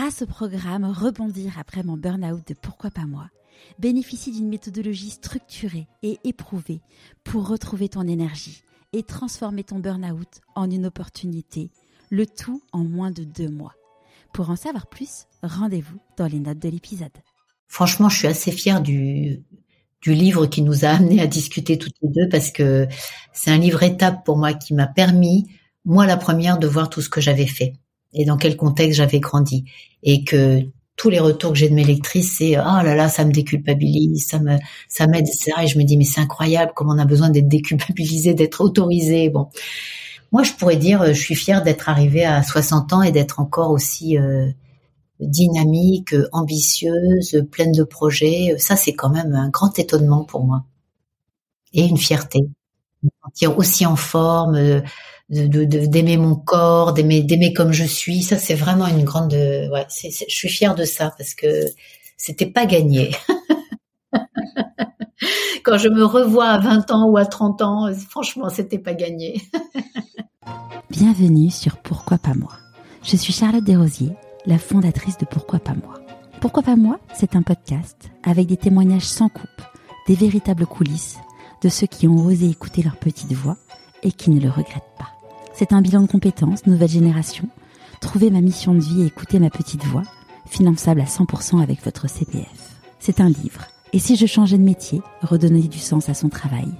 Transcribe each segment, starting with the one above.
grâce au programme Rebondir après mon burn-out de Pourquoi pas moi, bénéficie d'une méthodologie structurée et éprouvée pour retrouver ton énergie et transformer ton burn-out en une opportunité, le tout en moins de deux mois. Pour en savoir plus, rendez-vous dans les notes de l'épisode. Franchement, je suis assez fière du, livre qui nous a amené à discuter toutes les deux parce que c'est un livre étape pour moi qui m'a permis, moi la première, de voir tout ce que j'avais fait et dans quel contexte j'avais grandi et que tous les retours que j'ai de mes lectrices, c'est oh là là, ça me déculpabilise, ça me ça m'aide, etc. Et je me dis mais c'est incroyable comment on a besoin d'être déculpabilisé, d'être autorisé. Bon, moi je pourrais dire, je suis fière d'être arrivée à 60 ans et d'être encore aussi euh, dynamique, ambitieuse, pleine de projets. Ça c'est quand même un grand étonnement pour moi et une fierté, me sentir aussi en forme. Euh, de d'aimer mon corps, d'aimer d'aimer comme je suis. Ça, c'est vraiment une grande. Ouais, c'est, je suis fière de ça parce que c'était pas gagné. Quand je me revois à 20 ans ou à 30 ans, franchement, c'était pas gagné. Bienvenue sur Pourquoi pas moi. Je suis Charlotte Desrosiers, la fondatrice de Pourquoi pas moi. Pourquoi pas moi, c'est un podcast avec des témoignages sans coupe, des véritables coulisses de ceux qui ont osé écouter leur petite voix et qui ne le regrettent pas. C'est un bilan de compétences, nouvelle génération. Trouver ma mission de vie et écouter ma petite voix, finançable à 100% avec votre CPF. C'est un livre. Et si je changeais de métier, redonner du sens à son travail?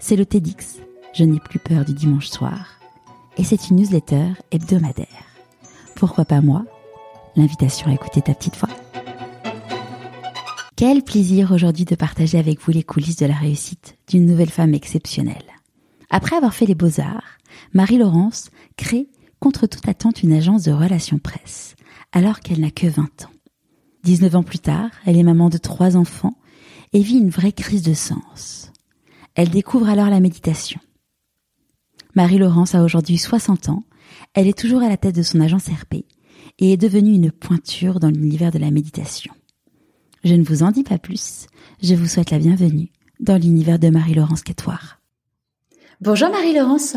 C'est le TEDx. Je n'ai plus peur du dimanche soir. Et c'est une newsletter hebdomadaire. Pourquoi pas moi? L'invitation à écouter ta petite voix. Quel plaisir aujourd'hui de partager avec vous les coulisses de la réussite d'une nouvelle femme exceptionnelle. Après avoir fait les beaux-arts, Marie-Laurence crée contre toute attente une agence de relations presse, alors qu'elle n'a que 20 ans. 19 ans plus tard, elle est maman de trois enfants et vit une vraie crise de sens. Elle découvre alors la méditation. Marie-Laurence a aujourd'hui 60 ans, elle est toujours à la tête de son agence RP et est devenue une pointure dans l'univers de la méditation. Je ne vous en dis pas plus, je vous souhaite la bienvenue dans l'univers de Marie-Laurence Catoire. Bonjour Marie-Laurence.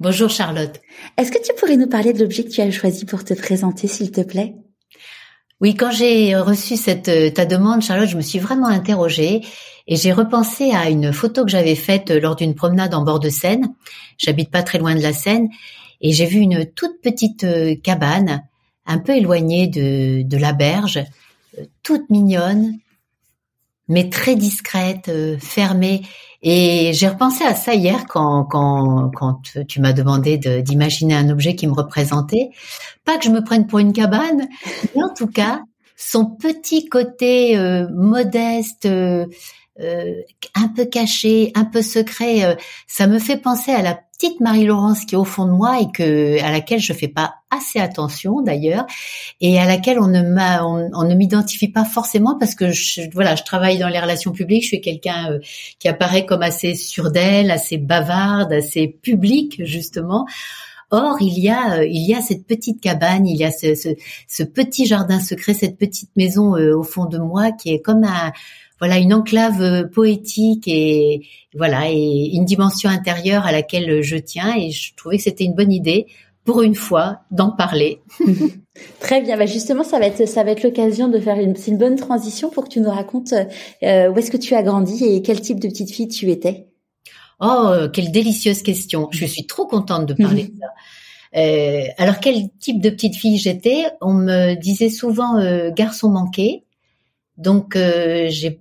Bonjour Charlotte. Est-ce que tu pourrais nous parler de l'objet que tu as choisi pour te présenter, s'il te plaît? Oui, quand j'ai reçu cette euh, ta demande, Charlotte, je me suis vraiment interrogée et j'ai repensé à une photo que j'avais faite euh, lors d'une promenade en bord de Seine. J'habite pas très loin de la Seine et j'ai vu une toute petite euh, cabane, un peu éloignée de, de la berge, toute mignonne, mais très discrète, fermée. Et j'ai repensé à ça hier quand, quand, quand tu m'as demandé d'imaginer un objet qui me représentait. Pas que je me prenne pour une cabane, mais en tout cas, son petit côté euh, modeste, euh, euh, un peu caché, un peu secret, ça me fait penser à la petite Marie-Laurence qui est au fond de moi et que à laquelle je fais pas assez attention d'ailleurs et à laquelle on ne m'a on, ne m'identifie pas forcément parce que je, voilà je travaille dans les relations publiques je suis quelqu'un euh, qui apparaît comme assez sûr d'elle assez bavarde assez publique justement Or, il y a, euh, il y a cette petite cabane, il y a ce, ce, ce petit jardin secret, cette petite maison euh, au fond de moi qui est comme un, voilà une enclave euh, poétique et voilà et une dimension intérieure à laquelle je tiens et je trouvais que c'était une bonne idée pour une fois d'en parler. Très bien, bah justement ça va être ça va être l'occasion de faire une c'est une bonne transition pour que tu nous racontes euh, où est-ce que tu as grandi et quel type de petite fille tu étais. Oh, euh, quelle délicieuse question. Je suis trop contente de parler de ça. Euh, alors quel type de petite fille j'étais? On me disait souvent garçon manqué. Donc j'ai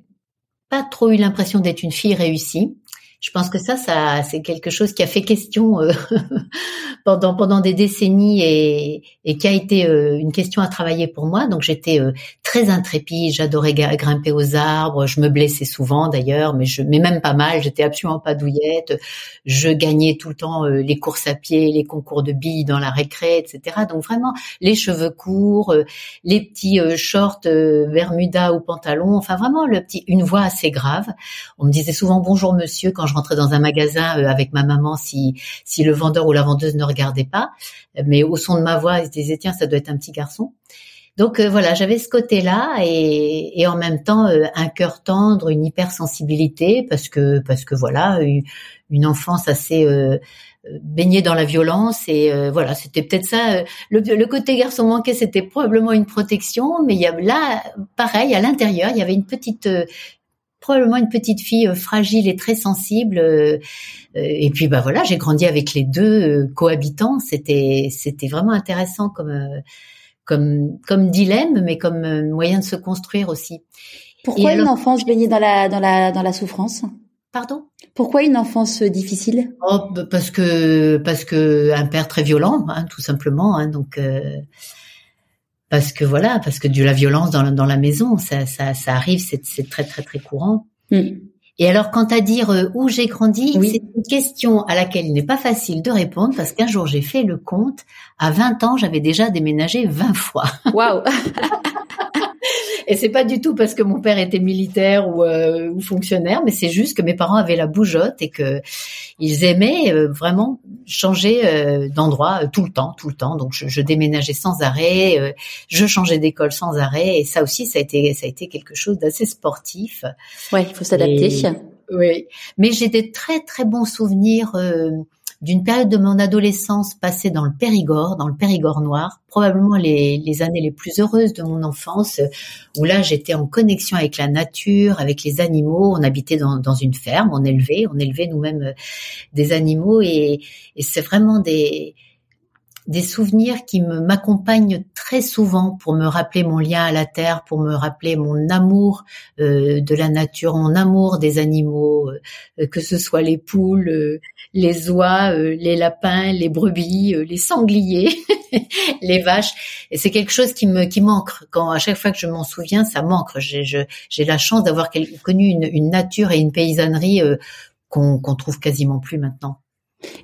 pas trop eu l'impression d'être une fille réussie je pense que ça, ça c'est quelque chose qui a fait question euh, pendant pendant des décennies et, et qui a été euh, une question à travailler pour moi. Donc j'étais euh, très intrépide, j'adorais grimper aux arbres, je me blessais souvent d'ailleurs, mais je mais même pas mal. J'étais absolument pas douillette. Je gagnais tout le temps les courses à pied, les concours de billes dans la récré, etc. Donc vraiment les cheveux courts, les petits shorts Bermuda ou pantalon, enfin vraiment le petit une voix assez grave. On me disait souvent bonjour monsieur quand je je rentrais dans un magasin euh, avec ma maman si si le vendeur ou la vendeuse ne regardait pas, mais au son de ma voix, ils se disaient tiens ça doit être un petit garçon. Donc voilà, j'avais ce côté-là et, en même temps un cœur tendre, une hypersensibilité parce que parce que voilà, une enfance assez baigné dans la violence et euh, voilà c'était peut-être ça euh, le, côté garçon manqué c'était probablement une protection mais il y a là pareil à l'intérieur il y avait une petite euh, probablement une petite fille fragile et très sensible et puis bah voilà j'ai grandi avec les deux cohabitants. C'était c'était vraiment intéressant comme comme comme dilemme mais comme moyen de se construire aussi. Pourquoi une enfance baignée dans la dans la dans la souffrance? Pardon? Pourquoi une enfance difficile? Oh, parce que parce que un père très violent, hein, tout simplement. Hein, donc euh, parce que voilà, parce que de la violence dans la, dans la maison, ça, ça, ça arrive, c'est très très très courant. Mm. Et alors, quant à dire euh, où j'ai grandi, c'est une question à laquelle il n'est pas facile de répondre parce qu'un jour j'ai fait le compte. À 20 ans, j'avais déjà déménagé 20 fois. Waouh Et c'est pas du tout parce que mon père était militaire ou, euh, ou fonctionnaire, mais c'est juste que mes parents avaient la bougeotte et que ils aimaient euh, vraiment changer euh, d'endroit tout le temps, tout le temps. Donc je, je déménageais sans arrêt, je changeais d'école sans arrêt, et ça aussi ça a été ça a été quelque chose d'assez sportif. Ouais, il faut s'adapter. Oui, mais j'ai des très très bons souvenirs d'une période de mon adolescence passée dans le Périgord, dans le Périgord noir, probablement les, années les plus heureuses de mon enfance, où là j'étais en connexion avec la nature, avec les animaux. On habitait dans, une ferme, on élevait, on élevait nous-mêmes euh, des animaux, et c'est vraiment des des souvenirs qui me m'accompagnent très souvent pour me rappeler mon lien à la terre, pour me rappeler mon amour euh, de la nature, mon amour des animaux, euh, que ce soit les poules, euh, les oies, les lapins, les brebis, les sangliers, les vaches. Et c'est quelque chose qui me qui manque. Quand à chaque fois que je m'en souviens, ça manque. J'ai la chance d'avoir connu une, une, nature et une paysannerie qu'on qu'on trouve quasiment plus maintenant.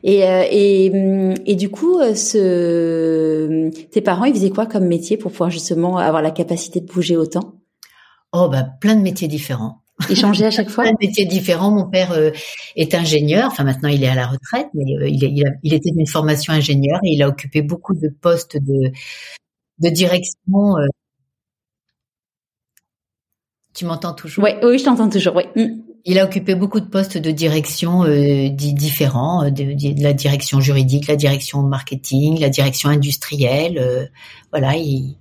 Et, euh, et, hum, et, du coup, euh, ce, tes parents, ils faisaient quoi comme métier pour pouvoir justement avoir la capacité de bouger autant? Oh, bah, plein de métiers différents. Ils changeaient à chaque fois? Plein de métiers différents. Mon père euh, est ingénieur. Enfin, maintenant, il est à la retraite, mais il, il, il, était d'une formation ingénieur et il a occupé beaucoup de postes de, de direction. Tu m'entends toujours? Oui, oui, je t'entends toujours. Oui. Hum. Il a occupé beaucoup de postes de direction euh, différents, euh, de, la direction juridique, la direction marketing, la direction industrielle. Euh, voilà, il,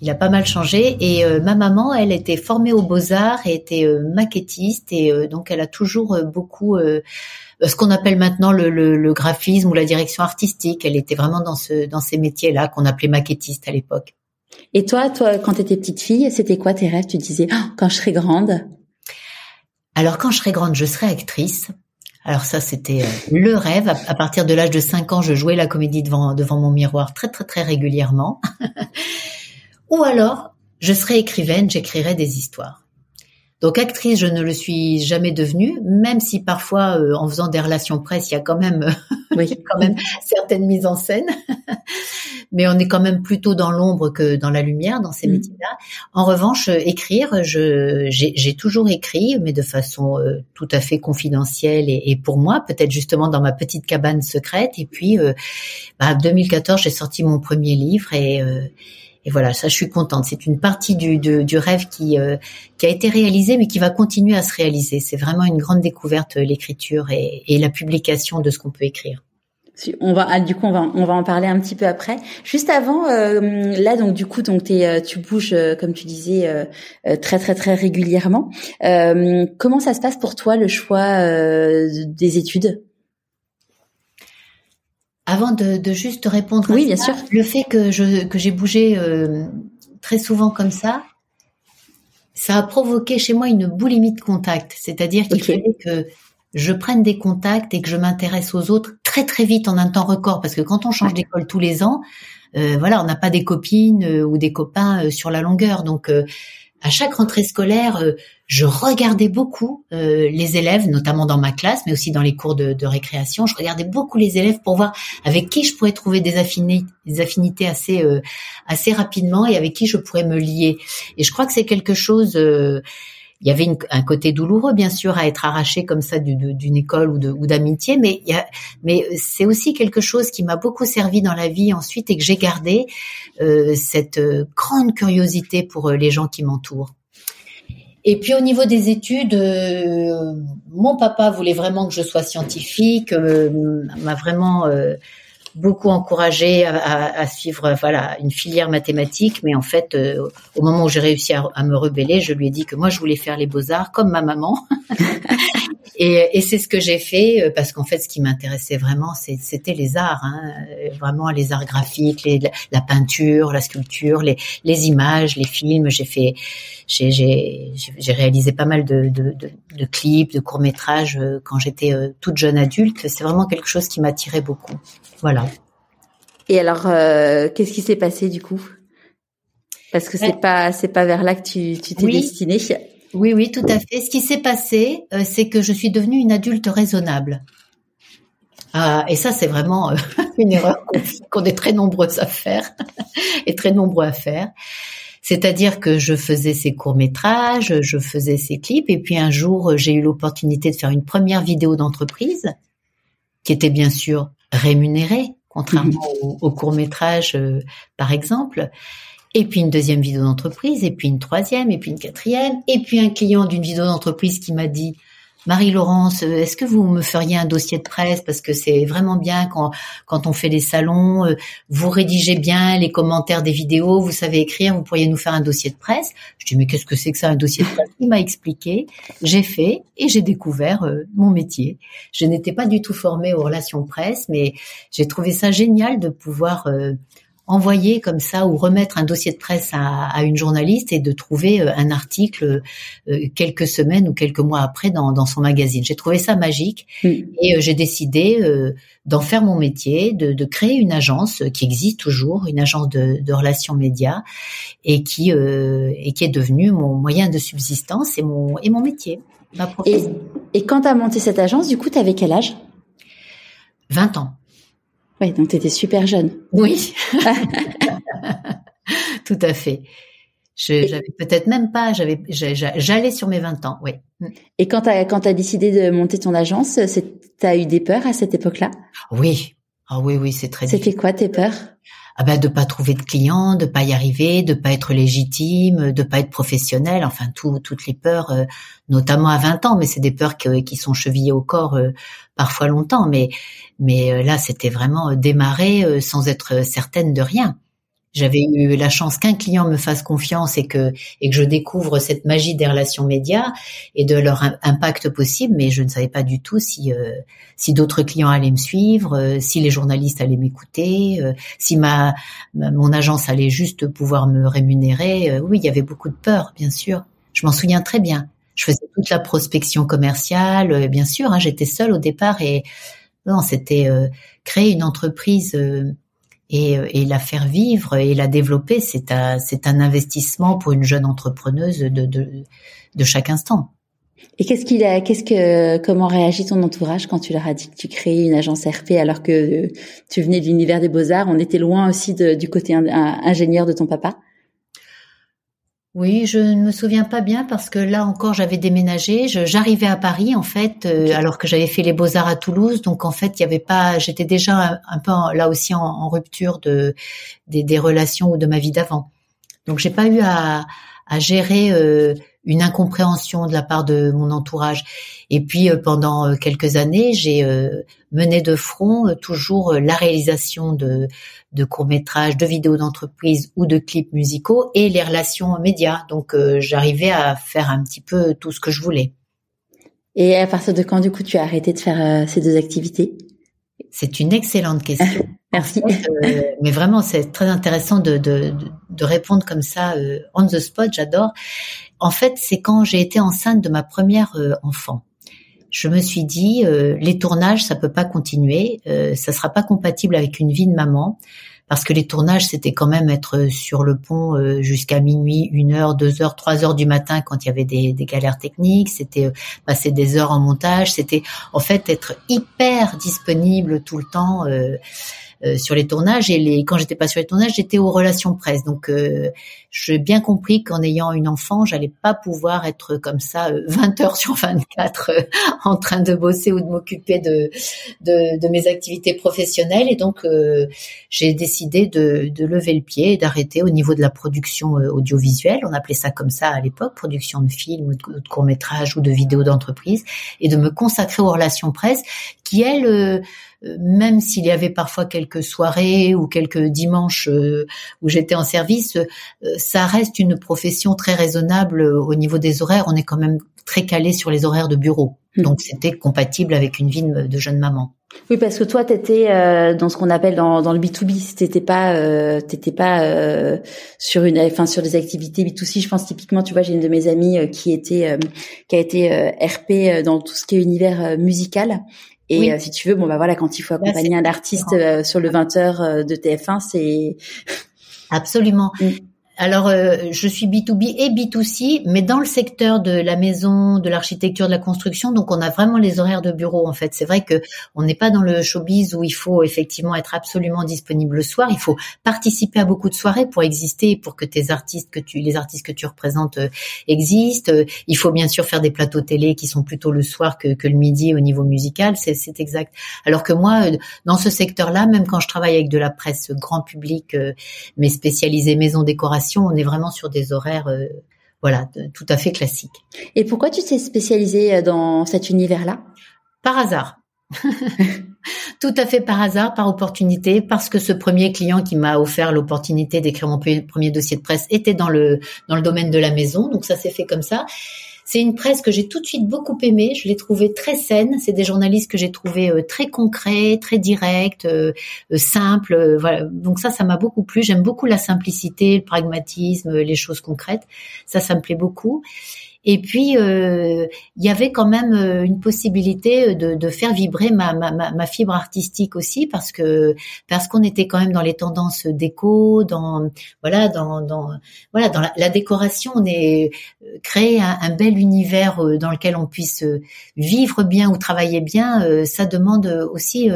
il, a pas mal changé. Et euh, ma maman, elle était formée aux beaux-arts et était maquettiste. Et donc, elle a toujours beaucoup ce qu'on appelle maintenant le, le, le, graphisme ou la direction artistique. Elle était vraiment dans, ce, dans ces métiers-là qu'on appelait maquettiste à l'époque. Et toi, toi, quand tu étais petite fille, c'était quoi tes rêves? Tu disais, oh, quand je serai grande alors quand je serai grande, je serai actrice. Alors ça, c'était euh, le rêve. À, partir de l'âge de 5 ans, je jouais la comédie devant, devant mon miroir très très très régulièrement. Ou alors, je serai écrivaine, j'écrirai des histoires. Donc actrice, je ne le suis jamais devenue, même si parfois, euh, en faisant des relations presse, il y a quand même, oui. quand même certaines mises en scène. Mais on est quand même plutôt dans l'ombre que dans la lumière dans ces mm. métiers-là. En revanche, euh, écrire, je j'ai toujours écrit, mais de façon euh, tout à fait confidentielle et, et pour moi, peut-être justement dans ma petite cabane secrète. Et puis, bah, 2014, j'ai sorti mon premier livre et et voilà, ça, je suis contente. C'est une partie du, du rêve qui, euh, qui a été réalisé, mais qui va continuer à se réaliser. C'est vraiment une grande découverte, euh, l'écriture et, et la publication de ce qu'on peut écrire. On va, ah, du coup, on va, on va en parler un petit peu après. Juste avant, euh, là, donc du coup, donc es, tu bouges, comme tu disais, très très très régulièrement. comment ça se passe pour toi le choix des études? Avant de, de juste répondre à oui, bien sûr. le fait que je que j'ai bougé euh, très souvent comme ça, ça a provoqué chez moi une boulimie de contact. C'est-à-dire qu'il fallait que je prenne des contacts et que je m'intéresse aux autres très très vite en un temps record. Parce que quand on change d'école tous les ans, euh, voilà, on n'a pas des copines euh, ou des copains sur la longueur. Donc à chaque rentrée scolaire, euh, je regardais beaucoup euh, les élèves, notamment dans ma classe, mais aussi dans les cours de, récréation. Je regardais beaucoup les élèves pour voir avec qui je pourrais trouver des affinités, des affinités assez euh, assez rapidement et avec qui je pourrais me lier. Et je crois que c'est quelque chose il y avait un côté douloureux, bien sûr, à être arraché comme ça d'une école ou d'amitié, mais, mais c'est aussi quelque chose qui m'a beaucoup servi dans la vie ensuite et que j'ai gardé euh, cette euh, grande curiosité pour euh, les gens qui m'entourent. Et puis au niveau des études, mon papa voulait vraiment que je sois scientifique, m'a vraiment beaucoup encouragé à, suivre voilà une filière mathématique, mais en fait, euh, au moment où j'ai réussi à, me rebeller, je lui ai dit que moi je voulais faire les beaux arts comme ma maman. et, c'est ce que j'ai fait euh, parce qu'en fait, ce qui m'intéressait vraiment, c'était les arts, hein, vraiment les arts graphiques, les, la peinture, la sculpture, les, les images, les films. J'ai fait, j'ai réalisé pas mal de, de, de, de clips, de courts métrages euh, quand j'étais toute jeune adulte. C'est vraiment quelque chose qui m'attirait beaucoup. Voilà. Et alors, euh, qu'est-ce qui s'est passé du coup? Parce que c'est pas c'est pas vers là que tu tu t'es destinée. Oui, oui, tout à fait. Ce qui s'est passé, euh, c'est que je suis devenue une adulte raisonnable. Ah, et ça, c'est vraiment euh, une erreur qu'on est très nombreux à faire et très nombreux à faire. C'est-à-dire que je faisais ces courts-métrages, je faisais ces clips, et puis un jour, j'ai eu l'opportunité de faire une première vidéo d'entreprise, qui était bien sûr rémunéré, contrairement au, court métrage, euh, par exemple. Et puis une deuxième vidéo d'entreprise, et puis une troisième, et puis une quatrième, et puis un client d'une vidéo d'entreprise qui m'a dit Marie-Laurence, euh, est-ce que vous me feriez un dossier de presse? Parce que c'est vraiment bien quand quand on fait des salons, euh, vous rédigez bien les commentaires des vidéos, vous savez écrire, vous pourriez nous faire un dossier de presse. Je dis mais qu'est-ce que c'est que ça un dossier de presse? Il m'a expliqué, j'ai fait et j'ai découvert euh, mon métier. Je n'étais pas du tout formée aux relations presse, mais j'ai trouvé ça génial de pouvoir envoyer comme ça ou remettre un dossier de presse à, une journaliste et de trouver euh, un article euh, quelques semaines ou quelques mois après dans, son magazine. J'ai trouvé ça magique mm. et euh, j'ai décidé d'en faire mon métier, de, créer une agence qui existe toujours, une agence de, relations médias et qui et qui est devenue mon moyen de subsistance et mon et mon métier. et, et quand tu as monté cette agence, du coup, tu avais quel âge? 20 ans. Oui, donc tu étais super jeune. Oui. Tout à fait. Je j'avais peut-être même pas, j'avais j'allais sur mes 20 ans, oui. Mm. Et quand tu as quand as décidé de monter ton agence, tu as eu des peurs à cette époque-là? Oui. Ah oui oui, c'est très C'était quoi tes peurs? Ah ben de pas trouver de clients, de pas y arriver, de pas être légitime, de pas être professionnel, enfin tout, toutes les peurs, euh, notamment à 20 ans, mais c'est des peurs qui sont chevillées au corps euh, parfois longtemps, mais mais euh, là c'était vraiment démarrer sans être certaine de rien j'avais eu la chance qu'un client me fasse confiance et que et que je découvre cette magie des relations médias et de leur impact possible, mais je ne savais pas du tout si euh, si d'autres clients allaient me suivre, euh, si les journalistes allaient m'écouter, euh, si ma, mon agence allait juste pouvoir me rémunérer. oui, il y avait beaucoup de peur, bien sûr. Je m'en souviens très bien. Je faisais toute la prospection commerciale, bien sûr. Hein, J'étais seule au départ et non, c'était créer une entreprise euh, et, la faire vivre et la développer, c'est un, c'est un investissement pour une jeune entrepreneuse de, de, de chaque instant. Et qu'est-ce qu'il a, qu'est-ce que, comment réagit ton entourage quand tu leur as dit que tu créais une agence RP alors que tu venais de l'univers des beaux arts On était loin aussi du côté ingénieur de ton papa. Oui, je ne me souviens pas bien parce que là encore j'avais déménagé. J'arrivais à Paris en fait, euh, alors que j'avais fait les beaux arts à Toulouse. Donc en fait, il y avait pas. J'étais déjà un, peu là aussi en, rupture de des, relations ou de ma vie d'avant. Donc j'ai pas eu à, à gérer euh, une incompréhension de la part de mon entourage. Et puis euh, pendant euh, quelques années, j'ai euh, mené de front toujours la réalisation de, de courts-métrages, de vidéos d'entreprise ou de clips musicaux et les relations médias. Donc j'arrivais à faire un petit peu tout ce que je voulais. Et à partir de quand du coup tu as arrêté de faire ces deux activités? C'est une excellente question. Merci. mais vraiment, c'est très intéressant de, de, de, répondre comme ça on the spot. J'adore. En fait, c'est quand j'ai été enceinte de ma première enfant je me suis dit euh, les tournages ça peut pas continuer, euh, ça sera pas compatible avec une vie de maman parce que les tournages c'était quand même être sur le pont euh, jusqu'à minuit, une heure, deux heures, trois heures du matin quand il y avait des, des galères techniques, c'était euh, passer des heures en montage, c'était en fait être hyper disponible tout le temps. Sur les tournages et les quand j'étais pas sur les tournages, j'étais aux relations presse. Donc j'ai bien compris qu'en ayant une enfant, j'allais pas pouvoir être comme ça 20 heures sur 24 en train de bosser ou de m'occuper de, de, de mes activités professionnelles et donc j'ai décidé de, de lever le pied et d'arrêter au niveau de la production audiovisuelle. On appelait ça comme ça à l'époque, production de films ou de, de courts métrages ou de vidéos d'entreprise et de me consacrer aux relations presse qui, elles, euh, euh, même s'il y avait parfois quelques soirées ou quelques dimanches euh, où j'étais en service, ça reste une profession très raisonnable au niveau des horaires. On est quand même très calé sur les horaires de bureau. Mmh. Donc c'était compatible avec une vie de jeune maman. Oui, parce que toi, tu étais euh, dans ce qu'on appelle dans, dans le B2B. T'étais pas, euh, t'étais pas euh, sur une, enfin sur des activités B2C. Je pense typiquement, tu vois, j'ai une de mes amies euh, qui était, euh, qui a été RP dans tout ce qui est univers musical. Et si tu veux, bon bah voilà, quand il faut accompagner un artiste sur le 20 h de TF1, c'est absolument. Mm. Alors, euh, je suis B2B et B2C, mais dans le secteur de la maison, de l'architecture, de la construction. Donc, on a vraiment les horaires de bureau. En fait, c'est vrai que on n'est pas dans le showbiz où il faut effectivement être absolument disponible le soir. Il faut participer à beaucoup de soirées pour exister, pour que tes artistes que tu, les artistes que tu représentes euh, existent. Il faut bien sûr faire des plateaux télé qui sont plutôt le soir que, le midi au niveau musical. C'est exact. Alors que moi, euh, dans ce secteur-là, même quand je travaille avec de la presse grand public, mais spécialisée maison décoration on est vraiment sur des horaires euh, voilà, tout à fait classiques. Et pourquoi tu t'es spécialisée euh, dans cet univers-là? Par hasard. tout à fait par hasard, par opportunité, parce que ce premier client qui m'a offert l'opportunité d'écrire mon premier dossier de presse était dans le dans le domaine de la maison, donc ça s'est fait comme ça. C'est une presse que j'ai tout de suite beaucoup aimée. Je l'ai trouvée très saine. C'est des journalistes que j'ai trouvés euh, très concrets, très directs, euh, euh, simples. voilà. Donc ça, ça m'a beaucoup plu. J'aime beaucoup la simplicité, le pragmatisme, les choses concrètes. Ça, ça me plaît beaucoup. Et puis, euh, il y avait quand même euh, une possibilité de, de faire vibrer ma, ma, ma, fibre artistique aussi, parce que parce qu'on était quand même dans les tendances déco, dans voilà, dans, dans voilà, dans la, décoration, on est euh, créé un, bel univers dans lequel on puisse vivre bien ou travailler bien. Ça demande aussi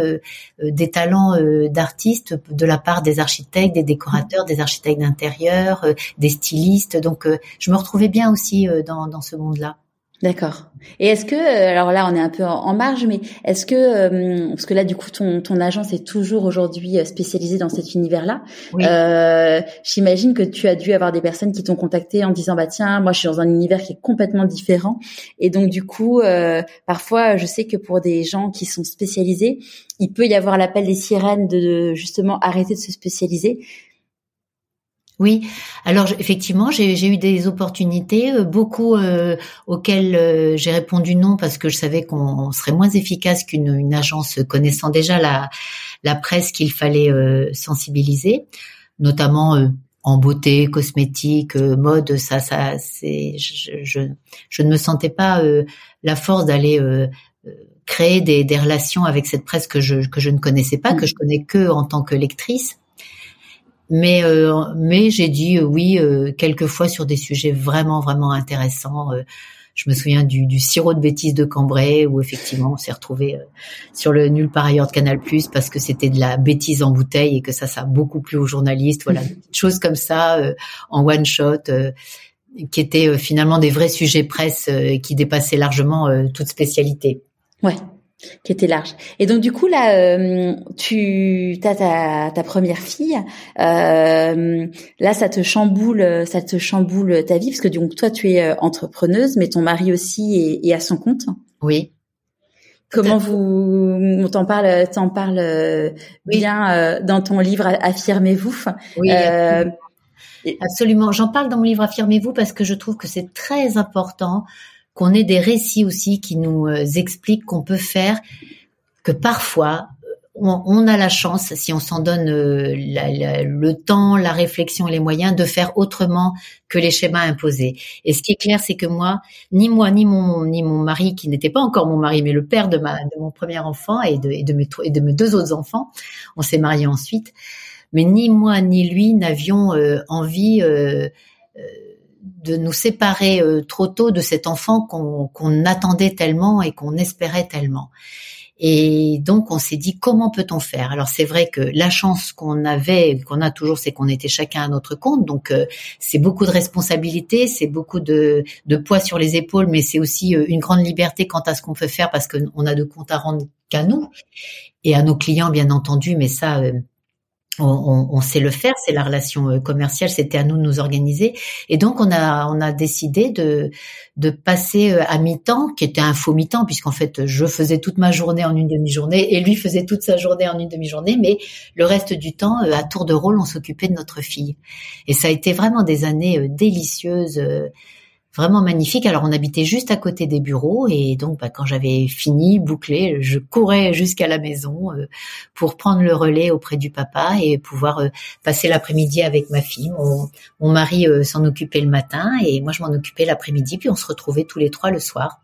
des talents d'artistes de la part des architectes, des décorateurs, des architectes d'intérieur, des stylistes. Donc, je me retrouvais bien aussi dans ce monde-là. D'accord. Et est-ce que, euh, alors là, on est un peu en marge, mais est-ce que, euh, parce que là, du coup, ton, ton agence est toujours aujourd'hui euh, spécialisée dans cet univers-là. Euh, J'imagine que tu as dû avoir des personnes qui t'ont contacté en disant, bah tiens, moi, je suis dans un univers qui est complètement différent. Et donc, du coup, euh, parfois, je sais que pour des gens qui sont spécialisés, il peut y avoir l'appel des sirènes de justement arrêter de se spécialiser. Oui, alors effectivement, j'ai eu des opportunités, euh, beaucoup euh, auxquelles euh, j'ai répondu non parce que je savais qu'on serait moins efficace qu'une agence connaissant déjà la, la presse qu'il fallait sensibiliser, notamment en beauté, cosmétique, mode. Ça, ça, c'est, je, je, je, ne me sentais pas la force d'aller créer des, des, relations avec cette presse que je que je ne connaissais pas, que je connais que en tant que lectrice. Mais euh, mais j'ai dit euh, oui euh, quelques fois sur des sujets vraiment vraiment intéressants. je me souviens du, du sirop de bêtises de Cambrai où effectivement on s'est retrouvé sur le nulle par ailleurs de Canal Plus parce que c'était de la bêtise en bouteille et que ça ça a beaucoup plu aux journalistes. Voilà, des choses comme ça en one shot qui étaient finalement des vrais sujets presse qui dépassaient largement toute spécialité. Ouais, qui était large. Et donc du coup là, euh, tu as ta, ta première fille. Euh, là, ça te chamboule, ça te chamboule ta vie parce que donc toi, tu es euh, entrepreneuse, mais ton mari aussi est, à son compte. Oui. Comment vous, on t'en parle, t'en parle bien dans ton livre Affirmez-vous. Oui. absolument. J'en parle dans mon livre Affirmez-vous parce que je trouve que c'est très important qu'on ait des récits aussi qui nous euh, expliquent qu'on peut faire, que parfois on, a la chance, si on s'en donne euh, le temps, la réflexion, les moyens, de faire autrement que les schémas imposés. Et ce qui est clair, c'est que moi, ni moi, ni mon, ni mon mari, qui n'était pas encore mon mari, mais le père de ma, de mon premier enfant et de, mes, deux autres enfants, on s'est mariés ensuite. Mais ni moi ni lui n'avions euh, envie de nous séparer euh, trop tôt de cet enfant qu'on attendait tellement et qu'on espérait tellement. Et donc on s'est dit comment peut-on faire? Alors c'est vrai que la chance qu'on avait, qu'on a toujours, c'est qu'on était chacun à notre compte. Donc euh, c'est beaucoup de responsabilités, c'est beaucoup de, de, poids sur les épaules, mais c'est aussi euh, une grande liberté quant à ce qu'on peut faire parce qu'on a de compte à rendre qu'à nous et à nos clients bien entendu. Mais ça euh, on, on, sait le faire, c'est la relation euh, commerciale, c'était à nous de nous organiser. Et donc on a on a décidé de de passer euh, à mi-temps, qui était un faux mi-temps puisqu'en fait je faisais toute ma journée en une demi-journée et lui faisait toute sa journée en une demi-journée, mais le reste du temps euh, à tour de rôle on s'occupait de notre fille. Et ça a été vraiment des années délicieuses vraiment magnifique. Alors on habitait juste à côté des bureaux et donc bah, quand j'avais fini, bouclé, je courais jusqu'à la maison euh, pour prendre le relais auprès du papa et pouvoir euh, passer l'après-midi avec ma fille. Mon, mon mari euh, s'en occupait le matin et moi je m'en occupais l'après-midi puis on se retrouvait tous les trois le soir.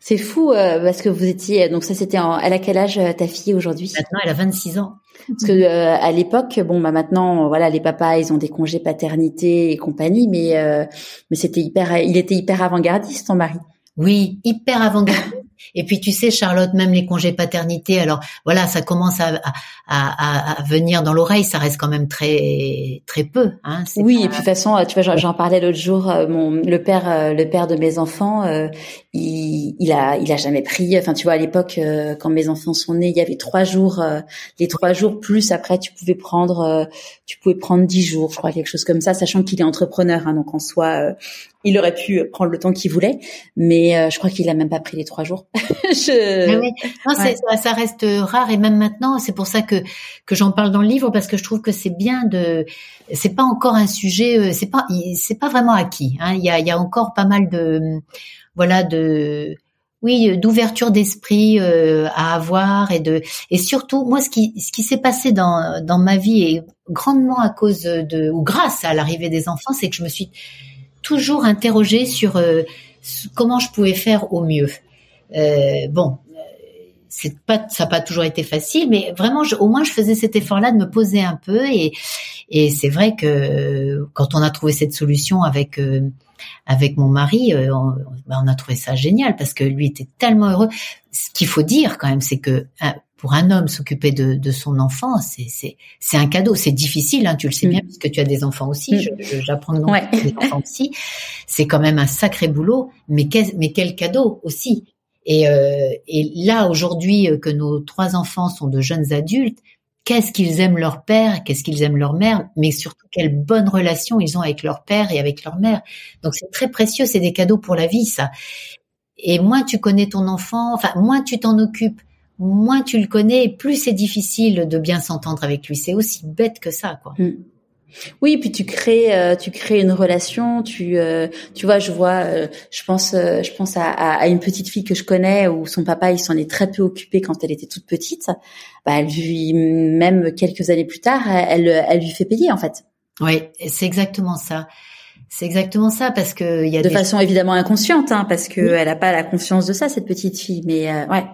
C'est fou parce que vous étiez donc ça c'était elle a quel âge ta fille aujourd'hui? Maintenant elle a 26 ans. Parce que euh, à l'époque, bon, bah maintenant, voilà, les papas, ils ont des congés paternité et compagnie, mais euh, mais c'était hyper, il était hyper avant-gardiste, ton mari. Oui, hyper avant-gardiste. Et puis tu sais, Charlotte, même les congés paternité, alors voilà, ça commence à, à, à, venir dans l'oreille, ça reste quand même très très peu. Hein, oui, et puis de toute façon, tu vois, j'en parlais l'autre jour, euh, mon le père euh, le père de mes enfants, euh, il, il a il a jamais pris. Enfin, tu vois, à l'époque, quand mes enfants sont nés, il y avait trois jours, les trois jours plus après, tu pouvais prendre tu pouvais prendre dix jours, je crois, quelque chose comme ça, sachant qu'il est entrepreneur, hein, donc en soi, il aurait pu prendre le temps qu'il voulait, mais je crois qu'il a même pas pris les trois jours. je... oui. non, ça, ça, reste rare et même maintenant, c'est pour ça que que j'en parle dans le livre parce que je trouve que c'est bien de, c'est pas encore un sujet, euh, c'est pas c'est pas vraiment acquis. Hein. Il y a il y a encore pas mal de voilà de oui d'ouverture d'esprit euh, à avoir et de et surtout moi ce qui ce qui s'est passé dans dans ma vie et grandement à cause de ou grâce à l'arrivée des enfants c'est que je me suis toujours interrogée sur euh, comment je pouvais faire au mieux. Euh, bon, c'est pas, ça n'a pas toujours été facile, mais vraiment, au moins, je faisais cet effort-là de me poser un peu. Et, et c'est vrai que quand on a trouvé cette solution avec euh, avec mon mari, euh, ben, on, a trouvé ça génial parce que lui était tellement heureux. Ce qu'il faut dire quand même, c'est que pour un homme s'occuper de, de, son enfant, c'est c'est c'est un cadeau. C'est difficile, hein, tu le sais bien, mm. puisque tu as des enfants aussi. Mm. J'apprends donc ouais. des enfants aussi. C'est quand même un sacré boulot, mais quel, mais quel cadeau aussi. Et, euh, et là, aujourd'hui, euh, que nos trois enfants sont de jeunes adultes, qu'est-ce qu'ils aiment leur père, qu'est-ce qu'ils aiment leur mère, mais surtout quelle bonne relation ils ont avec leur père et avec leur mère. Donc c'est très précieux, c'est des cadeaux pour la vie, ça. Et moins tu connais ton enfant, enfin moins tu t'en occupes, moins tu le connais, plus c'est difficile de bien s'entendre avec lui. C'est aussi bête que ça, quoi. Mm. Oui, puis tu crées, euh, tu crées une relation. Tu, euh, tu vois, je vois, euh, je pense, je pense à, à, une petite fille que je connais où son papa il s'en est très peu occupé quand elle était toute petite. Bah, lui, même quelques années plus tard, elle, elle lui fait payer en fait. Oui, c'est exactement ça. C'est exactement ça parce que il y a de façon évidemment inconsciente, hein, parce que elle a pas la conscience de ça cette petite fille, mais ouais.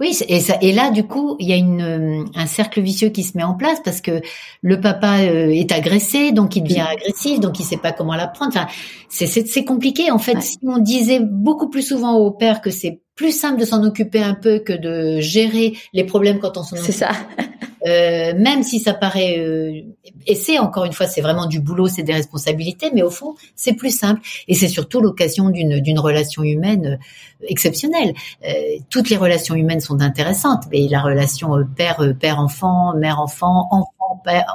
Oui, et, ça, et là, du coup, il y a une, euh, un cercle vicieux qui se met en place parce que le papa euh, est agressé, donc il devient agressif, donc il sait pas comment l'apprendre. Enfin, c'est compliqué. En fait, si on disait beaucoup plus souvent au père que c'est plus simple de s'en occuper un peu que de gérer les problèmes quand on s'en occupe. C'est ça. Euh, même si ça paraît, euh, et c'est encore une fois, c'est vraiment du boulot, c'est des responsabilités, mais au fond, c'est plus simple. Et c'est surtout l'occasion d'une d'une relation humaine euh, exceptionnelle. Euh, toutes les relations humaines sont intéressantes, mais la relation père père enfant, mère enfant, enfant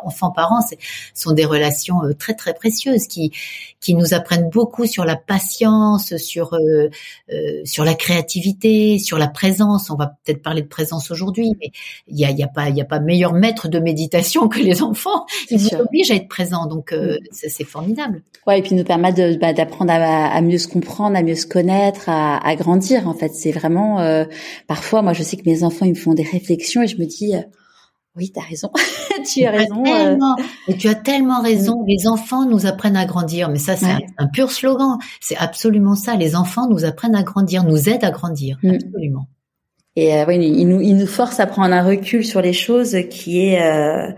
enfants-parents sont des relations euh, très très précieuses qui qui nous apprennent beaucoup sur la patience, sur euh, euh, sur la créativité, sur la présence. On va peut-être parler de présence aujourd'hui, mais il y a, y a pas il y a pas meilleur maître de méditation que les enfants. Ils nous obligent à être présents, donc mm. c'est formidable. Ouais, et puis nous permettre bah, d'apprendre à, à, mieux se comprendre, à mieux se connaître, à, à grandir. En fait, c'est vraiment parfois, moi, je sais que mes enfants ils me font des réflexions et je me dis oui, tu as raison. tu as raison. Et tu as tellement raison. Les enfants nous apprennent à grandir. Mais ça, c'est un, pur slogan. C'est absolument ça. Les enfants nous apprennent à grandir, nous aident à grandir. Mm. Absolument. Et euh, oui, ils nous, ils nous forcent à prendre un recul sur les choses qui est, euh,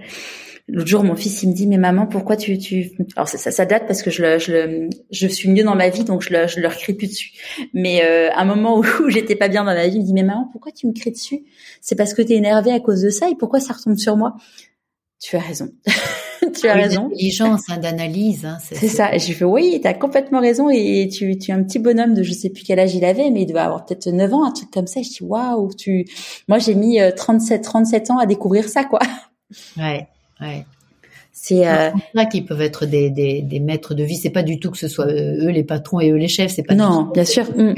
L'autre jour, mon fils, il me dit, mais maman, pourquoi tu, tu, alors ça, ça, date parce que je le, je le, je suis mieux dans ma vie, donc je le, je leur crie plus dessus. Mais euh, un moment où, j'étais pas bien dans ma vie, il me dit, mais maman, pourquoi tu me cries dessus? C'est parce que tu es énervée à cause de ça et pourquoi ça retombe sur moi? Tu as raison. tu as raison. Intelligence hein, d'analyse. Hein, c'est ça. Et je lui fais, oui, tu as complètement raison. Et tu, tu es un petit bonhomme de je sais plus quel âge il avait, mais il doit avoir peut-être 9 ans, un truc comme ça. je dis, waouh, tu, moi j'ai mis 37, euh, 37 ans à découvrir ça, quoi. Ouais. Ouais. C'est euh... là qui peuvent être des, des, des, maîtres de vie. C'est pas du tout que ce soit eux les patrons et eux les chefs. C'est pas non, bien sûr. Mm.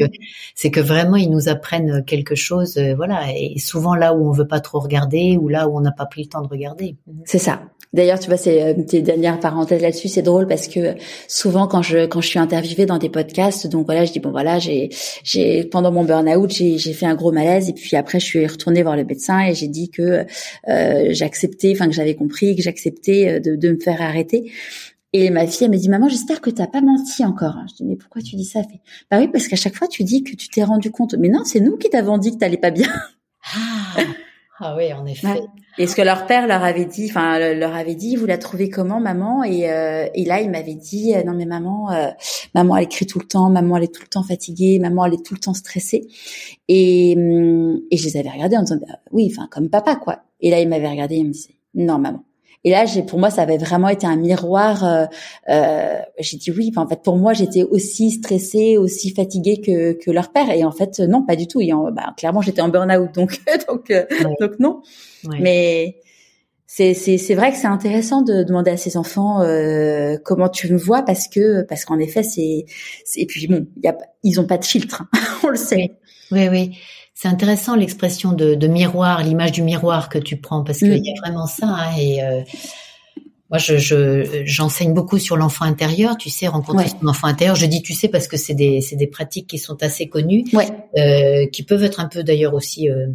C'est que, vraiment ils nous apprennent quelque chose. Euh, voilà, et souvent là où on veut pas trop regarder ou là où on n'a pas pris le temps de regarder. C'est ça. D'ailleurs, tu vois, c'est euh, tes dernières parenthèses là-dessus, c'est drôle parce que souvent quand je quand je suis interviewée dans des podcasts, donc voilà, je dis bon voilà, j'ai j'ai pendant mon burn-out, j'ai j'ai fait un gros malaise et puis après je suis retournée voir le médecin et j'ai dit que euh, j'acceptais, enfin que j'avais compris que j'acceptais euh, de, de me faire arrêter. Et ma fille, elle me dit, maman, j'espère que t'as pas menti encore. Je dis, mais pourquoi tu dis ça? Fait Bah oui, parce qu'à chaque fois, tu dis que tu t'es rendu compte. Mais non, c'est nous qui t'avons dit que t'allais pas bien. Ah. Ah oui, en effet. Et ce que leur père leur avait dit, enfin leur avait dit, vous la trouvez comment, maman? Et, euh, et là, il m'avait dit, euh, non mais maman, euh, maman elle écrit tout le temps, maman elle est tout le temps fatiguée, maman elle est tout le temps stressée. Et, hum, et je les avais regardés en disant, bah, oui, enfin comme papa quoi. Et là, il m'avait regardé, il me disait, non maman, et là, j'ai, pour moi, ça avait vraiment été un miroir. Euh, euh, j'ai dit oui. en fait, pour moi, j'étais aussi stressée, aussi fatiguée que, que leur père. Et en fait, non, pas du tout. Et bah, clairement, j'étais en burn-out, donc donc euh, donc non. Mais c'est c'est c'est vrai que c'est intéressant de demander à ses enfants euh, comment tu me vois parce que parce qu'en effet, c'est et puis bon, y a, ils ont pas de filtre, hein. on le sait. Oui, oui. C'est intéressant l'expression de, de, miroir, l'image du miroir que tu prends, parce qu'il mm. y a vraiment ça. Hein, et euh, moi, je, j'enseigne beaucoup sur l'enfant intérieur. Tu sais, rencontrer son enfant intérieur. Je dis tu sais parce que c'est des, c'est des pratiques qui sont assez connues, euh, qui peuvent être un peu d'ailleurs aussi euh,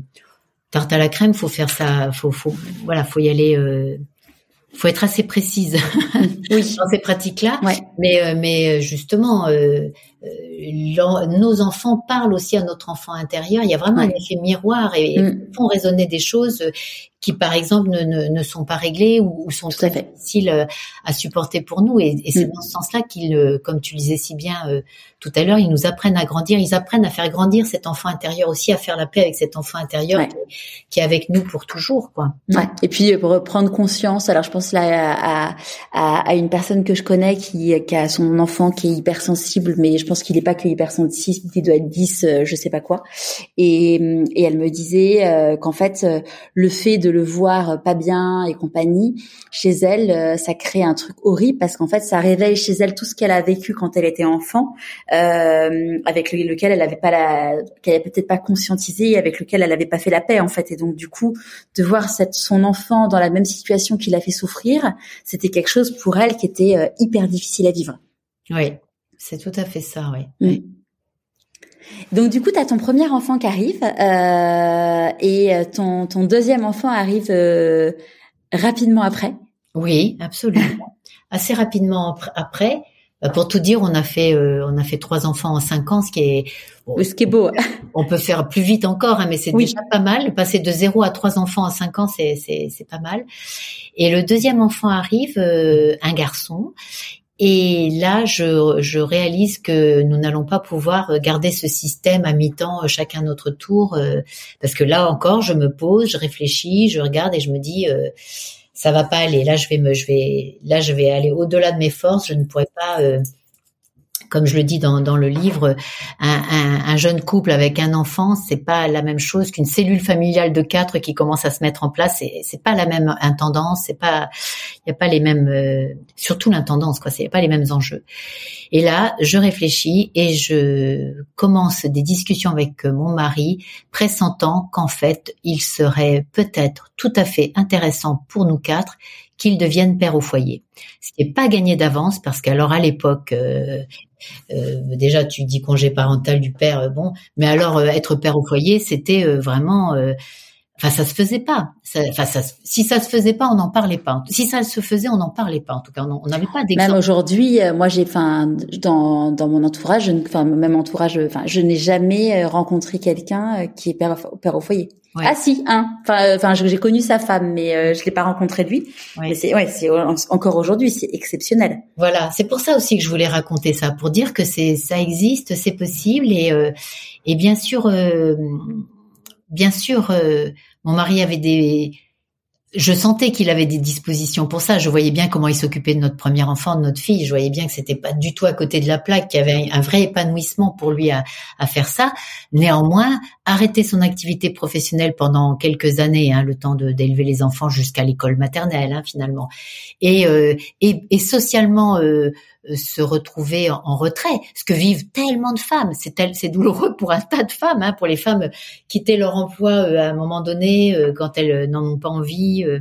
tarte à la crème. Faut faire ça. Faut, faut, voilà, faut y aller. Euh, faut être assez précise oui. dans ces pratiques-là. Mais, euh, mais justement, euh, euh, nos enfants parlent aussi à notre enfant intérieur. Il y a vraiment un effet miroir et mm. font résonner des choses qui, par exemple, ne, ne, ne sont pas réglées ou, sont très difficiles euh, à supporter pour nous. Et, et c'est mm. dans ce sens-là qu'ils, euh, comme tu disais si bien tout à l'heure, ils nous apprennent à grandir. Ils apprennent à faire grandir cet enfant intérieur aussi, à faire la paix avec cet enfant intérieur qui, est avec nous pour toujours, quoi. Ouais. Et puis pour prendre conscience. Alors, je pense là à, à, à une personne que je connais qui, qui a son enfant qui est hypersensible, mais je pense qu'il est pas que hypersensible, il doit être 10, euh, je sais pas quoi. Et, et elle me disait euh, qu'en fait, euh, le fait de le voir pas bien et compagnie, chez elle, ça crée un truc horrible parce qu'en fait, ça réveille chez elle tout ce qu'elle a vécu quand elle était enfant, avec lequel elle avait pas la, qu'elle avait peut-être pas conscientisé, avec lequel elle avait pas fait la paix en fait. Et donc du coup, de voir cette, son enfant dans la même situation qui l'a fait souffrir, c'était quelque chose pour elle qui était hyper difficile à vivre. Oui, c'est tout à fait ça, oui. Mm. Donc du coup, tu as ton premier enfant qui arrive euh, et euh, ton, ton deuxième enfant arrive euh, rapidement après. Oui, absolument. Assez rapidement après. Pour tout dire, on a fait on a fait trois enfants en cinq ans, ce qui est ce qui est beau. On peut faire plus vite encore, hein, mais c'est déjà pas mal. Passer de zéro à trois enfants en cinq ans, c'est c'est c'est pas mal. Et le deuxième enfant arrive, un garçon, et là, je, je, réalise que nous n'allons pas pouvoir garder ce système à mi-temps, euh, chacun notre tour, euh, parce que là encore, je me pose, je réfléchis, je regarde et je me dis, euh, ça va pas aller. Là, je vais me, je vais, là, je vais aller au-delà de mes forces. Je ne pourrais pas comme je le dis dans, dans le livre, un, un, un, jeune couple avec un enfant, c'est pas la même chose qu'une cellule familiale de quatre qui commence à se mettre en place. C'est, c'est pas la même intendance, c'est pas, y a pas les mêmes, euh, surtout l'intendance, quoi. C'est pas les mêmes enjeux. Et là, je réfléchis et je commence des discussions avec mon mari, pressentant qu'en fait, il serait peut-être tout à fait intéressant pour nous quatre qu'il devienne père au foyer. Ce n'est pas gagné d'avance parce qu'alors à l'époque, euh, euh, déjà tu dis congé parental du père, euh, bon, mais alors être père au foyer, c'était vraiment Enfin, ça se faisait pas. enfin, ça, si ça se faisait pas, on n'en parlait pas. Si ça se faisait, on n'en parlait pas. En tout cas, on n'avait pas d'exemple. Même aujourd'hui, euh, moi, j'ai, enfin, dans, dans mon entourage, enfin, même entourage, enfin, je n'ai jamais euh, rencontré quelqu'un euh, qui est père, père au foyer. Ah si, un. Enfin, enfin, j'ai connu sa femme, mais je l'ai pas rencontré lui. Mais c'est, ouais, c'est encore aujourd'hui, c'est exceptionnel. Voilà, c'est pour ça aussi que je voulais raconter ça, pour dire que c'est, ça existe, c'est possible, et et bien sûr bien sûr, euh, mon mari avait des, je sentais qu'il avait des dispositions pour ça. Je voyais bien comment il s'occupait de notre premier enfant, de notre fille. Je voyais bien que c'était pas du tout à côté de la plaque, qu'il y avait un vrai épanouissement pour lui à, faire ça. Néanmoins, arrêter son activité professionnelle pendant quelques années, hein, le temps d'élever les enfants jusqu'à l'école maternelle, hein, finalement, et, euh, et, socialement euh, euh, se retrouver en, retrait, ce que vivent tellement de femmes. C'est c'est douloureux pour un tas de femmes, hein, pour les femmes quitter leur emploi euh, à un moment donné euh, quand elles n'en ont pas envie. et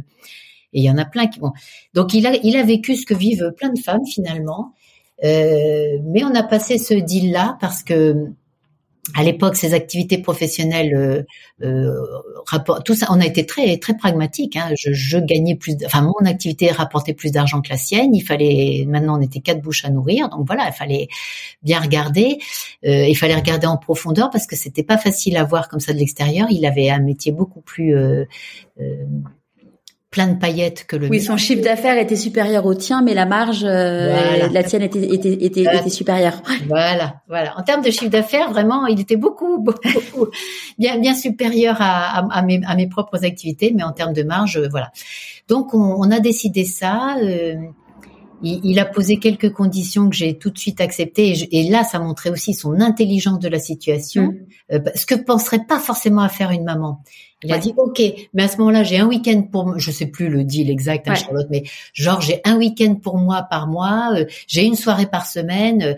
il y en a plein qui vont. Donc il a il a vécu ce que vivent plein de femmes finalement. mais on a passé ce deal là parce que à l'époque, ces activités professionnelles, euh, euh, tout ça, on a été très très pragmatique. Hein. Je, je, gagnais plus, enfin mon activité rapportait plus d'argent que la sienne. Il fallait, maintenant on était quatre bouches à nourrir, donc voilà, il fallait bien regarder. Euh, il fallait regarder en profondeur parce que c'était pas facile à voir comme ça de l'extérieur. Il avait un métier beaucoup plus euh, euh plein de paillettes que le Oui, son chiffre d'affaires était supérieur au tien, mais la marge, euh, la tienne était, était, était, était supérieure. Voilà, voilà. En termes de chiffre d'affaires, vraiment, il était beaucoup, beaucoup, bien, bien supérieur à, à, mes, à mes propres activités, mais en termes de marge, euh, voilà. Donc, on, on a décidé ça. Euh, il, a posé quelques conditions que j'ai tout de suite acceptées, et, là, ça montrait aussi son intelligence de la situation, mmh. euh, ce que penserait pas forcément à faire une maman. Il a dit OK, mais à ce moment-là, j'ai un week-end pour, je sais plus le deal exact, hein, Charlotte, mais genre j'ai un week-end pour moi par mois, euh, j'ai une soirée par semaine, euh,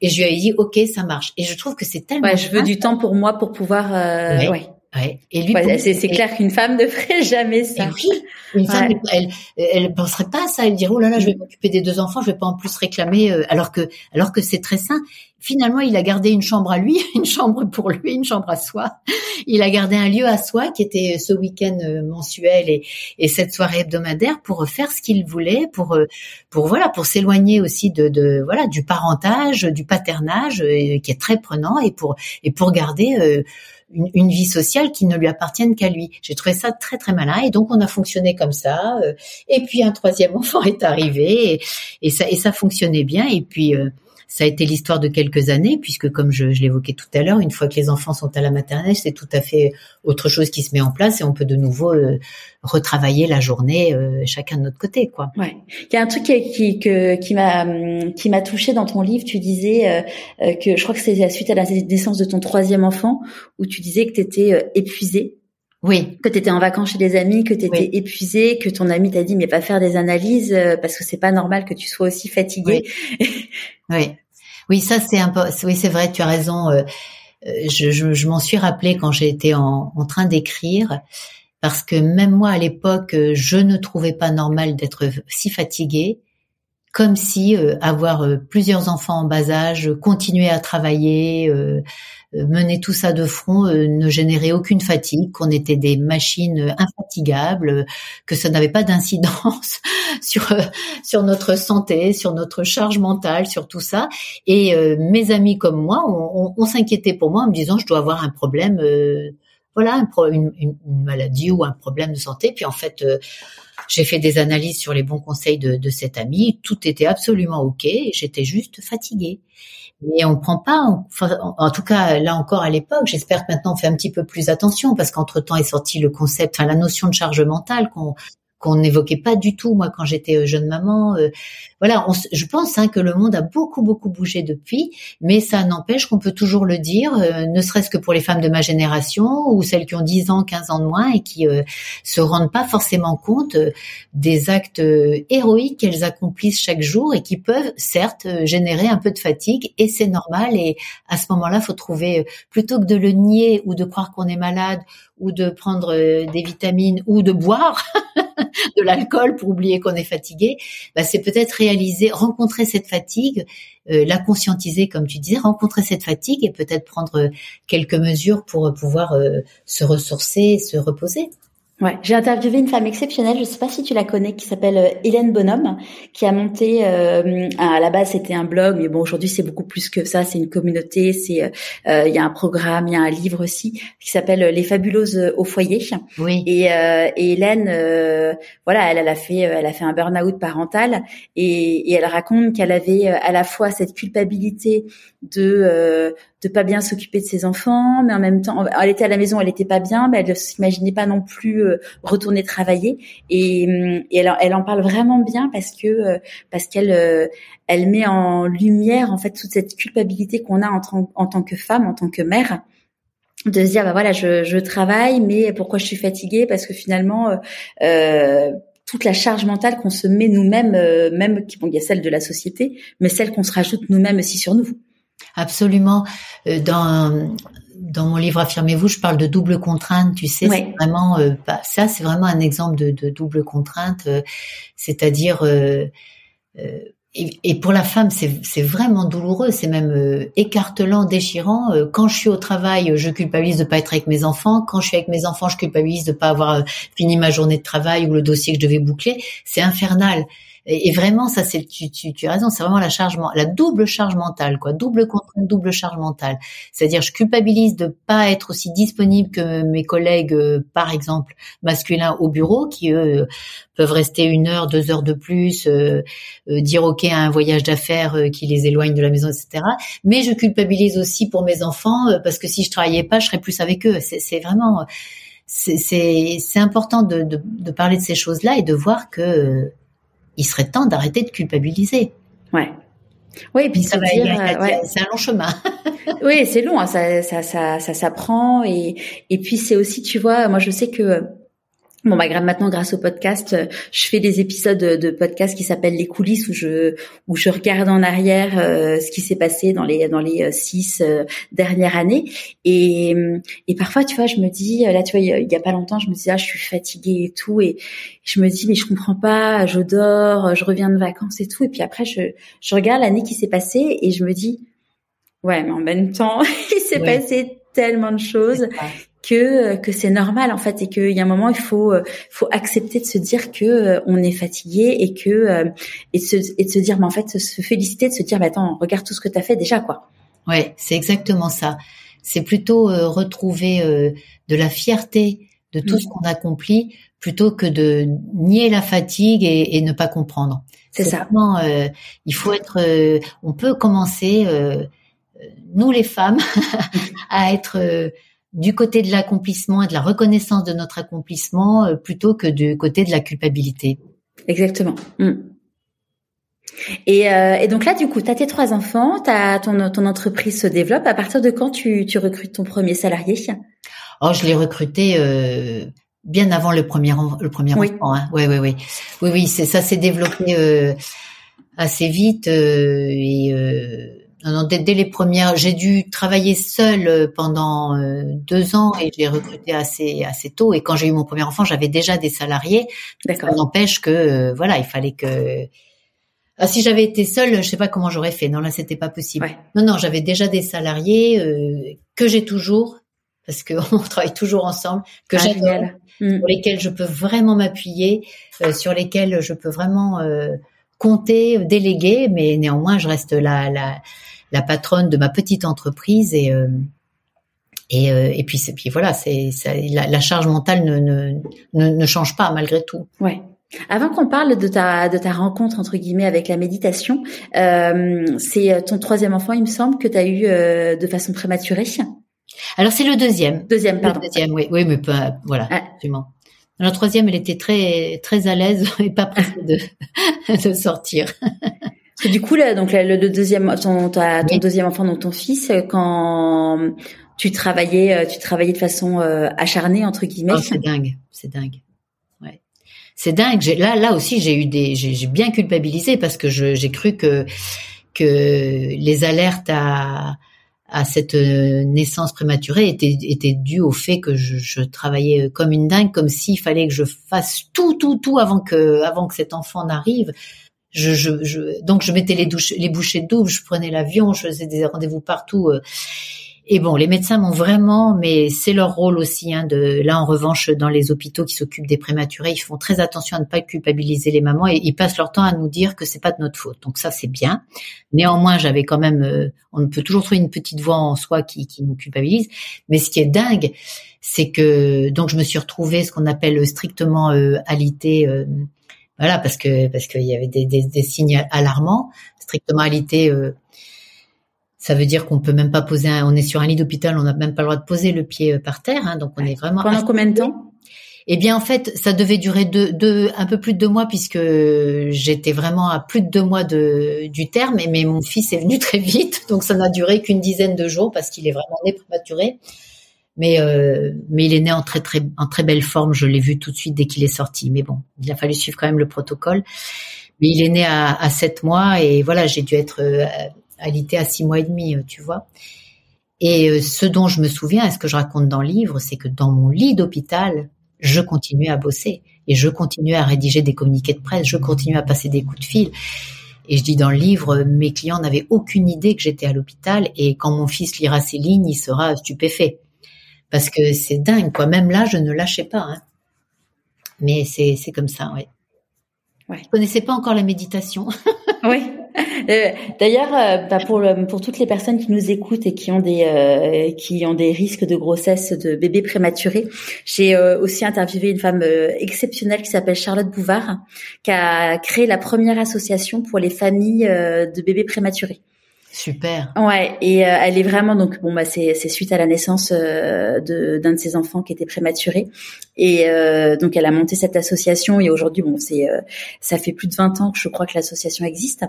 et je lui ai dit OK, ça marche. Et je trouve que c'est tellement. Ouais, je veux du temps pour moi pour pouvoir. Euh, ouais. Ouais. Et lui, c'est clair qu'une femme ne ferait jamais ça. oui, une femme, elle, elle, penserait pas à ça. Elle dirait oh là là, je vais m'occuper des deux enfants, je vais pas en plus réclamer. Euh, alors que, alors que c'est très sain. Finalement, il a gardé une chambre à lui, une chambre pour lui, une chambre à soi. Il a gardé un lieu à soi qui était ce week-end euh, mensuel et, et cette soirée hebdomadaire pour faire ce qu'il voulait, pour, euh, pour voilà, pour s'éloigner aussi de, de, voilà, du parentage, du paternage qui est très prenant et pour et pour garder une, vie sociale qui ne lui appartienne qu'à lui. J'ai trouvé ça très très malin et donc on a fonctionné comme ça. Euh, et puis un troisième enfant est arrivé et, ça et ça fonctionnait bien. Et puis euh, ça a été l'histoire de quelques années, puisque comme je, je l'évoquais tout à l'heure, une fois que les enfants sont à la maternelle, c'est tout à fait autre chose qui se met en place et on peut de nouveau euh, retravailler la journée euh, chacun de notre côté, quoi. Ouais. Il y a un truc qui qui, qui m'a qui m'a touché dans ton livre. Tu disais euh, que je crois que c'est la suite à la naissance de ton troisième enfant où tu disais que tu étais épuisée oui. Que tu étais en vacances chez des amis, que tu étais épuisée, que ton ami t'a dit mais pas faire des analyses euh, parce que c'est pas normal que tu sois aussi fatiguée. Oui. oui. ça c'est un peu oui, c'est vrai, tu as raison. Euh, euh, je, je, je m'en suis rappelé quand j'ai été en, en train d'écrire parce que même moi à l'époque, je ne trouvais pas normal d'être si fatiguée comme si avoir plusieurs enfants en bas âge, continuer à travailler, euh, mener tout ça de front euh, ne générait aucune fatigue, qu'on était des machines infatigables, que ça n'avait pas d'incidence sur euh, sur notre santé, sur notre charge mentale, sur tout ça. Et mes amis comme moi, on, on, s'inquiétait pour moi en me disant je dois avoir un problème, voilà, un une, une, maladie ou un problème de santé. Puis en fait j'ai fait des analyses sur les bons conseils de, de cet ami. Tout était absolument ok. J'étais juste fatiguée mais on prend pas, en, tout cas là encore à l'époque, j'espère que maintenant on fait un petit peu plus attention parce qu'entre temps est sorti le concept, enfin la notion de charge mentale qu'on qu'on n'évoquait pas du tout moi quand j'étais euh, jeune maman. Euh, voilà, je pense hein, que le monde a beaucoup beaucoup bougé depuis, mais ça n'empêche qu'on peut toujours le dire, euh, ne serait-ce que pour les femmes de ma génération ou celles qui ont 10 ans, 15 ans de moins et qui se rendent pas forcément compte des actes héroïques qu'elles accomplissent chaque jour et qui peuvent certes générer un peu de fatigue et c'est normal et à ce moment-là, faut trouver plutôt que de le nier ou de croire qu'on est malade ou de prendre des vitamines ou de boire de l'alcool pour oublier qu'on est fatigué, bah, c'est peut-être réaliser, rencontrer cette fatigue, euh, la conscientiser comme tu disais, rencontrer cette fatigue et peut-être prendre quelques mesures pour pouvoir se ressourcer, se reposer. Ouais, j'ai interviewé une femme exceptionnelle, je sais pas si tu la connais, qui s'appelle euh, Hélène Bonhomme, qui a monté, euh, à la base c'était un blog, mais bon aujourd'hui c'est beaucoup plus que ça, c'est une communauté, c'est euh, il y a un programme, il y a un livre aussi qui s'appelle Les fabuleuses au foyer. Oui. Et, et Hélène, voilà, elle, elle a fait, elle a fait un burn-out parental et, et elle raconte qu'elle avait à la fois cette culpabilité de de pas bien s'occuper de ses enfants, mais en même temps, elle était à la maison, elle était pas bien, mais elle ne s'imaginait pas non plus euh, retourner travailler. Et, hum, et elle, en parle vraiment bien parce que euh, parce qu'elle euh, elle met en lumière en fait toute cette culpabilité qu'on a en, en tant que femme, en tant que mère de se dire bah voilà je, je travaille mais pourquoi je suis fatiguée? Parce que finalement euh, toute la charge mentale qu'on se met nous-mêmes même bon il y a celle de la société mais celle qu'on se rajoute nous-mêmes aussi sur nous Absolument. Euh, dans dans mon livre Affirmez-vous, je parle de double contrainte. Tu sais, c'est vraiment euh, bah, ça, c'est vraiment un exemple de, de double contrainte. Euh, c'est-à-dire et, pour la femme, c'est vraiment douloureux, c'est même écartelant, déchirant. quand je suis au travail, je culpabilise de pas être avec mes enfants. Quand je suis avec mes enfants, je culpabilise de pas avoir fini ma journée de travail ou le dossier que je devais boucler. C'est infernal. Et, vraiment, ça, c'est tu, tu, tu as raison, c'est vraiment la charge, la double charge mentale, quoi, double contrainte, double charge mentale. C'est-à-dire, je culpabilise de pas être aussi disponible que mes collègues, euh, par exemple, masculins au bureau, qui eux peuvent rester une heure, deux heures de plus, euh, euh, dire ok à un voyage d'affaires qui les éloigne de la maison, etc. Mais je culpabilise aussi pour mes enfants parce que si je travaillais pas, je serais plus avec eux. C'est vraiment c'est important de, de, de, parler de ces choses-là et de voir que il serait temps d'arrêter de culpabiliser. Ouais. Oui, puis ça va, euh, c'est un long chemin. oui, c'est long, hein, ça, ça, ça, ça s'apprend et et puis c'est aussi, tu vois, moi je sais que Bon, bah, maintenant, grâce au podcast, euh, je fais des épisodes de podcast qui s'appellent les coulisses où je où je regarde en arrière euh, ce qui s'est passé dans les dans les euh, six dernières années. Et et parfois, tu vois, je me dis là, tu vois, il y, a pas longtemps, je me dis ah, je suis fatiguée et tout. Et je me dis mais je comprends pas, je dors, je reviens de vacances et tout. Et puis après je je regarde l'année qui s'est passée et je me dis ouais, mais en même temps, il s'est passé tellement de choses que euh, que c'est normal en fait et qu'il y a un moment il faut euh, faut accepter de se dire que euh, on est fatigué et que et de se et de se dire mais en fait se féliciter de se dire mais attends regarde tout ce que tu as fait déjà quoi. Ouais, c'est exactement ça. C'est plutôt retrouver de la fierté de tout mm. ce qu'on accomplit plutôt que de nier la fatigue et, et ne pas comprendre. C'est ça. Vraiment, il faut être. on peut commencer, nous les femmes, à être du côté de l'accomplissement et de la reconnaissance de notre accomplissement euh, plutôt que du côté de la culpabilité. Exactement. Mm. Et, euh, et, donc là, du coup, tu as tes trois enfants, as ton, ton entreprise se développe. À partir de quand tu, tu recrutes ton premier salarié? Oh, je l'ai recruté euh, bien avant le premier, le premier oui. enfant. Hein. Oui, oui, oui. Oui, oui, ça s'est développé euh, assez vite euh, et non, non, dès, dès, les premières, j'ai dû travailler seule euh, pendant euh, deux ans et j'ai recruté assez assez tôt. Et quand j'ai eu mon premier enfant, j'avais déjà des salariés. Ça n'empêche que euh, voilà, il fallait que ah, si j'avais été seule, je sais pas comment j'aurais fait. Non, là, c'était pas possible. Non, non, j'avais déjà des salariés que j'ai toujours parce qu'on travaille toujours ensemble, que ah, j'adore, mm. sur lesquels je peux vraiment m'appuyer, sur lesquels je peux vraiment compter, déléguer, mais néanmoins, je reste la, la, la patronne de ma petite entreprise et euh, et, euh, et puis, puis voilà, c'est la, la, charge mentale ne, ne, ne, change pas malgré tout. Ouais. Avant qu'on parle de ta de ta rencontre entre guillemets avec la méditation, euh, c'est ton troisième enfant, il me semble, que tu as eu euh, de façon prématurée. Alors c'est le deuxième. Deuxième, pardon. Le deuxième, oui, oui, mais pas, voilà, ah. La troisième, elle était très très à l'aise et pas prête de, de sortir. Parce que du coup, là, donc le deuxième, ton, ton deuxième enfant, donc ton fils, quand tu travaillais, euh, tu travaillais de façon euh, acharnée entre guillemets. Oh, c'est dingue, c'est dingue. Ouais, c'est dingue. Là, là aussi, j'ai eu des, j'ai bien culpabilisé parce que j'ai cru que que les alertes à à cette euh, naissance prématurée était, était due au fait que je, je travaillais comme une dingue, comme s'il fallait que je fasse tout, tout, tout avant que, avant que cet enfant n'arrive. Je, je, je, donc je mettais les, douches, les bouchées doubles, je prenais l'avion, je faisais des rendez-vous partout. Euh, et bon, les médecins m'ont vraiment, mais c'est leur rôle aussi. Hein, de là, en revanche, dans les hôpitaux qui s'occupent des prématurés, ils font très attention à ne pas culpabiliser les mamans et ils passent leur temps à nous dire que c'est pas de notre faute. Donc ça, c'est bien. Néanmoins, j'avais quand même, euh, on peut toujours trouver une petite voix en soi qui, qui nous culpabilise. Mais ce qui est dingue, c'est que donc je me suis retrouvée ce qu'on appelle strictement euh, alité. Euh, voilà, parce que parce qu'il y avait des, des, des, signes alarmants, strictement alité. Euh, ça veut dire qu'on peut même pas poser, un, on est sur un lit d'hôpital, on n'a même pas le droit de poser le pied euh, par terre, hein, donc on est vraiment. Pendant combien de temps Eh bien, en fait, ça devait durer deux, deux, un peu plus de deux mois puisque j'étais vraiment à plus de deux mois de, du terme, mais mon fils est venu très vite, donc ça n'a duré qu'une dizaine de jours parce qu'il est vraiment né prématuré. Mais euh, mais il est né en très très en très belle forme. Je l'ai vu tout de suite dès qu'il est sorti. Mais bon, il a fallu suivre quand même le protocole. Mais il est né à, à 7 mois et voilà, j'ai dû être euh, alité à six mois et demi, euh, tu vois. Et euh, ce dont je me souviens, et ce que je raconte dans le livre, c'est que dans mon lit d'hôpital, je continuais à bosser et je continuais à rédiger des communiqués de presse, je continuais à passer des coups de fil. Et je dis dans le livre, mes clients n'avaient aucune idée que j'étais à l'hôpital et quand mon fils lira ces lignes, il sera stupéfait. Parce que c'est dingue, quoi. Même là, je ne lâchais pas. Hein. Mais c'est, c'est comme ça, ouais. ouais. Je connaissais pas encore la méditation. oui. Euh, d'ailleurs, euh, bah pour pour toutes les personnes qui nous écoutent et qui ont des euh, qui ont des risques de grossesse de bébés prématurés, j'ai aussi interviewé une femme exceptionnelle qui s'appelle Charlotte Bouvard, qui a créé la première association pour les familles de bébés prématurés. Super. Ouais, et euh, elle est vraiment donc bon bah c'est suite à la naissance euh, de d'un de ses enfants qui était prématuré. Et euh, donc elle a monté cette association et aujourd'hui bon c'est ça fait plus de 20 ans que je crois que l'association existe.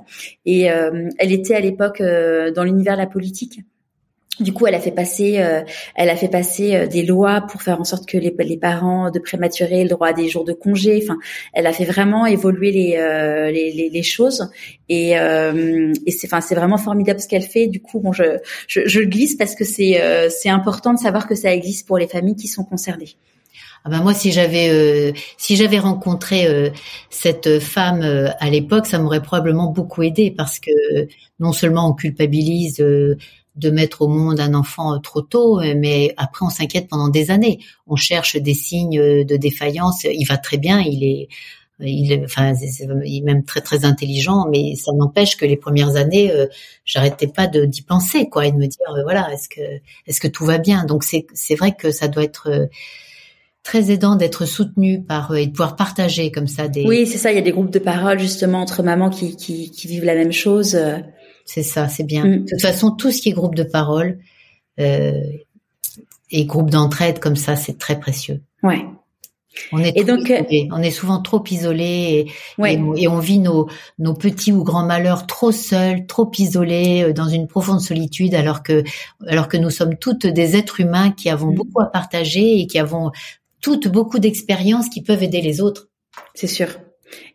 Et elle était à l'époque dans l'univers de la politique du coup, elle a fait passer, euh, elle a fait passer euh, des lois pour faire en sorte que les, les, parents de prématurés aient le droit à des jours de congé. Enfin, elle a fait vraiment évoluer les euh, les, les, choses et, et c'est, enfin, c'est vraiment formidable ce qu'elle fait. Du coup, bon, je, je, je glisse parce que c'est c'est important de savoir que ça existe pour les familles qui sont concernées. Ah ben moi, si j'avais euh, si j'avais rencontré euh, cette femme euh, à l'époque, ça m'aurait probablement beaucoup aidé parce que non seulement on culpabilise de mettre au monde un enfant trop tôt, mais après on s'inquiète pendant des années. On cherche des signes de défaillance. Il va très bien, il est, il, enfin, il est même très très intelligent, mais ça n'empêche que les premières années, euh, j'arrêtais pas d'y penser, quoi, et de me dire, voilà, est-ce que est-ce que tout va bien? Donc c'est c'est vrai que ça doit être très aidant d'être soutenu par et de pouvoir partager comme ça des. Oui, c'est ça. Il y a des groupes de parole justement entre mamans qui qui, qui vivent la même chose. C'est ça, c'est bien. Mm. De toute façon, tout ce qui est groupe de parole euh, et groupe d'entraide comme ça, c'est très précieux. Ouais. On est, et donc, euh, on est souvent trop isolé et, et, on vit nos, nos petits ou grands malheurs trop seuls, trop isolés, euh, dans une profonde solitude, alors que, alors que nous sommes toutes des êtres humains qui avons mm. beaucoup à partager et qui avons toutes beaucoup d'expériences qui peuvent aider les autres. C'est sûr.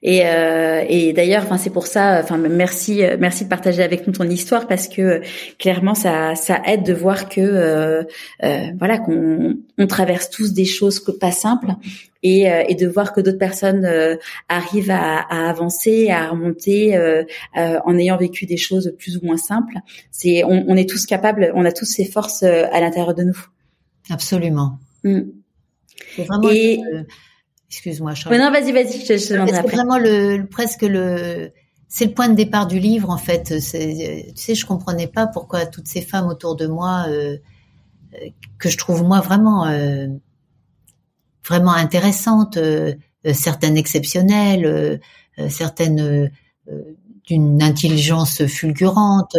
Et, euh, et d'ailleurs, enfin c'est pour ça. Enfin merci, merci de partager avec nous ton histoire parce que clairement ça, ça aide de voir que euh, euh, voilà qu'on on traverse tous des choses que pas simples et, euh, et de voir que d'autres personnes euh, arrivent à, à, avancer, à remonter euh, en ayant vécu des choses plus ou moins simples. C'est on, on, est tous capables, on a tous ces forces à l'intérieur de nous. Absolument. Mm. Vraiment et excuse-moi. Mais non, vas-y, vas-y, je, je après. Vraiment le, presque le, c'est le point de départ du livre en fait. C'est, tu sais, je comprenais pas pourquoi toutes ces femmes autour de moi euh, euh que je trouve moi vraiment euh, vraiment intéressantes, euh, euh certaines exceptionnelles, certaines d'une intelligence fulgurante.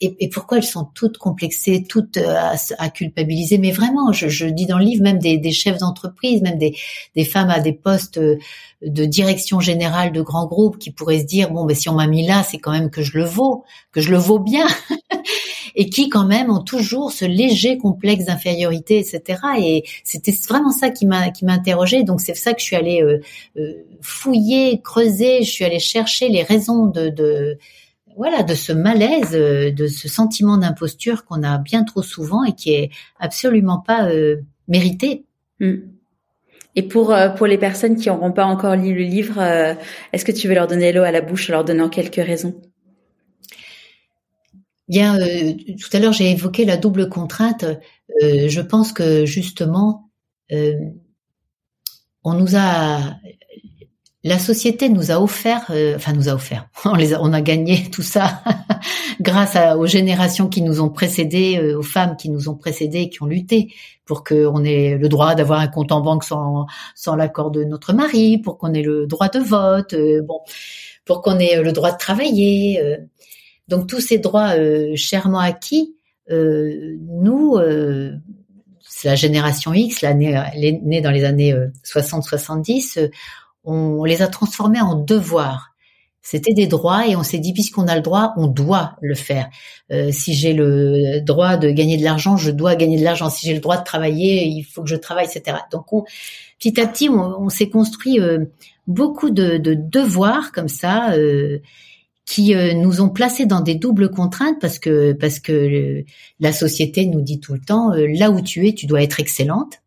Et, et, pourquoi elles sont toutes complexées, toutes à, à culpabiliser Mais vraiment, je, dis dans le livre, même des, chefs d'entreprise, même des, des, femmes à des postes de direction générale de grands groupes qui pourraient se dire bon, ben si on m'a mis là, c'est quand même que je le vaux, que je le vaux bien. et qui quand même ont toujours ce léger complexe d'infériorité, etc. Et c'était vraiment ça qui m'a qui m'a interrogé. Donc c'est ça que je suis allée euh, euh, fouiller, creuser. Je suis allée chercher les raisons de, de voilà, de ce malaise, de ce sentiment d'imposture qu'on a bien trop souvent et qui est absolument pas mérité. Hmm. Et pour pour les personnes qui n'auront pas encore lu le livre, est-ce que tu veux leur donner l'eau à la bouche en leur donnant quelques raisons? Bien, tout à l'heure j'ai évoqué la double contrainte. je pense que justement, on nous a la société nous a offert, euh, enfin nous a offert, on, les a, on a gagné tout ça grâce aux générations qui nous ont précédés, euh, aux femmes qui nous ont précédés, qui ont lutté pour qu'on ait le droit d'avoir un compte en banque sans, sans l'accord de notre mari, pour qu'on ait le droit de vote, euh, bon, pour qu'on ait le droit de travailler. Donc tous ces droits chèrement acquis, nous, c'est la génération X, la née, dans les années 60-70 on, les a transformés en devoirs. C'était des droits et on s'est dit puisqu'on a le droit, on doit le faire. Euh, si j'ai le droit de gagner de l'argent, je dois gagner de l'argent. Si j'ai le droit de travailler, il faut que je travaille, etc. Donc on, petit à petit, on, s'est construit euh, beaucoup de, devoirs comme ça euh, qui nous ont placés dans des doubles contraintes parce que parce que la société nous dit tout le temps là où tu es, tu dois être excellente.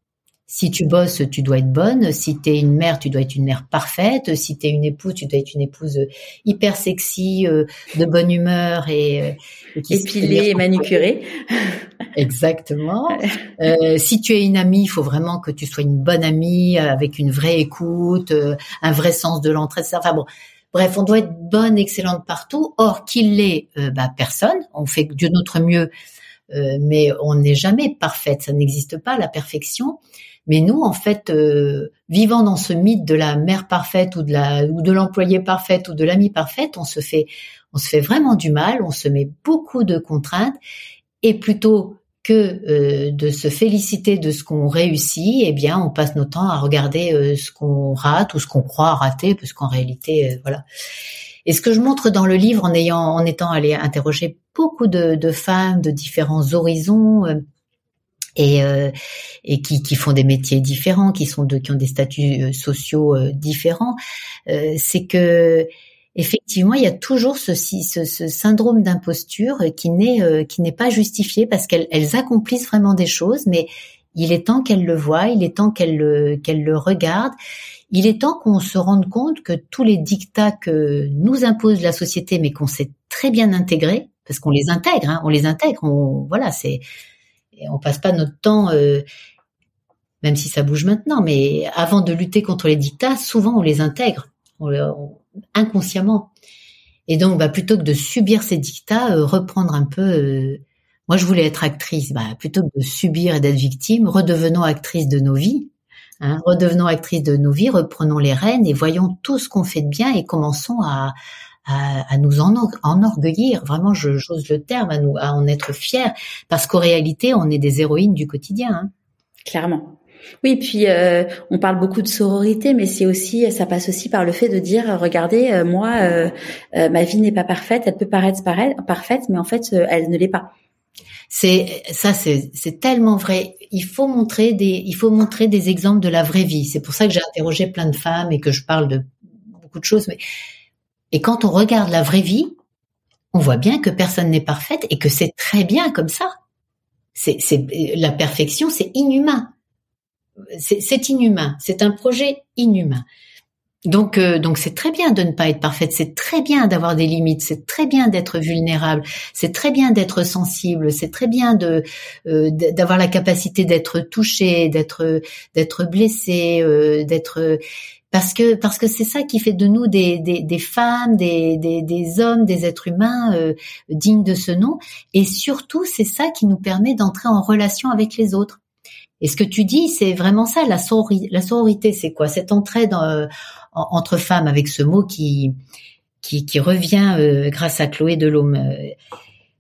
Si tu bosses, tu dois être bonne. Si tu es une mère, tu dois être une mère parfaite. Si tu es une épouse, tu dois être une épouse euh, hyper sexy, euh, de bonne humeur et, euh, et épilée et manucurée. Exactement. Euh, si tu es une amie, il faut vraiment que tu sois une bonne amie avec une vraie écoute, un vrai sens de l'entraide. Enfin bon, bref, on doit être bonne, excellente partout. Or, qu'il l'est, bah, personne. On fait de notre mieux, mais on n'est jamais parfaite. Ça n'existe pas la perfection. Mais nous, en fait, euh, vivant dans ce mythe de la mère parfaite ou de la ou de l'employée parfaite ou de l'amie parfaite, on se fait on se fait vraiment du mal, on se met beaucoup de contraintes et plutôt que euh, de se féliciter de ce qu'on réussit, eh bien, on passe notre temps à regarder euh, ce qu'on rate ou ce qu'on croit rater, parce qu'en réalité, voilà. Et ce que je montre dans le livre, en ayant, en étant allé interroger beaucoup de, de femmes de différents horizons, et, euh, et qui, qui, font des métiers différents, qui sont de, qui ont des statuts euh, sociaux euh, différents, c'est que effectivement il y a toujours ce, ce, ce syndrome d'imposture qui n'est n'est pas justifié parce qu'elles elles accomplissent vraiment des choses, mais il est temps qu'elles le voient, il est temps qu'elles le qu'elles le regardent. Il est temps qu'on se rende compte que tous les dictats que nous impose la société, mais qu'on sait très bien intégrer, parce qu'on les intègre, hein, on les intègre, on, voilà, c'est on passe pas notre temps, euh, même si ça bouge maintenant, mais avant de lutter contre les dictats, souvent on les intègre inconsciemment. Et donc, bah, plutôt que de subir ces dictats, euh, reprendre un peu. Euh, moi, je voulais être actrice. Bah, plutôt que de subir et d'être victime, redevenons actrice de nos vies. Hein, redevenons actrice de nos vies, reprenons les rênes et voyons tout ce qu'on fait de bien et commençons à, à, nous en, enorgueillir. Vraiment, j'ose le terme, à, nous, à en être fiers, parce qu'en réalité, on est des héroïnes du quotidien. Hein. Clairement. Oui, puis euh, on parle beaucoup de sororité, mais c'est aussi, ça passe aussi par le fait de dire, regardez, euh, moi, euh, ma vie n'est pas parfaite, elle peut paraître parfaite, mais en fait, elle ne l'est pas. C'est ça, c'est tellement vrai. Il faut montrer des, il faut montrer des exemples de la vraie vie. C'est pour ça que j'ai interrogé plein de femmes et que je parle de beaucoup de choses, mais et quand on regarde la vraie vie, on voit bien que personne n'est parfaite et que c'est très bien comme ça. C'est, la perfection, c'est inhumain. C'est, inhumain. C'est un projet inhumain. Donc, euh, donc c'est très bien de ne pas être parfaite. C'est très bien d'avoir des limites. C'est très bien d'être vulnérable. C'est très bien d'être sensible. C'est très bien de euh, d'avoir la capacité d'être touché, d'être d'être blessé, euh, d'être parce que parce que c'est ça qui fait de nous des, des, femmes, des, des, hommes, des êtres humains dignes de ce nom, et surtout c'est ça qui nous permet d'entrer en relation avec les autres. Et ce que tu dis, c'est vraiment ça, la sororité. La sororité, c'est quoi? Cette entraide euh, entre femmes, avec ce mot qui qui, qui revient euh, grâce à Chloé Delhomme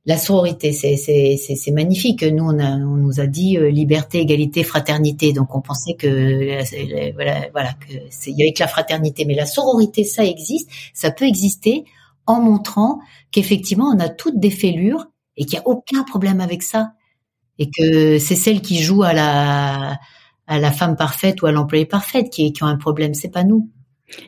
la sororité, c'est magnifique. Nous, on, a, on nous a dit euh, liberté, égalité, fraternité. Donc, on pensait que euh, voilà, voilà, que il y avait que la fraternité, mais la sororité, ça existe, ça peut exister en montrant qu'effectivement, on a toutes des fêlures et qu'il n'y a aucun problème avec ça, et que c'est celle qui joue à la à la femme parfaite ou à l'employé parfaite qui, qui ont un problème, c'est pas nous.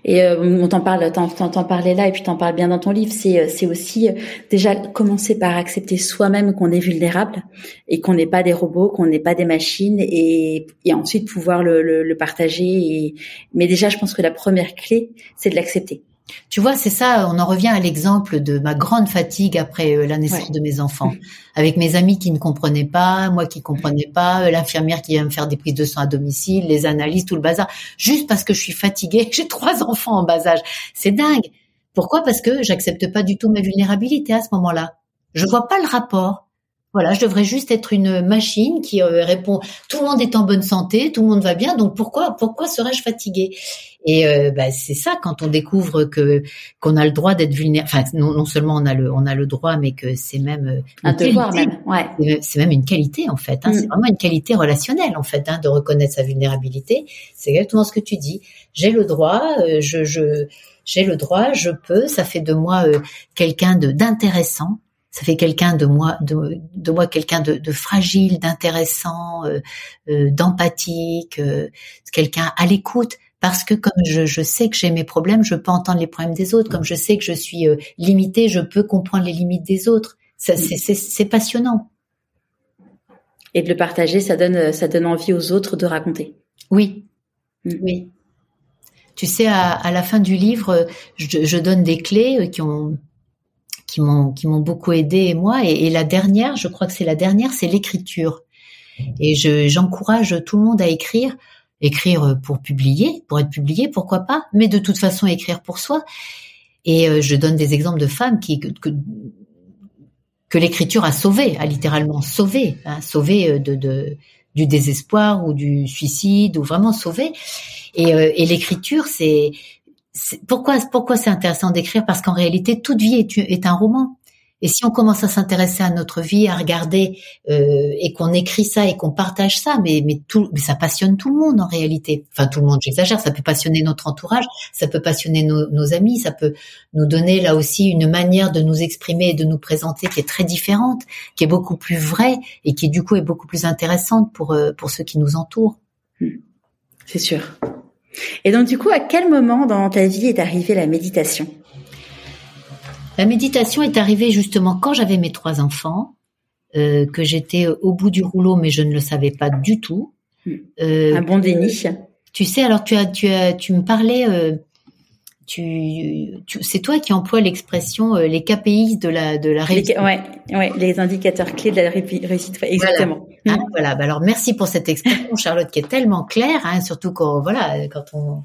Et euh, on t'en parle, t'en, t'en, parlais là, et puis t'en parles bien dans ton livre. C'est, euh, c'est aussi euh, déjà commencer par accepter soi-même qu'on est vulnérable et qu'on n'est pas des robots, qu'on n'est pas des machines, et, et ensuite pouvoir le, le, le partager. Et... Mais déjà, je pense que la première clé, c'est de l'accepter. Tu vois, c'est ça, on en revient à l'exemple de ma grande fatigue après euh, la naissance de mes enfants. Avec mes amis qui ne comprenaient pas, moi qui comprenais pas, euh, l'infirmière qui vient me faire des prises de sang à domicile, les analyses, tout le bazar. Juste parce que je suis fatiguée, j'ai trois enfants en bas âge. C'est dingue. Pourquoi? Parce que j'accepte pas du tout ma vulnérabilité à ce moment-là. Je vois pas le rapport. Voilà, je devrais juste être une machine qui euh, répond. Tout le monde est en bonne santé, tout le monde va bien, donc pourquoi pourquoi serais-je fatiguée? Et euh, bah, c'est ça quand on découvre que qu'on a le droit d'être vulnérable. Enfin, non, non, seulement on a le on a le droit, mais que c'est même euh, un devoir même. Ouais. C'est même une qualité en fait. Hein. C'est mm. vraiment une qualité relationnelle en fait hein, de reconnaître sa vulnérabilité. C'est exactement ce que tu dis. J'ai le droit. je je j'ai le droit, je peux, ça fait de moi quelqu'un de d'intéressant, ça fait quelqu'un de moi, de, de moi quelqu'un de, de, fragile, d'intéressant, euh, euh, d'empathique, euh, quelqu'un à l'écoute. Parce que comme je, je sais que j'ai mes problèmes, je peux entendre les problèmes des autres. Comme je sais que je suis euh, limitée, je peux comprendre les limites des autres. C'est passionnant. Et de le partager, ça donne, ça donne envie aux autres de raconter. Oui, mm. oui. Tu sais, à, à, la fin du livre, je, je donne des clés qui ont qui m'ont qui m'ont beaucoup aidé moi. Et, la dernière, je crois que c'est la dernière, c'est l'écriture. Et je j'encourage tout le monde à écrire, écrire pour publier, pour être publié, pourquoi pas, mais de toute façon écrire pour soi. Et euh, je donne des exemples de femmes qui que, que, l'écriture a sauvé, a littéralement sauvé, hein, sauvé euh, de, de du désespoir ou du suicide ou vraiment sauvé. Et, euh, et l'écriture, c'est pourquoi pourquoi c'est intéressant d'écrire? Parce qu'en réalité, toute vie est, un roman. Et si on commence à s'intéresser à notre vie, à regarder euh, et qu'on écrit ça et qu'on partage ça, mais tout, mais ça passionne tout le monde en réalité. Enfin tout le monde, j'exagère. Ça peut passionner notre entourage, ça peut passionner nos, nos, amis, ça peut nous donner là aussi une manière de nous exprimer et de nous présenter qui est très différente, qui est beaucoup plus vraie et qui du coup est beaucoup plus intéressante pour euh, pour ceux qui nous entourent. C'est sûr. Et donc du coup, à quel moment dans ta vie est arrivée la méditation? La méditation est arrivée justement quand j'avais mes trois enfants, euh, que j'étais au bout du rouleau, mais je ne le savais pas du tout. Hmm. Euh, Un bon déni. Tu sais, alors tu as, tu as, tu me parlais euh, tu, c'est toi qui emploies l'expression les KPI de la de la réussite. Les, ouais, ouais, les indicateurs clés de la réussite. Exactement. Voilà. Ah, voilà. Bah alors merci pour cette expression, Charlotte, qui est tellement claire, hein, surtout quand voilà, quand on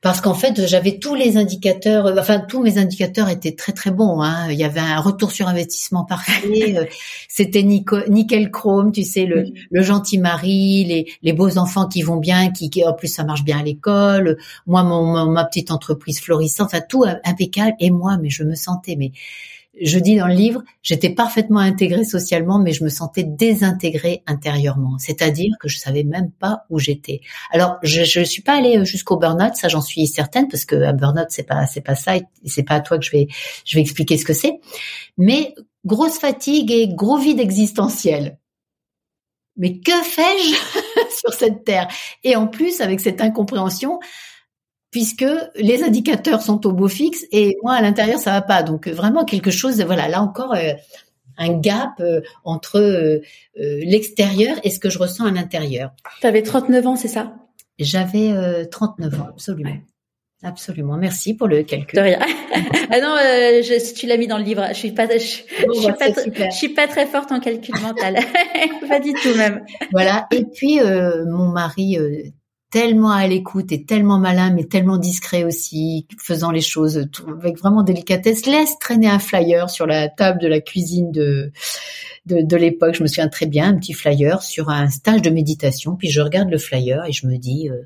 parce qu'en fait j'avais tous les indicateurs, euh, enfin tous mes indicateurs étaient très très bons. Hein. Il y avait un retour sur investissement parfait, euh, c'était nickel chrome, tu sais le, le gentil mari, les, les beaux enfants qui vont bien, qui, qui en plus ça marche bien à l'école, moi mon, ma petite entreprise florissante, enfin tout impeccable. Et moi, mais je me sentais mais je dis dans le livre, j'étais parfaitement intégrée socialement, mais je me sentais désintégrée intérieurement. C'est-à-dire que je savais même pas où j'étais. Alors, je ne suis pas allée jusqu'au burn-out, ça j'en suis certaine, parce que un burn-out c'est pas c'est pas ça, c'est pas à toi que je vais je vais expliquer ce que c'est. Mais grosse fatigue et gros vide existentiel. Mais que fais-je sur cette terre? Et en plus, avec cette incompréhension, puisque les indicateurs sont au beau fixe et moi à l'intérieur ça va pas. Donc vraiment quelque chose, voilà, là encore euh, un gap euh, entre euh, l'extérieur et ce que je ressens à l'intérieur. Tu avais 39 ans, c'est ça? J'avais 39 ans, absolument. Absolument. Merci pour le calcul. De rien. ah non, je, tu l'as mis dans le livre. Je suis pas, je, suis bah, pas, je suis pas très forte en calcul mental. pas du tout même. Voilà. Et puis mon mari tellement à l'écoute et tellement malin, mais tellement discret aussi, faisant les choses avec vraiment délicatesse, laisse traîner un flyer sur la table de la cuisine de de, de l'époque. Je me souviens très bien, un petit flyer sur un stage de méditation. Puis je regarde le flyer et je me dis, euh,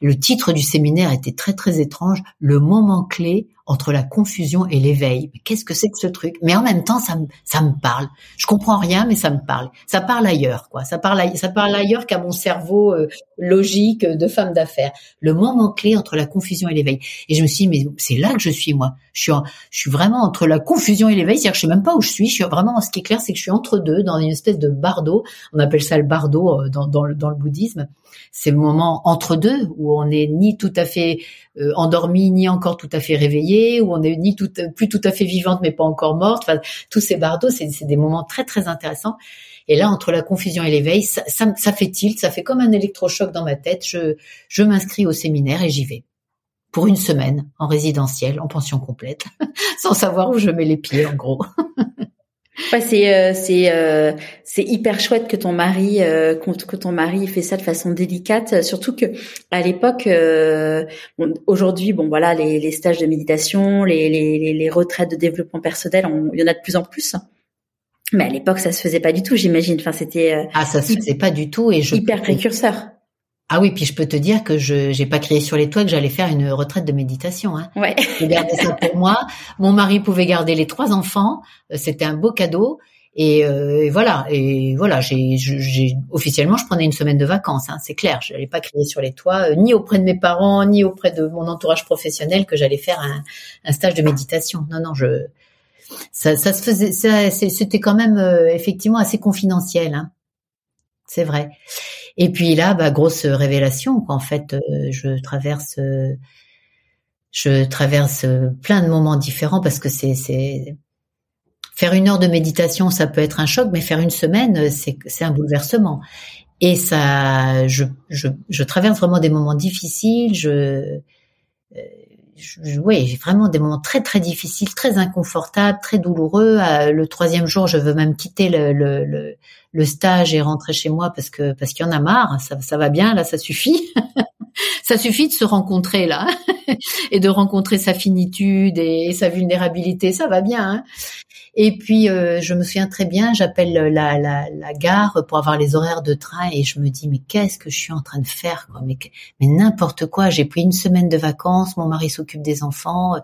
le titre du séminaire était très très étrange. Le moment clé entre la confusion et l'éveil. Qu'est-ce que c'est que ce truc? Mais en même temps, ça me ça me parle. Je comprends rien, mais ça me parle. Ça parle ailleurs, quoi. Ça parle ça parle ailleurs qu'à mon cerveau euh, logique de femme d'affaires. Le moment clé entre la confusion et l'éveil. Et je me suis dit, mais c'est là que je suis moi. Je suis je suis vraiment entre la confusion et l'éveil. C'est-à-dire que je sais même pas où je suis. Je suis vraiment. Ce qui est clair, c'est que je suis entre deux, dans une espèce de bardo. On appelle ça le bardo euh, dans, dans, dans le bouddhisme c'est le moment entre deux où on n'est ni tout à fait euh, endormie ni encore tout à fait réveillée, où on est ni tout, plus tout à fait vivante mais pas encore morte. Enfin, tous ces bardeaux, c'est des moments très très intéressants. Et là, entre la confusion et l'éveil, ça, ça, ça, fait tilt, ça fait comme un électrochoc dans ma tête. Je, je m'inscris au séminaire et j'y vais pour une semaine en résidentiel, en pension complète, sans savoir où je mets les pieds, en gros. Ouais, c'est euh, c'est euh, c'est hyper chouette que ton mari euh, que ton mari fait ça de façon délicate, surtout que à l'époque, bon, aujourd'hui, bon voilà, les, les stages de méditation, les, les, les retraites de développement personnel, il y en a de plus en plus. Mais à l'époque, ça se faisait pas du tout, j'imagine. Enfin, c'était ah, ça se faisait pas du tout et je hyper précurseur. Ah oui, puis je peux te dire que je j'ai pas crié sur les toits que j'allais faire une retraite de méditation. Hein. Ouais. J'ai gardé ça pour moi. Mon mari pouvait garder les trois enfants. Euh, c'était un beau cadeau. Et, euh, et voilà. Et voilà. J'ai, j'ai officiellement, je prenais une semaine de vacances. Hein, c'est clair. Je n'allais pas crier sur les toits, euh, ni auprès de mes parents, ni auprès de mon entourage professionnel que j'allais faire un, un, stage de méditation. Non, non, je ça, ça se faisait. Ça, c'était quand même effectivement assez confidentiel. Hein. C'est vrai. Et puis là, bah, grosse révélation. En fait, euh, je traverse, je traverse plein de moments différents parce que c'est, faire une heure de méditation, ça peut être un choc, mais faire une semaine, c'est, un bouleversement. Et ça, je, je, je traverse vraiment des moments difficiles. Je, euh, oui, j'ai vraiment des moments très très difficiles, très inconfortables, très douloureux. Euh, le troisième jour, je veux même quitter le, le, le, stage et rentrer chez moi parce que parce qu'il y en a marre. Ça, ça va bien, là, ça suffit. ça suffit de se rencontrer là et de rencontrer sa finitude et, sa vulnérabilité. Ça va bien. Hein et puis, euh, je me souviens très bien, j'appelle la, la, la, gare pour avoir les horaires de train et je me dis, mais qu'est-ce que je suis en train de faire quoi? Mais, mais n'importe quoi, j'ai pris une semaine de vacances, mon mari s'occupe des enfants.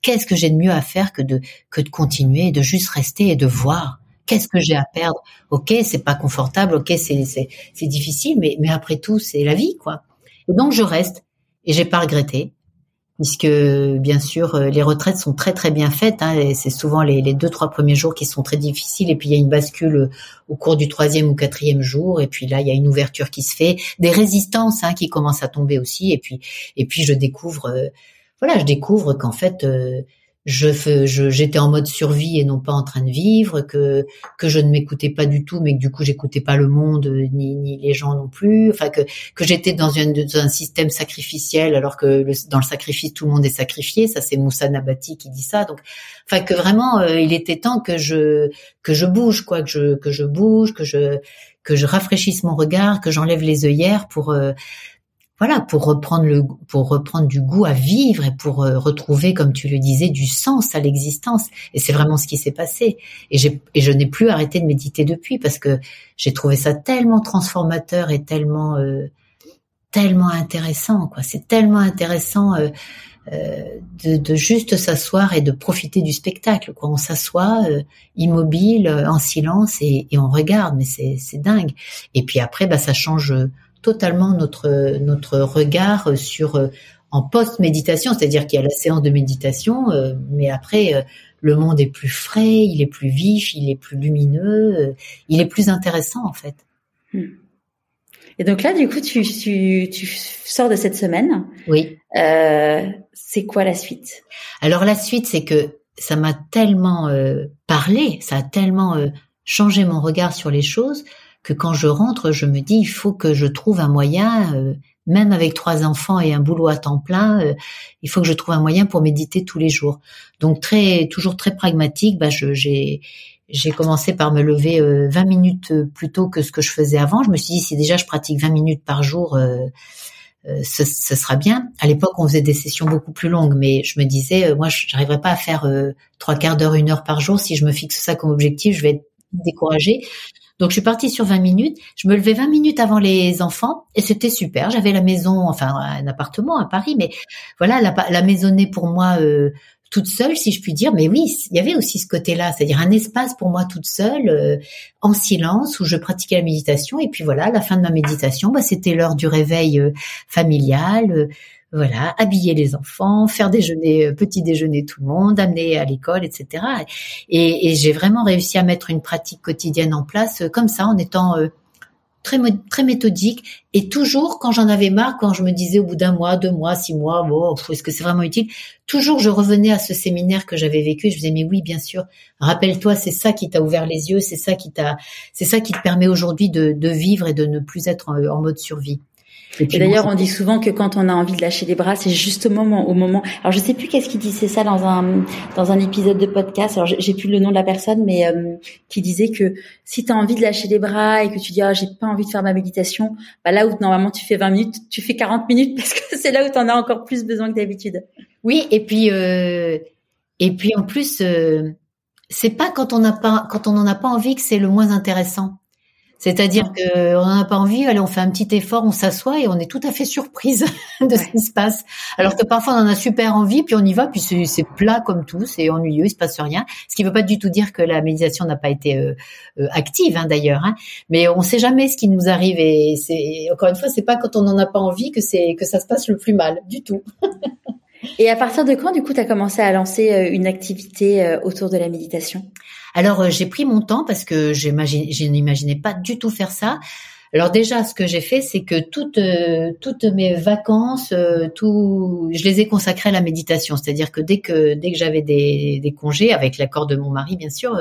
Qu'est-ce que j'ai de mieux à faire que de, que de continuer, de juste rester et de voir? Qu'est-ce que j'ai à perdre? Ok, c'est pas confortable, ok, c'est, c'est, difficile, mais, mais après tout, c'est la vie, quoi. Et donc, je reste et j'ai pas regretté puisque bien sûr euh, les retraites sont très très bien faites. Hein, c'est souvent les, les, deux trois premiers jours qui sont très difficiles, et puis il y a une bascule euh, au cours du troisième ou quatrième jour, et puis là il y a une ouverture qui se fait, des résistances hein, qui commencent à tomber aussi, et puis et puis je découvre, euh, voilà, je découvre qu'en fait je, j'étais en mode survie et non pas en train de vivre, que que je ne m'écoutais pas du tout, mais que du coup j'écoutais pas le monde ni, ni les gens non plus. Enfin que que j'étais dans, dans un système sacrificiel alors que dans le sacrifice tout le monde est sacrifié. Ça c'est Moussa Nabati qui dit ça. Donc enfin que vraiment euh, il était temps que je que je bouge quoi, que je que je bouge, que je que je rafraîchisse mon regard, que j'enlève les œillères pour euh, voilà, pour reprendre le, pour reprendre du goût à vivre et pour euh, retrouver, comme tu le disais, du sens à l'existence. Et c'est vraiment ce qui s'est passé. Et et je n'ai plus arrêté de méditer depuis parce que j'ai trouvé ça tellement transformateur et tellement, euh, tellement intéressant, quoi. C'est tellement intéressant. Euh, de, juste s'asseoir et de profiter du spectacle. Quoi. On s'assoit immobile, en silence et, on regarde, mais c'est, c'est dingue. Et puis après, bah, ça change totalement notre notre regard sur euh, en post-méditation, c'est-à-dire qu'il y a la séance de méditation, euh, mais après euh, le monde est plus frais, il est plus vif, il est plus lumineux, il est plus intéressant en fait. Hmm. Et donc là, du coup, tu, tu, tu sors de cette semaine. Oui. Euh, c'est quoi la suite? Alors la suite, c'est que ça m'a tellement parlé, ça a tellement changé mon regard sur les choses que quand je rentre, je me dis il faut que je trouve un moyen, euh, même avec trois enfants et un boulot à temps plein, euh, il faut que je trouve un moyen pour méditer tous les jours. Donc très, toujours très pragmatique. Bah, j'ai j'ai commencé par me lever 20 euh, minutes plus tôt que ce que je faisais avant. Je me suis dit si déjà je pratique 20 minutes par jour. Ce, ce, sera bien. À l'époque, on faisait des sessions beaucoup plus longues, mais je me disais, moi, je n'arriverai pas à faire trois quarts d'heure, une heure par jour. Si je me fixe ça comme objectif, je vais être découragée. Donc je suis partie sur 20 minutes. Je me levais 20 minutes avant les enfants et c'était super. J'avais la maison, enfin un appartement à Paris, mais voilà la, maisonnée pour moi euh, toute seule, si je puis dire. Mais oui, il y avait aussi ce côté-là, c'est-à-dire un espace pour moi toute seule, euh, en silence, où je pratiquais la méditation. Et puis voilà, la fin de ma méditation, bah, c'était l'heure du réveil euh, familial voilà, habiller les enfants, faire déjeuner, euh, petit déjeuner tout le monde, amener à l'école, etc. Et, et j'ai vraiment réussi à mettre une pratique quotidienne en place euh, comme ça, en étant euh, très très méthodique et toujours quand j'en avais marre, quand je me disais au bout d'un mois, deux mois, six mois, bon, est-ce que c'est vraiment utile? Toujours, je revenais à ce séminaire que j'avais vécu. Je me disais mais oui, bien sûr. Rappelle-toi, c'est ça qui t'a ouvert les yeux, c'est ça qui t'a, c'est ça qui te permet aujourd'hui de, de, vivre et de ne plus être en mode survie. Et, d'ailleurs, on dit souvent que quand on a envie de lâcher les bras, c'est justement au moment. Alors, je sais plus qu'est-ce qui disait ça dans un dans un épisode de podcast. Alors, j'ai plus le nom de la personne, mais euh, qui disait que si tu as envie de lâcher les bras et que tu dis ah j'ai pas envie de faire ma méditation, bah là où normalement tu fais 20 minutes, tu fais 40 minutes parce que c'est là où tu en as encore plus besoin que d'habitude. Oui, et puis euh, et puis en plus, euh, c'est pas quand on n'a pas quand on n'en a pas envie que c'est le moins intéressant. C'est-à-dire qu'on n'en a pas envie, allez, on fait un petit effort, on s'assoit et on est tout à fait surprise de ce qui se passe. Alors que parfois on en a super envie, puis on y va, puis c'est plat comme tout, c'est ennuyeux, il se passe rien. Ce qui ne veut pas du tout dire que la méditation n'a pas été euh, euh, active, hein, d'ailleurs. Hein. Mais on ne sait jamais ce qui nous arrive et c'est encore une fois, c'est pas quand on n'en a pas envie que c'est que ça se passe le plus mal, du tout. et à partir de quand, du coup, tu as commencé à lancer euh, une activité autour de la méditation? Alors euh, j'ai pris mon temps parce que je n'imaginais pas du tout faire ça. Alors déjà, ce que j'ai fait, c'est que toutes euh, toutes mes vacances, euh, tout, je les ai consacrées à la méditation. C'est-à-dire que dès que dès que j'avais des, des congés, avec l'accord de mon mari, bien sûr,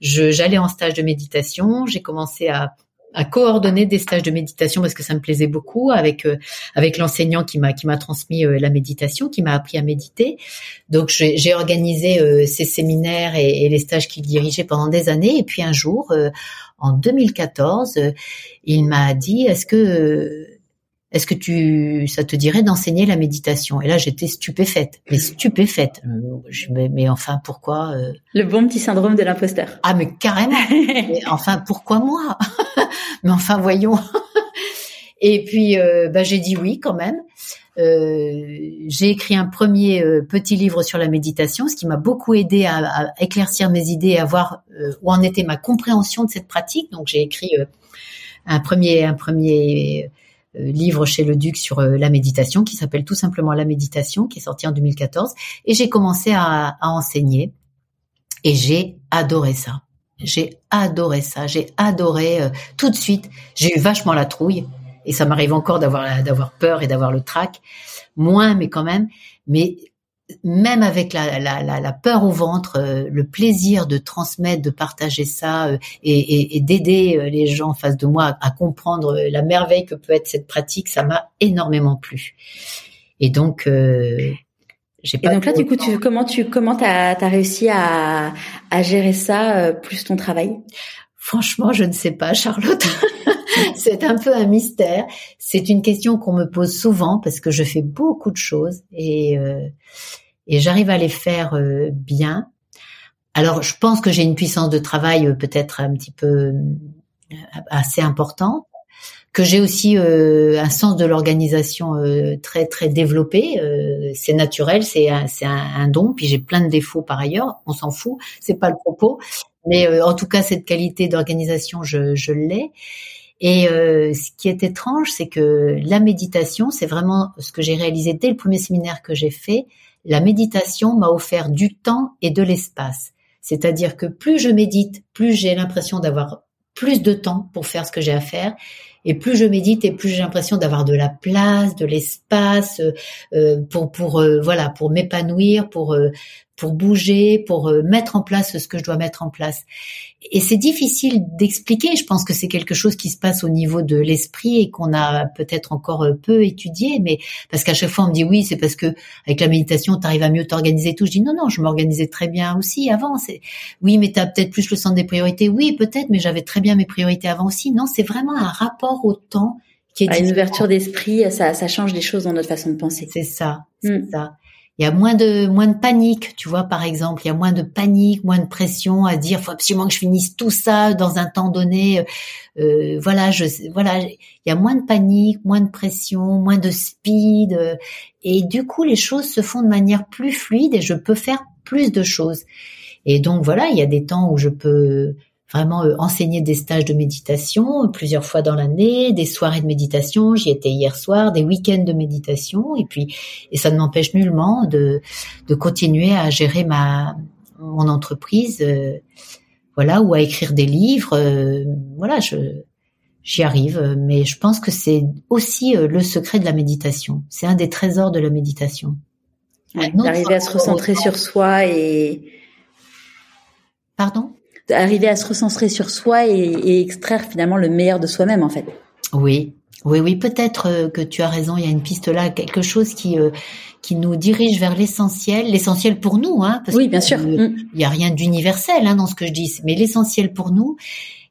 j'allais en stage de méditation. J'ai commencé à à coordonner des stages de méditation parce que ça me plaisait beaucoup avec euh, avec l'enseignant qui m'a qui m'a transmis euh, la méditation, qui m'a appris à méditer. Donc j'ai organisé euh, ces séminaires et, et les stages qu'il dirigeait pendant des années. Et puis un jour, en 2014, il m'a dit est-ce que est-ce que tu, ça te dirait d'enseigner la méditation? Et là, j'étais stupéfaite, mais stupéfaite. Je, mais, mais enfin, pourquoi euh Le bon petit syndrome de l'imposteur. Ah, mais carrément. mais enfin, pourquoi moi? Mais enfin, voyons. Et puis, euh, bah, j'ai dit oui quand même. Euh, j'ai écrit un premier euh, petit livre sur la méditation, ce qui m'a beaucoup aidé à, à, éclaircir mes idées et à voir où en était ma compréhension de cette pratique. Donc, j'ai écrit un premier, un premier euh, livre chez le Duc sur euh, la méditation qui s'appelle tout simplement La méditation, qui est sorti en 2014. Et j'ai commencé à, enseigner et j'ai adoré ça. J'ai adoré ça. J'ai adoré euh, tout de suite. J'ai eu vachement la trouille et ça m'arrive encore d'avoir d'avoir peur et d'avoir le trac. Moins, mais quand même. Mais même avec la, la, la, peur au ventre, euh, le plaisir de transmettre, de partager ça euh, et, et, et d'aider euh, les gens en face de moi à, comprendre la merveille que peut être cette pratique, ça m'a énormément plu. Et donc, j'ai pas. Et donc là, du coup, tu, comment tu comment t'as as réussi à, à gérer ça plus ton travail? Franchement, je ne sais pas, Charlotte. c'est un peu un mystère. C'est une question qu'on me pose souvent parce que je fais beaucoup de choses et, euh, et j'arrive à les faire euh, bien. Alors, je pense que j'ai une puissance de travail euh, peut-être un petit peu assez importante, que j'ai aussi un sens de l'organisation très très développé. c'est naturel, c'est un, c'est un, don. Puis j'ai plein de défauts par ailleurs. On s'en fout, c'est pas le propos. Mais en tout cas, cette qualité d'organisation, je, je l'ai. Et euh, ce qui est étrange, c'est que la méditation, c'est vraiment ce que j'ai réalisé dès le premier séminaire que j'ai fait. La méditation m'a offert du temps et de l'espace. C'est-à-dire que plus je médite, plus j'ai l'impression d'avoir plus de temps pour faire ce que j'ai à faire. Et plus je médite et plus j'ai l'impression d'avoir de la place, de l'espace euh, pour pour euh, voilà pour m'épanouir, pour pour bouger, pour euh, mettre en place ce que je dois mettre en place. Et c'est difficile d'expliquer. Je pense que c'est quelque chose qui se passe au niveau de l'esprit et qu'on a peut-être encore euh, peu étudié, mais parce qu'à chaque fois on me dit oui, c'est parce que avec la méditation, tu arrives à mieux t'organiser tout. Je dis non, non, je m'organisais très bien aussi avant. Oui, mais tu as peut-être plus le sens des priorités. Oui, peut-être, mais j'avais très bien mes priorités avant aussi. Non, c'est vraiment un rapport au temps qui est à une ouverture d'esprit. Ça, ça change des choses dans notre façon de penser. C'est ça, c'est mm. ça il y a moins de moins de panique, tu vois par exemple, il y a moins de panique, moins de pression à dire faut absolument que je finisse tout ça dans un temps donné. Euh, voilà, je voilà, il y a moins de panique, moins de pression, moins de speed euh, et du coup les choses se font de manière plus fluide et je peux faire plus de choses. Et donc voilà, il y a des temps où je peux vraiment euh, enseigner des stages de méditation euh, plusieurs fois dans l'année, des soirées de méditation, j'y étais hier soir, des week-ends de méditation, et puis et ça ne m'empêche nullement de de continuer à gérer ma mon entreprise, euh, voilà, ou à écrire des livres, voilà, je j'y arrive, mais je pense que c'est aussi le secret de la méditation. C'est un des trésors de la méditation. D'arriver à se recentrer sur soi et. Pardon? Arriver à se recentrer sur soi et, et extraire finalement le meilleur de soi-même en fait. Oui, oui, oui, peut-être euh, que tu as raison. Il y a une piste là, quelque chose qui euh, qui nous dirige vers l'essentiel, l'essentiel pour nous, hein. Parce oui, bien sûr. Mm. Il y a rien d'universel hein, dans ce que je dis, mais l'essentiel pour nous.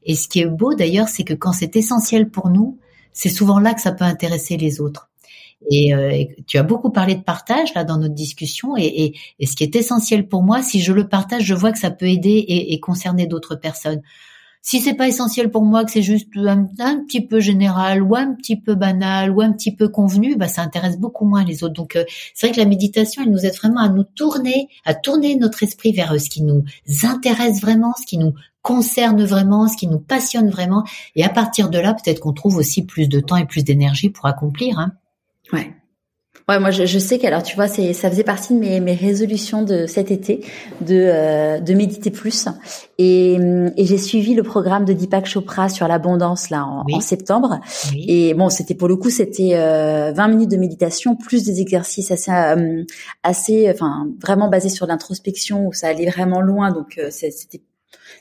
Et ce qui est beau d'ailleurs, c'est que quand c'est essentiel pour nous, c'est souvent là que ça peut intéresser les autres. Et, euh, tu as beaucoup parlé de partage là dans notre discussion, et, et, ce qui est essentiel pour moi, si je le partage, je vois que ça peut aider et, et concerner d'autres personnes. Si c'est pas essentiel pour moi, que c'est juste un, petit peu général ou un petit peu banal ou un petit peu convenu, bah ça intéresse beaucoup moins les autres. Donc euh, c'est vrai que la méditation, elle nous aide vraiment à nous tourner, à tourner notre esprit vers euh, ce qui nous intéresse vraiment, ce qui nous concerne vraiment, ce qui nous passionne vraiment. Et à partir de là, peut-être qu'on trouve aussi plus de temps et plus d'énergie pour accomplir. Hein. Ouais. Ouais, moi je, je sais qu'alors tu vois, c'est ça faisait partie de mes, mes résolutions de cet été de euh, de méditer plus. Et, et j'ai suivi le programme de Deepak Chopra sur l'abondance là en, en septembre. Et bon c'était pour le coup c'était euh, 20 minutes de méditation plus des exercices assez euh, assez enfin vraiment basés sur l'introspection où ça allait vraiment loin. Donc euh, c'était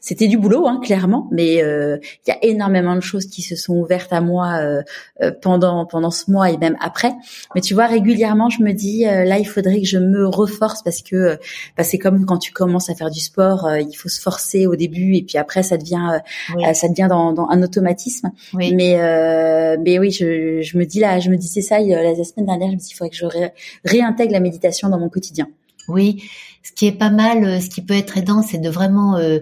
c'était du boulot, hein, clairement, mais euh, il y a énormément de choses qui se sont ouvertes à moi euh, euh, pendant pendant ce mois et même après. Mais tu vois, régulièrement, je me dis là, il faudrait que je me reforce parce que bah, c'est comme quand tu commences à faire du sport, il faut se forcer au début et puis après ça devient ça devient dans, dans un automatisme. Mais mais oui, je, je me dis là, je me disais ça la semaine dernière, je me dis il faudrait que je réintègre la méditation dans mon quotidien. Oui, ce qui est pas mal, ce qui peut être aidant, c'est de vraiment euh,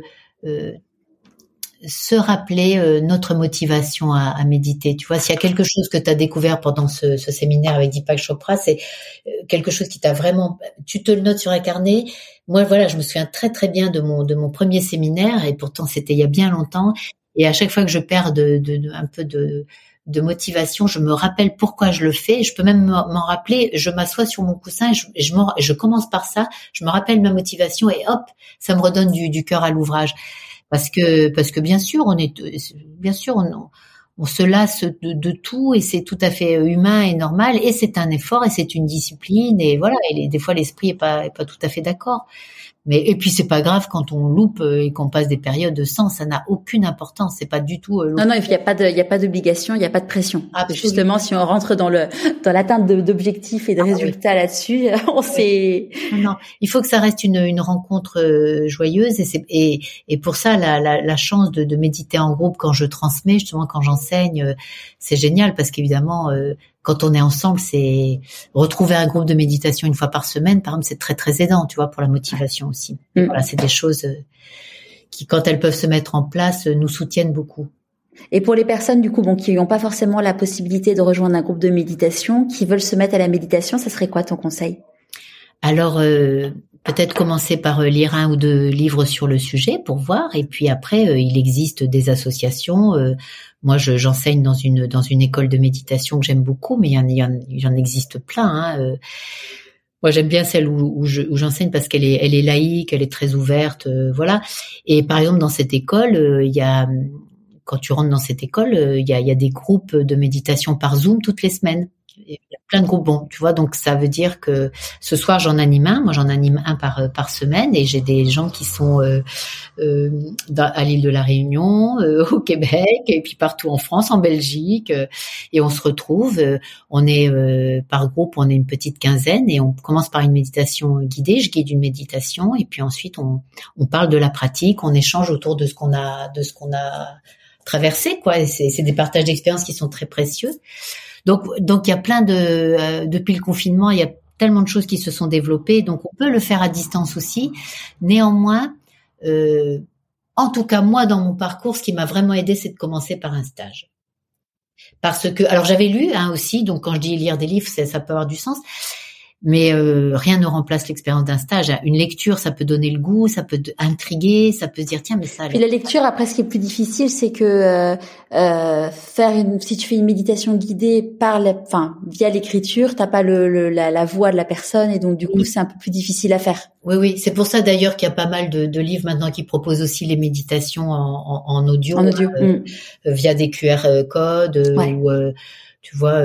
se rappeler euh, notre motivation à, méditer. Tu vois, s'il y a quelque chose que tu as découvert pendant ce, séminaire avec Deepak Chopra, c'est euh, quelque chose qui t'a vraiment... Tu te le notes sur un carnet. Moi, voilà, je me souviens très très bien de mon de mon premier séminaire et pourtant c'était il y a bien longtemps. Et à chaque fois que je perds de, de un peu de de motivation, je me rappelle pourquoi je le fais. Je peux même m'en rappeler. Je m'assois sur mon coussin et je, commence par ça. Je me rappelle ma motivation et hop, ça me redonne du, cœur à l'ouvrage. Parce que parce que bien sûr, on est bien sûr on, se lasse de, tout et c'est tout à fait humain et normal et c'est un effort et c'est une discipline et voilà. Et des fois l'esprit est pas tout à fait d'accord. Mais et puis c'est pas grave quand on loupe euh, et qu'on passe des périodes sans, ça n'a aucune importance. C'est pas du tout. Euh, non non, il y a pas de, il y a pas d'obligation, il y a pas de pression. Justement, si on rentre dans le dans l'atteinte d'objectifs et de ah résultats là-dessus, on sait. Non, il faut que ça reste une une rencontre euh, joyeuse et c'est et et pour ça la la, la chance de, de méditer en groupe quand je transmets justement quand j'enseigne, c'est génial parce qu'évidemment quand on est ensemble, c'est retrouver un groupe de méditation une fois par semaine, par exemple, c'est très très aidant, tu vois, pour la motivation aussi. Mm. Voilà, c'est des choses euh, qui, quand elles peuvent se mettre en place, nous soutiennent beaucoup. Et pour les personnes du coup, bon, qui n'ont pas forcément la possibilité de rejoindre un groupe de méditation, qui veulent se mettre à la méditation, ça serait quoi ton conseil? Alors, euh, peut-être commencer par euh, lire un ou deux livres sur le sujet pour voir, et puis après, il existe des associations. Moi, j'enseigne dans une école de méditation que j'aime beaucoup, mais il y en, existe plein. Hein. Euh. Moi, j'aime bien celle où, j'enseigne parce qu'elle est elle laïque, elle est très ouverte, euh, voilà. Et par exemple, dans cette école, euh, il y a quand tu rentres dans cette école, il y a des groupes de méditation par Zoom toutes les semaines il y a plein de groupes bons, tu vois. Donc ça veut dire que ce soir j'en anime un, moi j'en anime un par euh, par semaine et j'ai des gens qui sont euh, euh, à l'île de la Réunion, euh, au Québec et puis partout en France, en Belgique et on se retrouve. on est par groupe, on est une petite quinzaine et on commence par une méditation guidée. Je guide une méditation et puis ensuite on on parle de la pratique, on échange autour de ce qu'on a de ce qu'on a traversé quoi. C'est des partages d'expériences qui sont très précieux. Donc, donc il y a plein de euh, depuis le confinement, il y a tellement de choses qui se sont développées. Donc, on peut le faire à distance aussi. Néanmoins, euh, en tout cas moi dans mon parcours, ce qui m'a vraiment aidé, c'est de commencer par un stage. Parce que, alors j'avais lu hein, aussi, donc quand je dis lire des livres, ça, ça peut avoir du sens. Mais euh, rien ne remplace l'expérience d'un stage. Une lecture, ça peut donner le goût, ça peut intriguer, ça peut se dire tiens mais ça. Puis la lecture, après, ce qui est plus difficile, c'est que euh, euh, faire une, si tu fais une méditation guidée par, la, enfin via l'écriture, t'as pas le, la, la, voix de la personne et donc du coup c'est un peu plus difficile à faire. Oui oui, c'est pour ça d'ailleurs qu'il y a pas mal de, de, livres maintenant qui proposent aussi les méditations en, en, en audio, en audio. Euh, mm. via des QR codes ou tu vois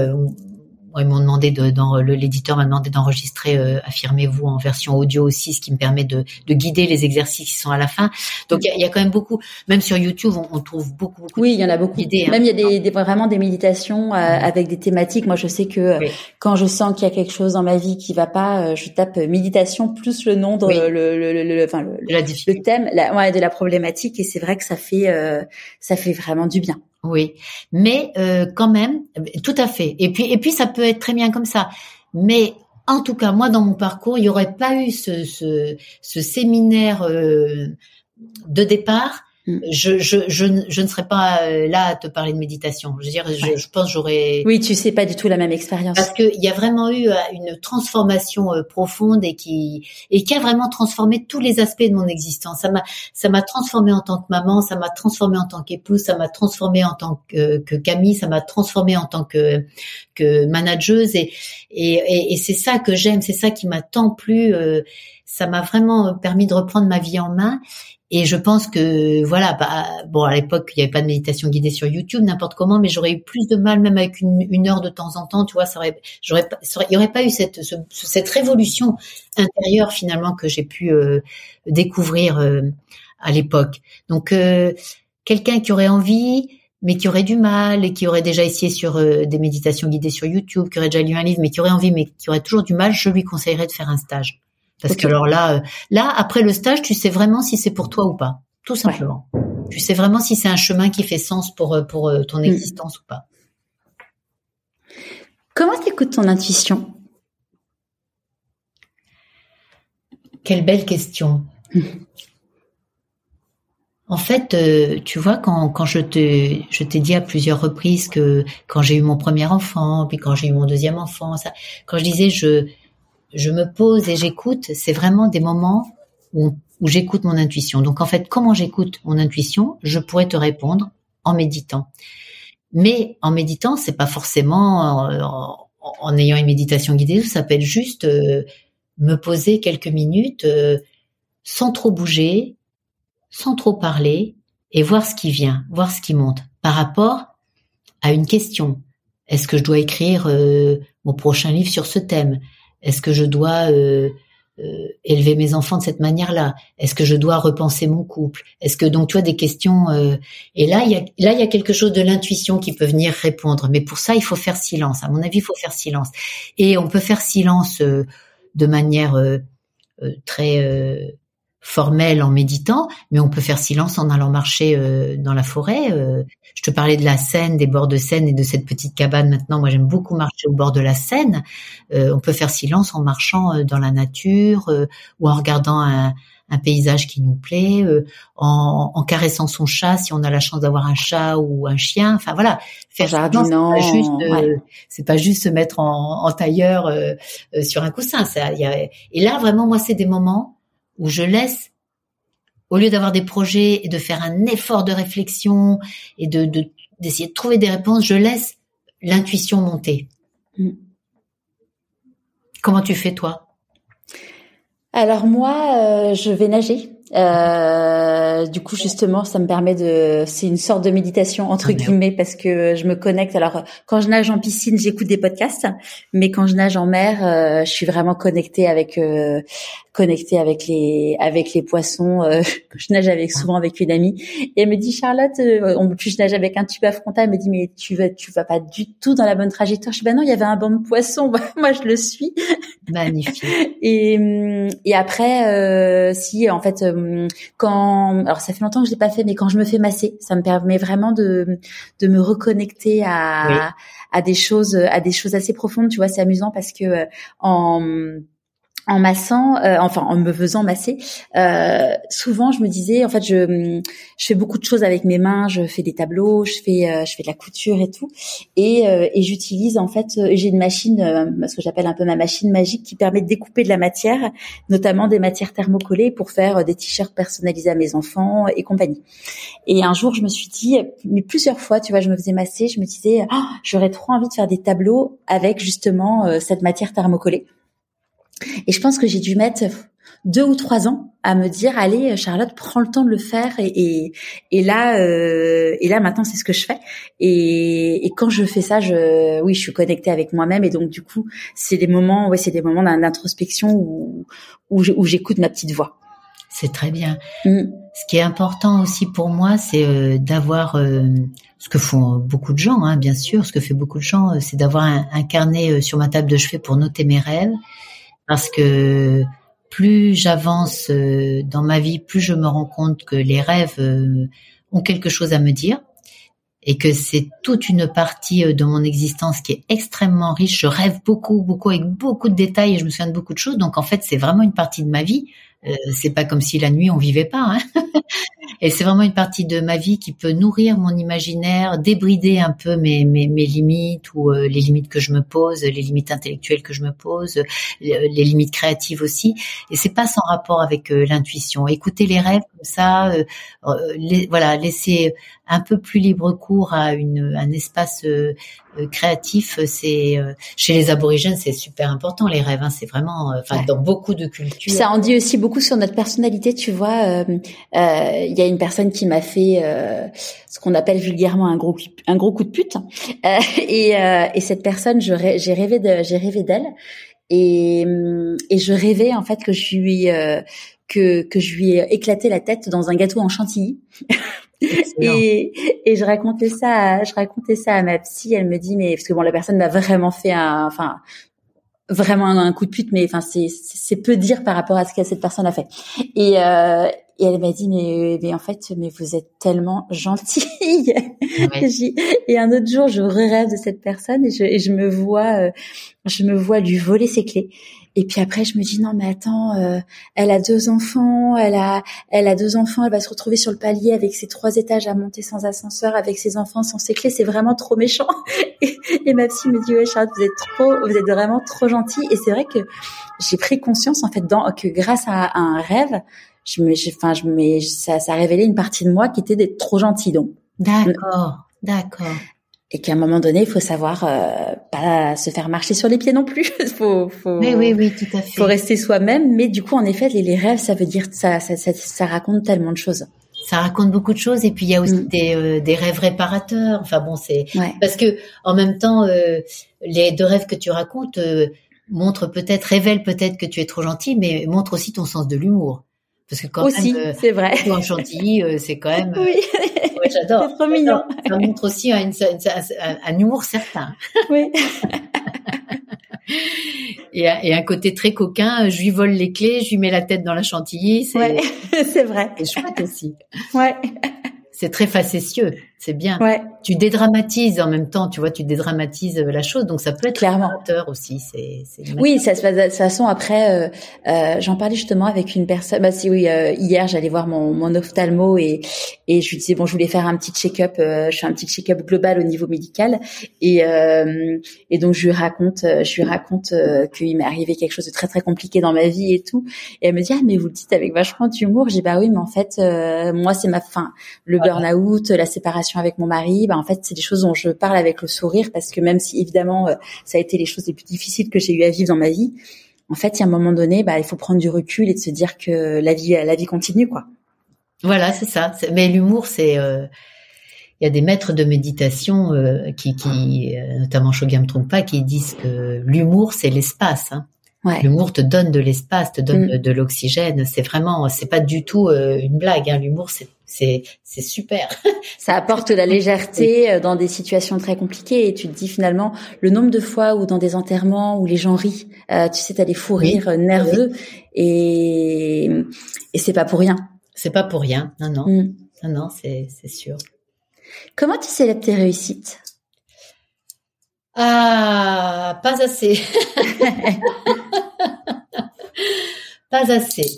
ils m'ont demandé de, dans l'éditeur m'a demandé d'enregistrer euh, affirmez-vous en version audio aussi, ce qui me permet de, de, guider les exercices qui sont à la fin. Donc il y, y, a quand même beaucoup, même sur YouTube, on, on trouve beaucoup, beaucoup. Oui, il y en a beaucoup. Idées, hein. Même il y a des, des, vraiment des méditations euh, avec des thématiques. Moi, je sais que euh, quand je sens qu'il y a quelque chose dans ma vie qui va pas, je tape méditation plus le nom de le, le, le, enfin, le, le thème, la, ouais, de la problématique, et c'est vrai que ça fait ça fait vraiment du bien. Oui, mais euh, quand même, tout à fait. Et puis, et puis, ça peut être très bien comme ça. Mais en tout cas, moi, dans mon parcours, il n'y aurait pas eu ce, ce, ce séminaire euh, de départ. Je, je, je, je, ne serais pas euh, là à te parler de méditation. Je veux dire, je, je pense j'aurais. Oui, tu sais pas du tout la même expérience. Parce qu'il y a vraiment eu euh, une transformation euh, profonde et qui et qui a vraiment transformé tous les aspects de mon existence. Ça m'a ça m'a transformé en tant que maman, ça m'a transformé en tant qu'épouse, ça m'a transformé en tant que, que Camille, ça m'a transformé en tant que que manageuse et et, et, c'est ça que j'aime, c'est ça qui m'a tant plu. ça m'a vraiment permis de reprendre ma vie en main et je pense que voilà, bah, bon à l'époque il n'y avait pas de méditation guidée sur YouTube, n'importe comment, mais j'aurais eu plus de mal même avec une, heure de temps en temps, tu vois, j'aurais, il n'y aurait pas eu cette révolution intérieure finalement que j'ai pu euh, découvrir euh, à l'époque. Donc euh, quelqu'un qui aurait envie, mais qui aurait du mal et qui aurait déjà essayé sur des méditations guidées sur YouTube, qui aurait déjà lu un livre, mais qui aurait envie, mais qui aurait toujours du mal, je lui conseillerais de faire un stage. Parce que alors là, euh, là après le stage, tu sais vraiment si c'est pour toi ou pas, tout simplement. Tu sais vraiment si c'est un chemin qui fait sens pour euh, pour euh, ton mm. existence ou pas. Comment t'écoutes ton intuition? Quelle belle question. En fait, tu vois, quand, quand je te je t'ai dit à plusieurs reprises que quand j'ai eu mon premier enfant, puis quand j'ai eu mon deuxième enfant, ça, quand je disais je je me pose et j'écoute, c'est vraiment des moments où, j'écoute mon intuition. Donc en fait, comment j'écoute mon intuition Je pourrais te répondre en méditant. Mais en méditant, c'est pas forcément en, ayant une méditation guidée, ça peut être juste euh, me poser quelques minutes euh, sans trop bouger, sans trop parler et voir ce qui vient, voir ce qui monte par rapport à une question. Est-ce que je dois écrire euh, mon prochain livre sur ce thème? Est-ce que je dois euh, euh, élever mes enfants de cette manière-là? Est-ce que je dois repenser mon couple? Est-ce que donc tu as des questions euh, Et là, il y a là il y a quelque chose de l'intuition qui peut venir répondre. Mais pour ça, il faut faire silence. À mon avis, il faut faire silence. Et on peut faire silence de manière très formel en méditant, mais on peut faire silence en allant marcher euh, dans la forêt. Euh, je te parlais de la Seine, des bords de Seine et de cette petite cabane. Maintenant, moi, j'aime beaucoup marcher au bord de la Seine. Euh, on peut faire silence en marchant dans la nature ou en regardant un, un, paysage qui nous plaît, en, en, caressant son chat si on a la chance d'avoir un chat ou un chien. Enfin voilà, faire jardinant. C'est pas juste, c'est pas juste se mettre en, en tailleur sur un coussin. Ça, y a, et là, vraiment, moi, c'est des moments où je laisse, au lieu d'avoir des projets et de faire un effort de réflexion et de d'essayer de, trouver des réponses, je laisse l'intuition monter. Mm. Comment tu fais toi? Alors moi, euh, je vais nager. Euh, du coup, justement, ça me permet de, c'est une sorte de méditation entre ah, guillemets parce que je me connecte. Alors, quand je nage en piscine, j'écoute des podcasts, mais quand je nage en mer, euh, je suis vraiment connectée avec, euh, connectée avec les, avec les poissons. Euh, je nage avec souvent avec une amie et elle me dit Charlotte, on plus je nage avec un tube à frontal. Elle me dit mais tu vas, tu vas pas du tout dans la bonne trajectoire. Je dis bah non, il y avait un banc de poissons. Moi, je le suis. Magnifique. et et après, si en fait euh, quand, alors ça fait longtemps que je l'ai pas fait, mais quand je me fais masser, ça me permet vraiment de de me reconnecter à à des choses à des choses assez profondes. Tu vois, c'est amusant parce que euh, en en massant, euh, enfin en me faisant masser, euh, souvent je me disais, en fait, je, je fais beaucoup de choses avec mes mains, je fais des tableaux, je fais, euh, je fais de la couture et tout, et, et j'utilise en fait, j'ai une machine, ce que j'appelle un peu ma machine magique, qui permet de découper de la matière, notamment des matières thermocollées pour faire des t-shirts personnalisés à mes enfants et compagnie. Et un jour, je me suis dit, mais plusieurs fois, tu vois, je me faisais masser, je me disais, oh, j'aurais trop envie de faire des tableaux avec justement cette matière thermocollée. Et je pense que j'ai dû mettre deux ou trois ans à me dire allez Charlotte prends le temps de le faire. Et et, là euh, et là maintenant c'est ce que je fais. Et, et quand je fais ça je oui je suis connectée avec moi-même. Et donc du coup c'est des moments ouais c'est des moments d'introspection où où j'écoute ma petite voix. C'est très bien. Mm. ce qui est important aussi pour moi c'est euh, d'avoir euh, ce que font beaucoup de gens hein, bien sûr. Ce que fait beaucoup de gens c'est d'avoir un, un, carnet sur ma table de chevet pour noter mes rêves parce que plus j'avance euh, dans ma vie, plus je me rends compte que les rêves euh, ont quelque chose à me dire et que c'est toute une partie euh, de mon existence qui est extrêmement riche. Je rêve beaucoup, beaucoup avec beaucoup de détails et je me souviens de beaucoup de choses. Donc en fait, c'est vraiment une partie de ma vie. Euh, c'est pas comme si la nuit on vivait pas. Hein Et c'est vraiment une partie de ma vie qui peut nourrir mon imaginaire, débrider un peu mes, mes, mes limites ou euh, les limites que je me pose, les limites intellectuelles que je me pose, les, limites créatives aussi. Et c'est pas sans rapport avec euh, l'intuition. Écouter les rêves comme ça, euh, voilà, laisser un peu plus libre cours à une, un espace créatif. C'est chez les aborigènes, c'est super important les rêves. Hein, c'est vraiment, enfin, dans beaucoup de cultures. Ça en dit aussi beaucoup sur notre personnalité, tu vois. Il y a une personne qui m'a fait euh, ce qu'on appelle vulgairement un gros un gros coup de pute euh, et, euh, et cette personne j'ai rêvé de j'ai rêvé d'elle et et je rêvais en fait que je lui que que je lui ai éclaté la tête dans un gâteau en chantilly et, et je racontais ça je racontais ça à ma psy elle me dit mais parce que bon la personne m'a vraiment fait un enfin vraiment un, coup de pute mais enfin c'est c'est peu dire par rapport à ce que cette personne a fait et euh, et elle m'a dit mais, mais en fait mais vous êtes tellement gentille. et un autre jour je rêve de cette personne et je, et je me vois euh, je me vois lui voler ses clés. Et puis après je me dis non mais attends euh, elle a deux enfants, elle a elle a deux enfants, elle va se retrouver sur le palier avec ses trois étages à monter sans ascenseur avec ses enfants sans ses clés, c'est vraiment trop méchant. et, ma psy me dit ouais Charlotte vous êtes trop vous êtes vraiment trop gentille et c'est vrai que j'ai pris conscience en fait dans, que grâce à un rêve je me, enfin, je me, ça, ça a révélé une partie de moi qui était d'être trop gentille, donc. D'accord, d'accord. Et qu'à un moment donné, il faut savoir euh, pas se faire marcher sur les pieds non plus. faut, faut, oui, oui, oui, tout à fait. Faut rester soi-même, mais du coup, en effet, les, les rêves, ça veut dire ça, ça, ça, ça, raconte tellement de choses. Ça raconte beaucoup de choses, et puis il y a aussi mm. des, euh, des rêves réparateurs. Enfin bon, c'est parce que en même temps, euh, les deux rêves que tu racontes euh, montrent peut-être, révèlent peut-être que tu es trop gentil, mais montrent aussi ton sens de l'humour. Parce que quand aussi, même, euh, c'est vrai. En chantilly, euh, c'est quand même. Oui. Ouais, j'adore. C'est trop mignon. Ça montre aussi un, un, humour certain. Oui. et, et, un côté très coquin. Je lui vole les clés, je lui mets la tête dans la chantilly. C'est, ouais, c'est vrai. C'est chouette aussi. Ouais c'est très facétieux, c'est bien. Ouais. Tu dédramatises en même temps, tu vois, tu dédramatises la chose, donc ça peut être clairement aussi. C'est, oui, ça se passe de toute façon. Après, euh, euh, j'en parlais justement avec une personne. Bah si oui, euh, hier j'allais voir mon, mon ophtalmo et et je lui disais bon, je voulais faire un petit check-up. je fais un petit check-up global au niveau médical et et donc je lui raconte, je lui raconte qu'il m'est arrivé quelque chose de très très compliqué dans ma vie et tout. Et elle me dit ah mais vous le dites avec vachement d'humour. J'ai bah oui, mais en fait moi c'est ma fin le burn-out, la séparation avec mon mari, bah en fait c'est des choses dont je parle avec le sourire parce que même si évidemment euh, ça a été les choses les plus difficiles que j'ai eu à vivre dans ma vie, en fait il y a un moment donné, bah il faut prendre du recul et de se dire que la vie la vie continue quoi. Voilà c'est ça. Mais l'humour c'est euh, il y a des maîtres de méditation euh, qui, qui notamment Shogam Trungpa qui disent que l'humour c'est l'espace. Hein. Ouais. L'humour te donne de l'espace, te donne mm. de, l'oxygène. C'est vraiment, c'est pas du tout une blague. Hein. L'humour, c'est c'est c'est super. Ça apporte la légèreté euh, dans des situations très compliquées et tu te dis finalement le nombre de fois où dans des enterrements où les gens rient, euh, tu sais t'as des fous rires euh, nerveux et et c'est pas pour rien. C'est pas pour rien, non non mm. non non c'est c'est sûr. Comment tu célèbres tes réussites? Ah pas assez. Pas assez.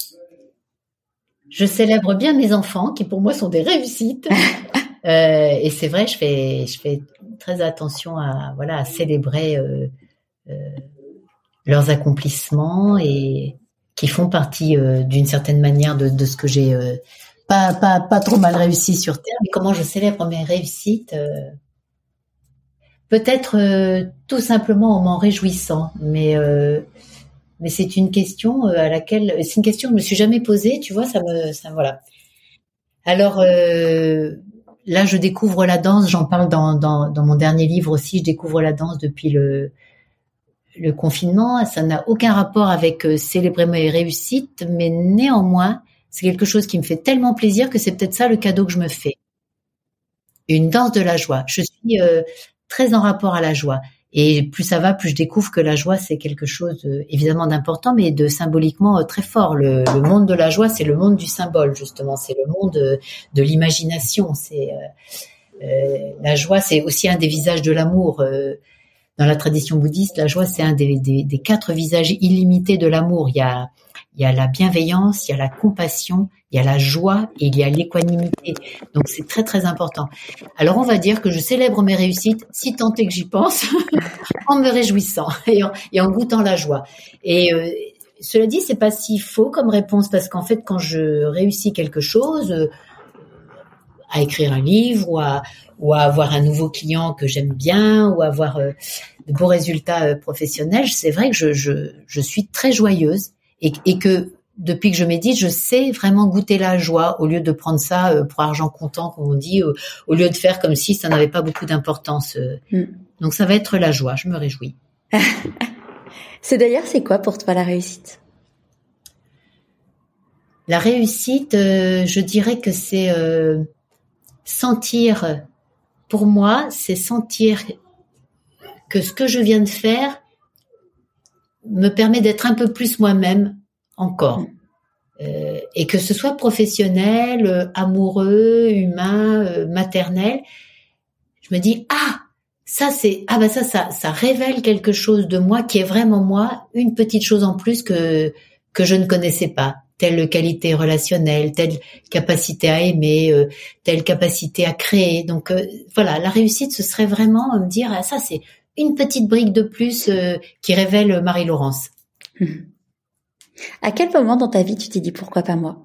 Je célèbre bien mes enfants, qui pour moi sont des réussites. euh, et c'est vrai, je fais, je fais très attention à, voilà, à célébrer euh, euh, leurs accomplissements et qui font partie euh, d'une certaine manière de, de ce que j'ai euh, pas, pas, pas trop mal réussi sur Terre. Mais comment je célèbre mes réussites euh, Peut-être euh, tout simplement en m'en réjouissant, mais mais c'est une question à laquelle c'est une question que je me suis jamais posée. Tu vois, ça me ça voilà. Alors là, je découvre la danse. J'en parle dans, mon dernier livre aussi. Je découvre la danse depuis le confinement. Ça n'a aucun rapport avec célébrer mes réussites, mais néanmoins, c'est quelque chose qui me fait tellement plaisir que c'est peut-être ça le cadeau que je me fais. Une danse de la joie. Je suis euh, très en rapport à la joie. Et plus ça va, plus je découvre que la joie, c'est quelque chose euh, évidemment d'important, mais de symboliquement euh, très fort. Le, le, monde de la joie, c'est le monde du symbole, justement. C'est le monde de, de l'imagination. C'est euh, la joie, c'est aussi un des visages de l'amour. dans la tradition bouddhiste, la joie, c'est un des, des, des, quatre visages illimités de l'amour. Il y a il y a la bienveillance, il y a la compassion, il y a la joie et il y a l'équanimité. Donc c'est très très important. Alors on va dire que je célèbre mes réussites, si tant est que j'y pense, en me réjouissant et en, goûtant la joie. Et euh, cela dit, c'est pas si faux comme réponse parce qu'en fait, quand je réussis quelque chose, euh, à écrire un livre ou à, ou à avoir un nouveau client que j'aime bien ou à avoir euh, de beaux résultats euh, professionnels, c'est vrai que je, je, je suis très joyeuse et, et, que depuis que je médite, je sais vraiment goûter la joie au lieu de prendre ça euh, pour argent comptant, comme on dit, au, au lieu de faire comme si ça n'avait pas beaucoup d'importance. Mm. Donc ça va être la joie, je me réjouis. c'est d'ailleurs, c'est quoi pour toi la réussite? La réussite, euh, je dirais que c'est euh, sentir, pour moi, c'est sentir que ce que je viens de faire me permet d'être un peu plus moi-même encore. Mm. Euh, et que ce soit professionnel, euh, amoureux, humain, euh, maternel, je me dis ah ça c'est ah bah ça ça ça révèle quelque chose de moi qui est vraiment moi, une petite chose en plus que que je ne connaissais pas, telle qualité relationnelle, telle capacité à aimer, euh, telle capacité à créer. Donc euh, voilà, la réussite ce serait vraiment me dire ah, ça c'est une petite brique de plus euh, qui révèle Marie-Laurence. À quel moment dans ta vie tu t'es dit pourquoi pas moi?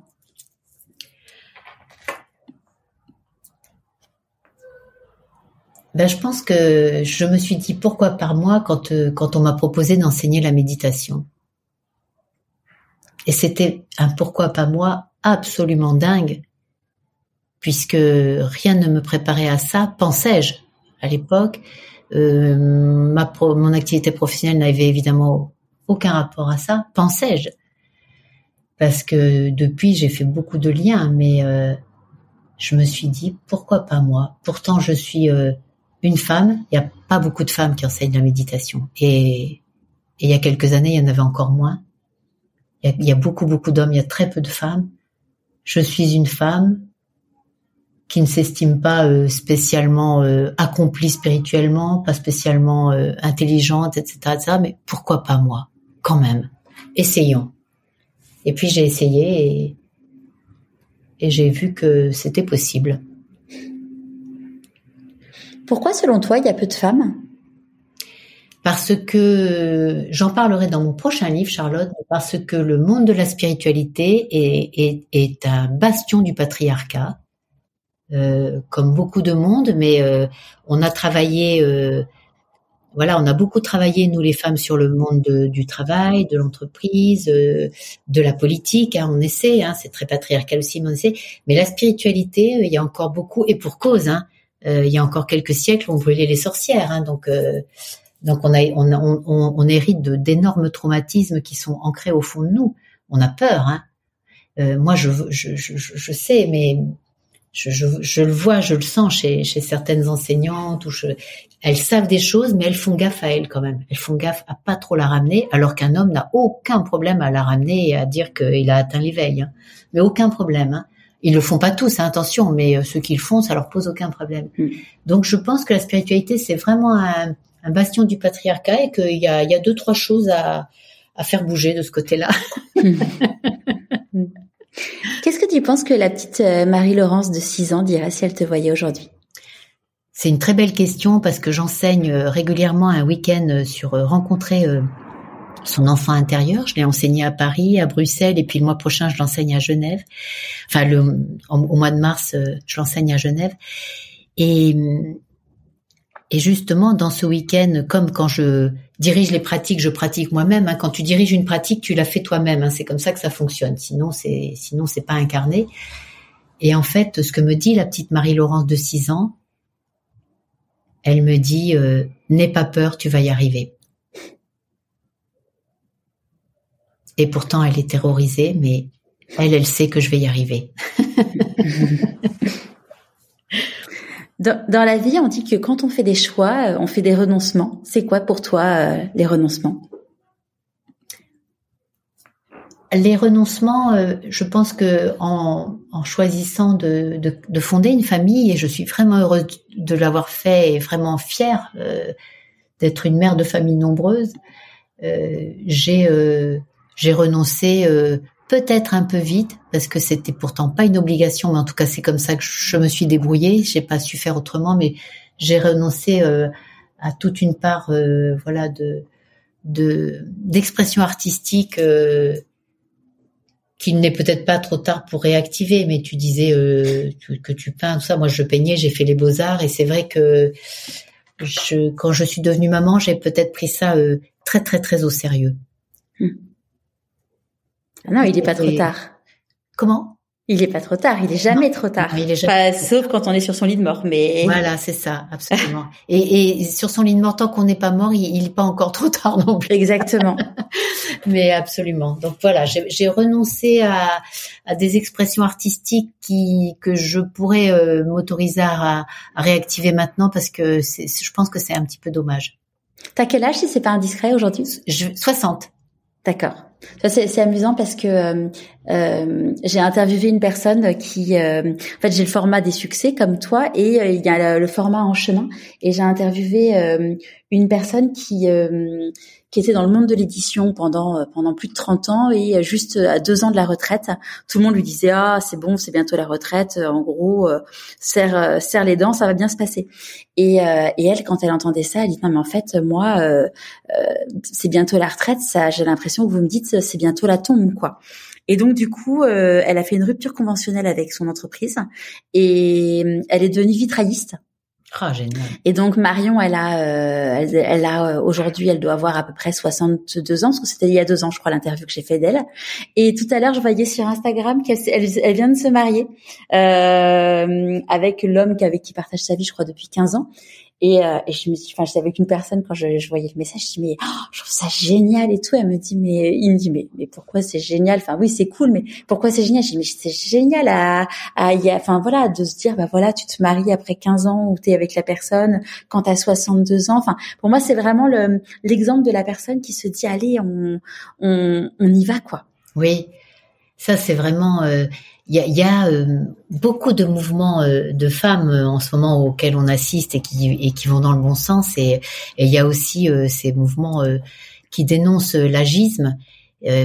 Ben, je pense que je me suis dit pourquoi pas moi quand euh, quand on m'a proposé d'enseigner la méditation. Et c'était un pourquoi pas moi absolument dingue, puisque rien ne me préparait à ça, pensais-je à l'époque. Euh, ma mon activité professionnelle n'avait évidemment aucun rapport à ça, pensais-je. Parce que depuis, j'ai fait beaucoup de liens, mais euh, je me suis dit, pourquoi pas moi? Pourtant, je suis euh, une femme, il n'y a pas beaucoup de femmes qui enseignent la méditation. Et, et, il y a quelques années, il y en avait encore moins. Il y a, il y a beaucoup, beaucoup d'hommes, il y a très peu de femmes. Je suis une femme, qui ne s'estime pas euh, spécialement euh, accomplie spirituellement, pas spécialement euh, intelligente, etc., etc. Mais pourquoi pas moi, quand même Essayons. Et puis j'ai essayé et, et j'ai vu que c'était possible. Pourquoi, selon toi, il y a peu de femmes? Parce que j'en parlerai dans mon prochain livre, Charlotte, parce que le monde de la spiritualité est, est, est un bastion du patriarcat comme beaucoup de monde, mais euh, on a travaillé, euh, voilà, on a beaucoup travaillé nous les femmes sur le monde de, du travail, de l'entreprise, euh, de la politique. Hein, on essaie, hein, c'est très patriarcal aussi, mais on essaie. Mais la spiritualité, il y a encore beaucoup, et pour cause. Hein, il y a encore quelques siècles, on brûlait les sorcières, hein, donc. donc on, a, on, on, on hérite d'énormes traumatismes qui sont ancrés au fond de nous. On a peur. Hein. moi, je, je, je, je sais, mais je, je, je, le vois, je le sens chez, chez certaines enseignantes ou je, elles savent des choses, mais elles font gaffe à elles quand même. Elles font gaffe à pas trop la ramener, alors qu'un homme n'a aucun problème à la ramener et à dire qu'il a atteint l'éveil. Hein. Mais aucun problème. Hein. Ils le font pas tous, hein, attention, mais euh, ceux qui le font, ça leur pose aucun problème. Mm. Donc je pense que la spiritualité, c'est vraiment un, un, bastion du patriarcat et qu'il y a, il y a deux, trois choses à, à faire bouger de ce côté-là. Qu'est-ce que tu penses que la petite euh, Marie-Laurence de 6 ans dirait si elle te voyait aujourd'hui? C'est une très belle question parce que j'enseigne euh, régulièrement un week-end euh, sur rencontrer son enfant intérieur. Je l'ai enseigné à Paris, à Bruxelles, et puis le mois prochain, je l'enseigne à Genève. Enfin, au mois de mars, je l'enseigne à Genève. Et justement, dans ce week-end, comme quand je dirige les pratiques, je pratique moi-même. Hein. Quand tu diriges une pratique, tu la fais toi-même. Hein. C'est comme ça que ça fonctionne. Sinon, c'est sinon c'est pas incarné. Et en fait, ce que me dit la petite Marie-Laurence de 6 ans, elle me dit euh, n'aie pas peur, tu vas y arriver. Et pourtant, elle est terrorisée, mais elle, elle sait que je vais y arriver. Dans, la vie, on dit que quand on fait des choix, euh, on fait des renoncements. C'est quoi pour toi euh, les renoncements? Les renoncements, euh, je pense que en, choisissant de, fonder une famille, et je suis vraiment heureuse de l'avoir fait et vraiment fière d'être une mère de famille nombreuse, j'ai j'ai renoncé peut-être un peu vite parce que c'était pourtant pas une obligation, mais en tout cas c'est comme ça que je me suis débrouillée. J'ai pas su faire autrement, mais j'ai renoncé euh, à toute une part, euh, voilà, de d'expression artistique euh, qu'il n'est peut-être pas trop tard pour réactiver. Mais tu disais que tu peins, tout ça. Moi, je peignais, j'ai fait les beaux arts, et c'est vrai que quand je suis devenue maman, j'ai peut-être pris ça très très très au sérieux. Mmh. Ah non, il n'est pas trop tard. Comment? Il est pas trop tard, il est jamais trop tard. il est jamais... sauf quand on est sur son lit de mort, mais voilà, c'est ça, absolument. et, et, sur son lit de mort, tant qu'on n'est pas mort, il n'est pas encore trop tard non plus. Exactement. mais absolument. Donc voilà, j'ai renoncé à, à, des expressions artistiques qui que je pourrais euh, m'autoriser à, à, réactiver maintenant parce que je pense que c'est un petit peu dommage. T'as quel âge si c'est pas indiscret aujourd'hui? 60. D'accord. C'est amusant parce que euh, euh, j'ai interviewé une personne qui, euh, en fait, j'ai le format des succès comme toi et il y a le, format en chemin. Et j'ai interviewé une personne qui qui était dans le monde de l'édition pendant pendant plus de 30 ans et juste à deux ans de la retraite, tout le monde lui disait ah c'est bon, c'est bientôt la retraite. En gros, serre serre les dents, ça va bien se passer. Et, et elle, quand elle entendait ça, elle dit non mais en fait moi c'est bientôt la retraite. Ça, j'ai l'impression que vous me dites c'est bientôt la tombe quoi. Et donc du coup, euh, elle a fait une rupture conventionnelle avec son entreprise et euh, elle est devenue vitrailliste. Ah, génial. Et donc Marion, elle a, euh, elle, a aujourd'hui, elle doit avoir à peu près 62 ans, parce que c'était il y a deux ans, je crois, l'interview que j'ai fait d'elle. Et tout à l'heure, je voyais sur Instagram qu'elle elle, vient de se marier euh, avec l'homme avec qui partage sa vie, je crois, depuis 15 ans. Et, euh, et je me suis, enfin, j'étais avec une personne quand je, je voyais le message, je dis mais oh, je trouve ça génial et tout. Elle me dit mais, il me dit mais, mais pourquoi c'est génial? Enfin oui, c'est cool, mais pourquoi c'est génial? Je dis mais c'est génial à, à, enfin voilà, de se dire bah voilà, tu te maries après 15 ans ou t'es avec la personne quand t'as 62 ans. Enfin pour moi c'est vraiment le l'exemple de la personne qui se dit allez on on, on y va quoi. Oui, ça c'est vraiment. Euh il y a, y a euh, beaucoup de mouvements euh, de femmes euh, en ce moment auxquels on assiste et qui, et qui vont dans le bon sens. Et, il y a aussi ces mouvements qui dénoncent l'agisme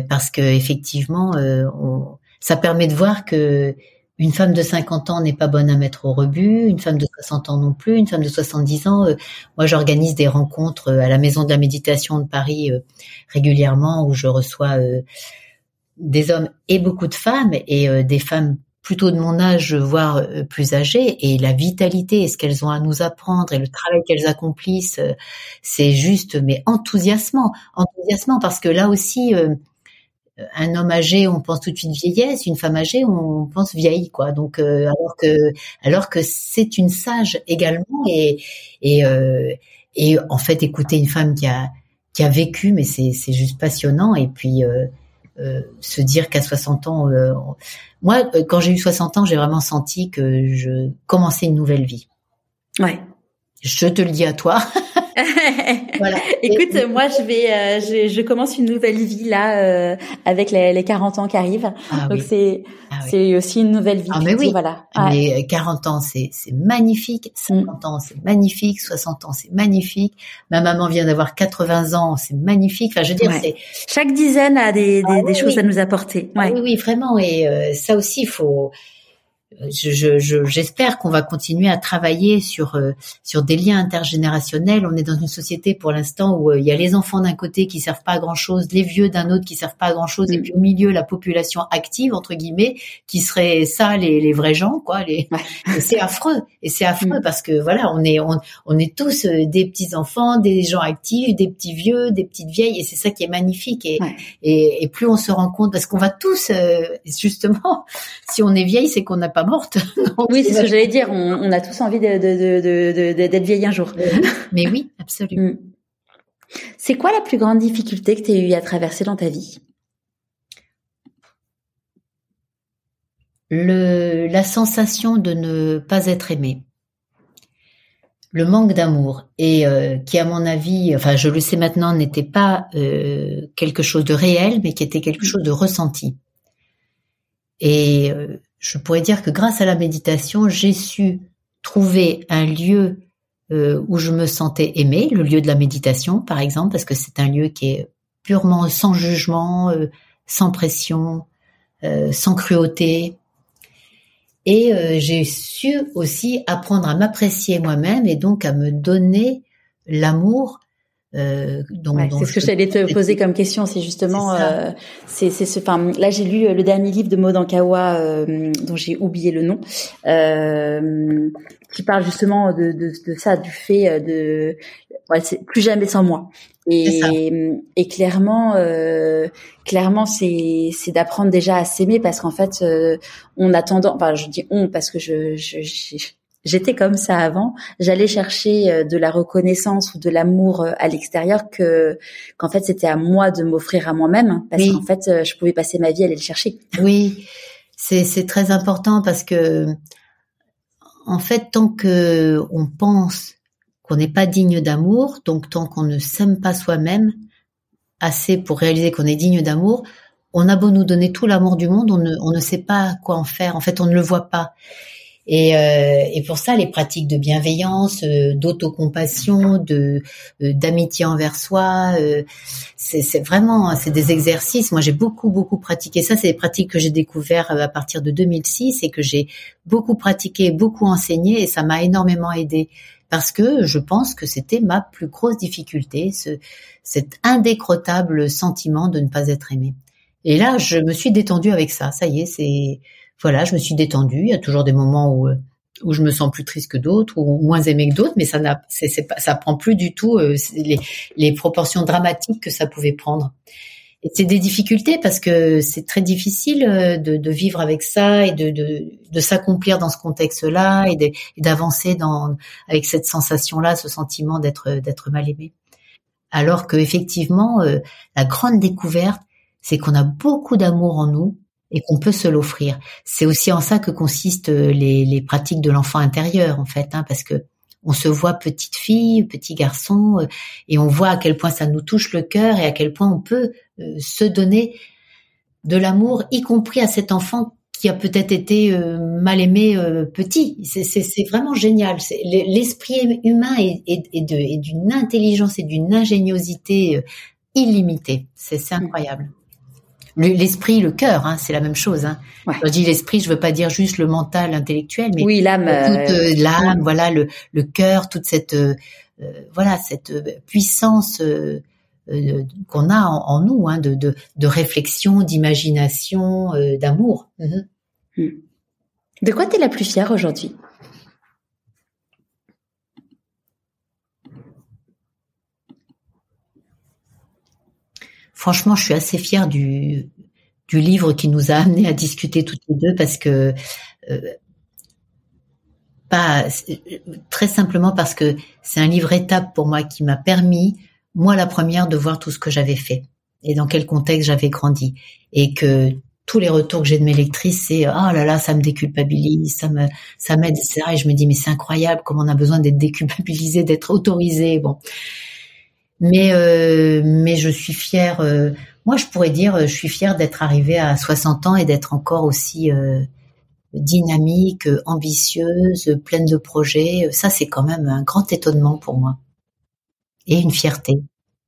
parce que effectivement, on, ça permet de voir que une femme de 50 ans n'est pas bonne à mettre au rebut, une femme de 60 ans non plus, une femme de 70 ans. moi, j'organise des rencontres à la Maison de la Méditation de Paris régulièrement où je reçois des hommes et beaucoup de femmes et euh, des femmes plutôt de mon âge, voire euh, plus âgées, et la vitalité et ce qu'elles ont à nous apprendre et le travail qu'elles accomplissent, euh, c'est juste mais enthousiasmant, enthousiasmant. Parce que là aussi, un homme âgé, on pense tout de suite vieillesse, une femme âgée, on pense vieille, quoi. Donc alors que alors que c'est une sage également. Et et et en fait écouter une femme qui a qui a vécu, mais c'est c'est juste passionnant. Et puis se dire qu'à 60 ans, euh, moi, euh, quand j'ai eu 60 ans, j'ai vraiment senti que je commençais une nouvelle vie. Ouais. Je te le dis à toi. voilà. Écoute, moi, je vais, euh, je, je, commence une nouvelle vie là euh, avec les, les, 40 ans qui arrivent. Ah, Donc c'est, ah, c'est aussi une nouvelle vie. Ah mais oui. Voilà. Mais 40 ans, c'est c'est magnifique. 50 mm. ans, c'est magnifique. 60 ans, c'est magnifique. Ma maman vient d'avoir 80 ans, c'est magnifique. Enfin, je veux dire, c'est chaque dizaine a des, des, des choses à nous apporter. Ouais. oui, oui, vraiment. Et ça aussi, il faut j'espère je, je, qu'on va continuer à travailler sur euh, sur des liens intergénérationnels. On est dans une société pour l'instant où euh, il y a les enfants d'un côté qui servent pas à grand chose, les vieux d'un autre qui servent pas à grand chose, et mm. puis au milieu la population active entre guillemets qui serait ça les, les vrais gens quoi. Les... c'est affreux et c'est affreux mm. parce que voilà on est on, on est tous euh, des petits enfants, des gens actifs, des petits vieux, des petites vieilles et c'est ça qui est magnifique et, et, et plus on se rend compte parce qu'on va tous justement si on est vieille c'est qu'on n'a pas morte. oui, c'est ce que j'allais dire. On, a tous envie d'être de, vieille un jour. Mais oui, absolument. Mm. C'est quoi la plus grande difficulté que tu as eu à traverser dans ta vie? Le, la sensation de ne pas être aimé, le manque d'amour et euh, qui à mon avis, enfin je le sais maintenant, n'était pas euh, quelque chose de réel, mais qui était quelque chose de ressenti. Et euh, je pourrais dire que grâce à la méditation, j'ai su trouver un lieu euh, où je me sentais aimée, le lieu de la méditation par exemple, parce que c'est un lieu qui est purement sans jugement, euh, sans pression, euh, sans cruauté. Et j'ai su aussi apprendre à m'apprécier moi-même et donc à me donner l'amour euh, c'est ce que j'allais te poser comme question, c'est justement, euh, c'est ce. Enfin, là, j'ai lu euh, le dernier livre de Maud Ankawa, euh, dont j'ai oublié le nom, euh, qui parle justement de, de, de, ça, du fait de, ouais, c'est plus jamais sans moi. Et, et clairement, clairement, c'est c'est d'apprendre déjà à s'aimer parce qu'en fait, on a tendance, enfin, je dis on parce que je, je, je j'étais comme ça avant. J'allais chercher euh, de la reconnaissance ou de l'amour euh, à l'extérieur que qu'en fait c'était à moi de m'offrir à moi-même parce qu'en fait euh, je pouvais passer ma vie à aller le chercher. Oui, c'est c'est très important parce que en fait tant que on pense qu'on n'est pas digne d'amour, donc tant qu'on ne s'aime pas soi-même assez pour réaliser qu'on est digne d'amour, on a beau nous donner tout l'amour du monde, on ne, on ne sait pas quoi en faire. En fait, on ne le voit pas. Et, euh, et, pour ça, les pratiques de bienveillance, euh, d'autocompassion, de euh, d'amitié envers soi, euh, c'est vraiment c'est des exercices. Moi, j'ai beaucoup beaucoup pratiqué ça. C'est des pratiques que j'ai découvert à partir de 2006 et que j'ai beaucoup pratiqué, beaucoup enseigné, et ça m'a énormément aidé parce que je pense que c'était ma plus grosse difficulté, ce, cet indécrottable sentiment de ne pas être aimé. Et là, je me suis détendue avec ça. Ça y est, c'est voilà, je me suis détendue. Il y a toujours des moments où euh, où je me sens plus triste que d'autres ou moins aimée que d'autres, mais ça n'a, c'est, pas, ça prend plus du tout euh, les, proportions dramatiques que ça pouvait prendre. Et c'est des difficultés parce que c'est très difficile euh, de, de, vivre avec ça et de, de, de s'accomplir dans ce contexte-là et, d'avancer dans avec cette sensation-là, ce sentiment d'être d'être mal aimé. Alors que effectivement, la grande découverte, c'est qu'on a beaucoup d'amour en nous et qu'on peut se l'offrir. C'est aussi en ça que consistent euh, les, les pratiques de l'enfant intérieur, en fait, hein, parce que on se voit petite fille, petit garçon, euh, et on voit à quel point ça nous touche le cœur et à quel point on peut euh, se donner de l'amour, y compris à cet enfant qui a peut-être été mal aimé petit. C'est vraiment génial. L'esprit humain est, est, est d'une intelligence et d'une ingéniosité illimitée. C'est incroyable. L'esprit, le cœur, hein, c'est la même chose. Hein. Quand je dis l'esprit, je veux pas dire juste le mental, intellectuel, mais oui, l'âme, toute euh, l'âme, voilà, le, le cœur, toute cette euh, euh voilà cette euh, puissance euh, qu'on a en, nous, hein, de, de, de réflexion, d'imagination, d'amour. Mhm. Hmm. De quoi tu es la plus fière aujourd'hui? Franchement, je suis assez fière du, livre qui nous a amené à discuter toutes les deux parce que euh, pas très simplement parce que c'est un livre étape pour moi qui m'a permis moi la première de voir tout ce que j'avais fait et dans quel contexte j'avais grandi et que tous les retours que j'ai de mes lectrices, c'est oh là là, ça me déculpabilise, ça me ça m'aide, etc. Et je me dis mais c'est incroyable comment on a besoin d'être déculpabilisé, d'être autorisé? Bon, mais euh, mais je suis fière. Euh, moi, je pourrais dire, je suis fière d'être arrivée à 60 ans et d'être encore aussi euh, dynamique, ambitieuse, pleine de projets. Ça, c'est quand même un grand étonnement pour moi et une fierté.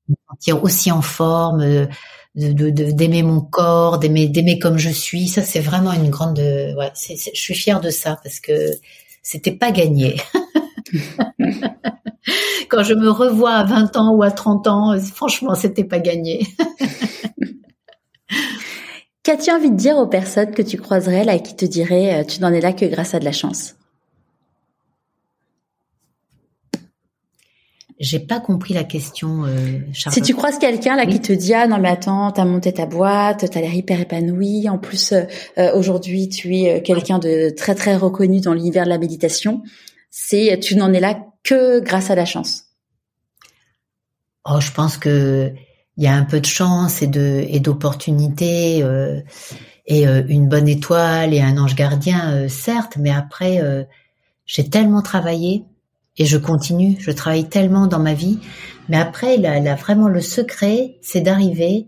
Me sentir aussi en forme de d'aimer mon corps, d'aimer d'aimer comme je suis. Ça, c'est vraiment une grande. Ouais, je suis fière de ça parce que c'était pas gagné. Quand je me revois à 20 ans ou à 30 ans, franchement, c'était pas gagné. Qu'as-tu envie de dire aux personnes que tu croiserais là et qui te diraient euh, tu n'en es là que grâce à de la chance? J'ai pas compris la question, euh, Si tu croises quelqu'un là qui te dit ah non mais attends, t'as monté ta boîte, t'as l'air hyper épanoui. En plus euh, euh, aujourd'hui tu es quelqu'un de très très reconnu dans l'univers de la méditation. C'est tu n'en es là que grâce à la chance. Oh, je pense que il y a un peu de chance et de et d'opportunité et une bonne étoile et un ange gardien, certes, mais après j'ai tellement travaillé et je continue, je travaille tellement dans ma vie. Mais après, là, vraiment, le secret, c'est d'arriver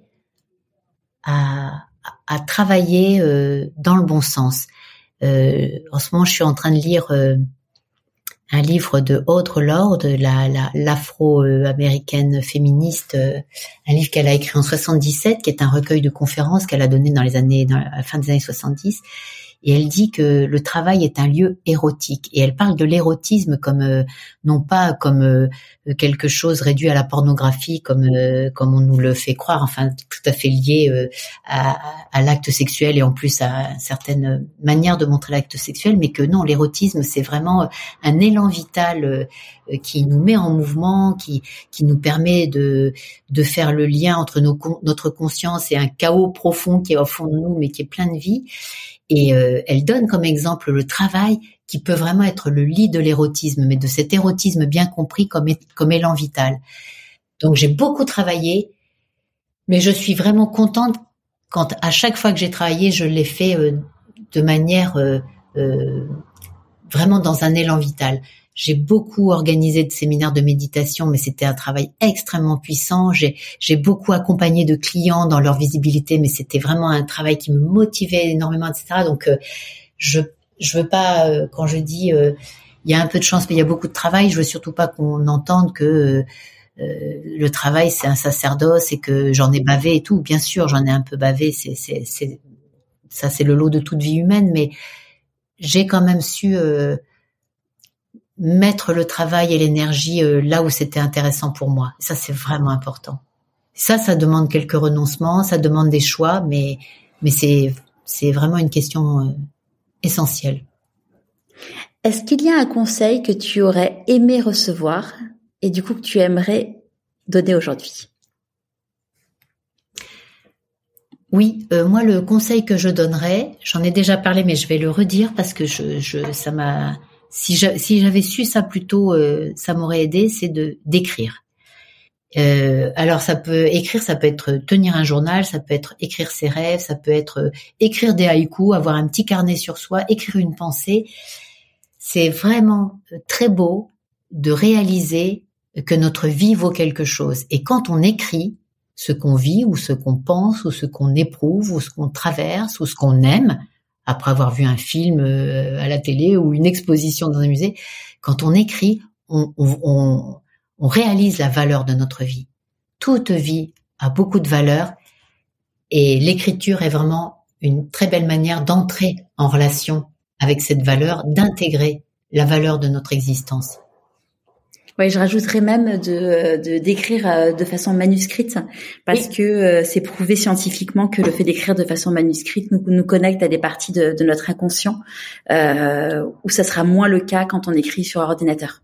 à, à, travailler euh, dans le bon sens. Euh, en ce moment, je suis en train de lire euh, un livre de Audre Lorde, la, l'afro-américaine féministe, un livre qu'elle a écrit en 77, qui est un recueil de conférences qu'elle a donné dans les années, dans la fin des années 70 et elle dit que le travail est un lieu érotique. Et elle parle de l'érotisme comme euh, non pas comme euh, quelque chose réduit à la pornographie comme euh, comme on nous le fait croire enfin tout à fait lié à, à l'acte sexuel et en plus à certaines manières de montrer l'acte sexuel mais que non l'érotisme c'est vraiment un élan vital qui nous met en mouvement qui qui nous permet de de faire le lien entre nos, notre conscience et un chaos profond qui est au fond de nous mais qui est plein de vie. Et euh, elle donne comme exemple le travail qui peut vraiment être le lit de l'érotisme, mais de cet érotisme bien compris comme, élan vital. Donc j'ai beaucoup travaillé, mais je suis vraiment contente quand à chaque fois que j'ai travaillé, je l'ai fait euh, de manière euh, vraiment dans un élan vital. J'ai beaucoup organisé de séminaires de méditation, mais c'était un travail extrêmement puissant. J'ai, beaucoup accompagné de clients dans leur visibilité, mais c'était vraiment un travail qui me motivait énormément, etc. Donc, euh, je, je veux pas, euh, quand je dis, euh, il y a un peu de chance, mais il y a beaucoup de travail, je veux surtout pas qu'on entende que le travail c'est un sacerdoce et que j'en ai bavé et tout. Bien sûr, j'en ai un peu bavé, c'est, c'est, ça, c'est le lot de toute vie humaine, mais j'ai quand même su mettre le travail et l'énergie euh, là où c'était intéressant pour moi. Ça, c'est vraiment important. Ça, ça demande quelques renoncements, ça demande des choix, mais mais c'est c'est vraiment une question essentielle. Est-ce qu'il y a un conseil que tu aurais aimé recevoir et du coup que tu aimerais donner aujourd'hui? Oui, euh, moi le conseil que je donnerais, j'en ai déjà parlé, mais je vais le redire parce que je, je ça m'a si j'avais su ça plus tôt, euh, ça m'aurait aidé, c'est de d'écrire. Euh, alors ça peut écrire, ça peut être tenir un journal, ça peut être écrire ses rêves, ça peut être euh, écrire des haïkus, avoir un petit carnet sur soi, écrire une pensée. C'est vraiment très beau de réaliser que notre vie vaut quelque chose. Et quand on écrit ce qu'on vit ou ce qu'on pense ou ce qu'on éprouve ou ce qu'on traverse ou ce qu'on aime, après avoir vu un film euh, à la télé ou une exposition dans un musée, quand on écrit, on, on, on réalise la valeur de notre vie. Toute vie a beaucoup de valeur et l'écriture est vraiment une très belle manière d'entrer en relation avec cette valeur, d'intégrer la valeur de notre existence. Oui, je rajouterais même de d'écrire euh, de, façon manuscrite parce que euh, c'est prouvé scientifiquement que le fait d'écrire de façon manuscrite nous, nous connecte à des parties de, de notre inconscient euh, où ça sera moins le cas quand on écrit sur ordinateur.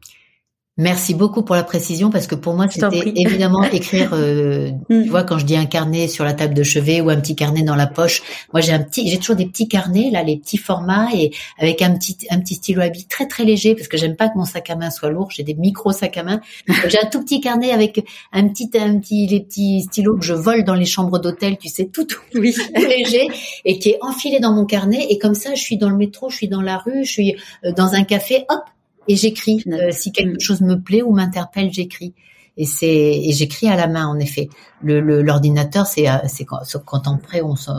Merci beaucoup pour la précision parce que pour moi c'était évidemment écrire. Euh, mm. Tu vois quand je dis un carnet sur la table de chevet ou un petit carnet dans la poche. Moi j'ai un petit, j'ai toujours des petits carnets là, les petits formats et avec un petit un petit stylo à billes très très léger parce que j'aime pas que mon sac à main soit lourd. J'ai des micro sacs à main. j'ai un tout petit carnet avec un petit un petit les petits stylos que je vole dans les chambres d'hôtel. Tu sais tout tout, oui. léger et qui est enfilé dans mon carnet et comme ça je suis dans le métro, je suis dans la rue, je suis euh, dans un café, hop et j'écris. Euh, si quelque chose me plaît ou m'interpelle, j'écris. Et c'est et j'écris à la main en effet. Le l'ordinateur c'est euh, c'est quand, quand on prêt on se,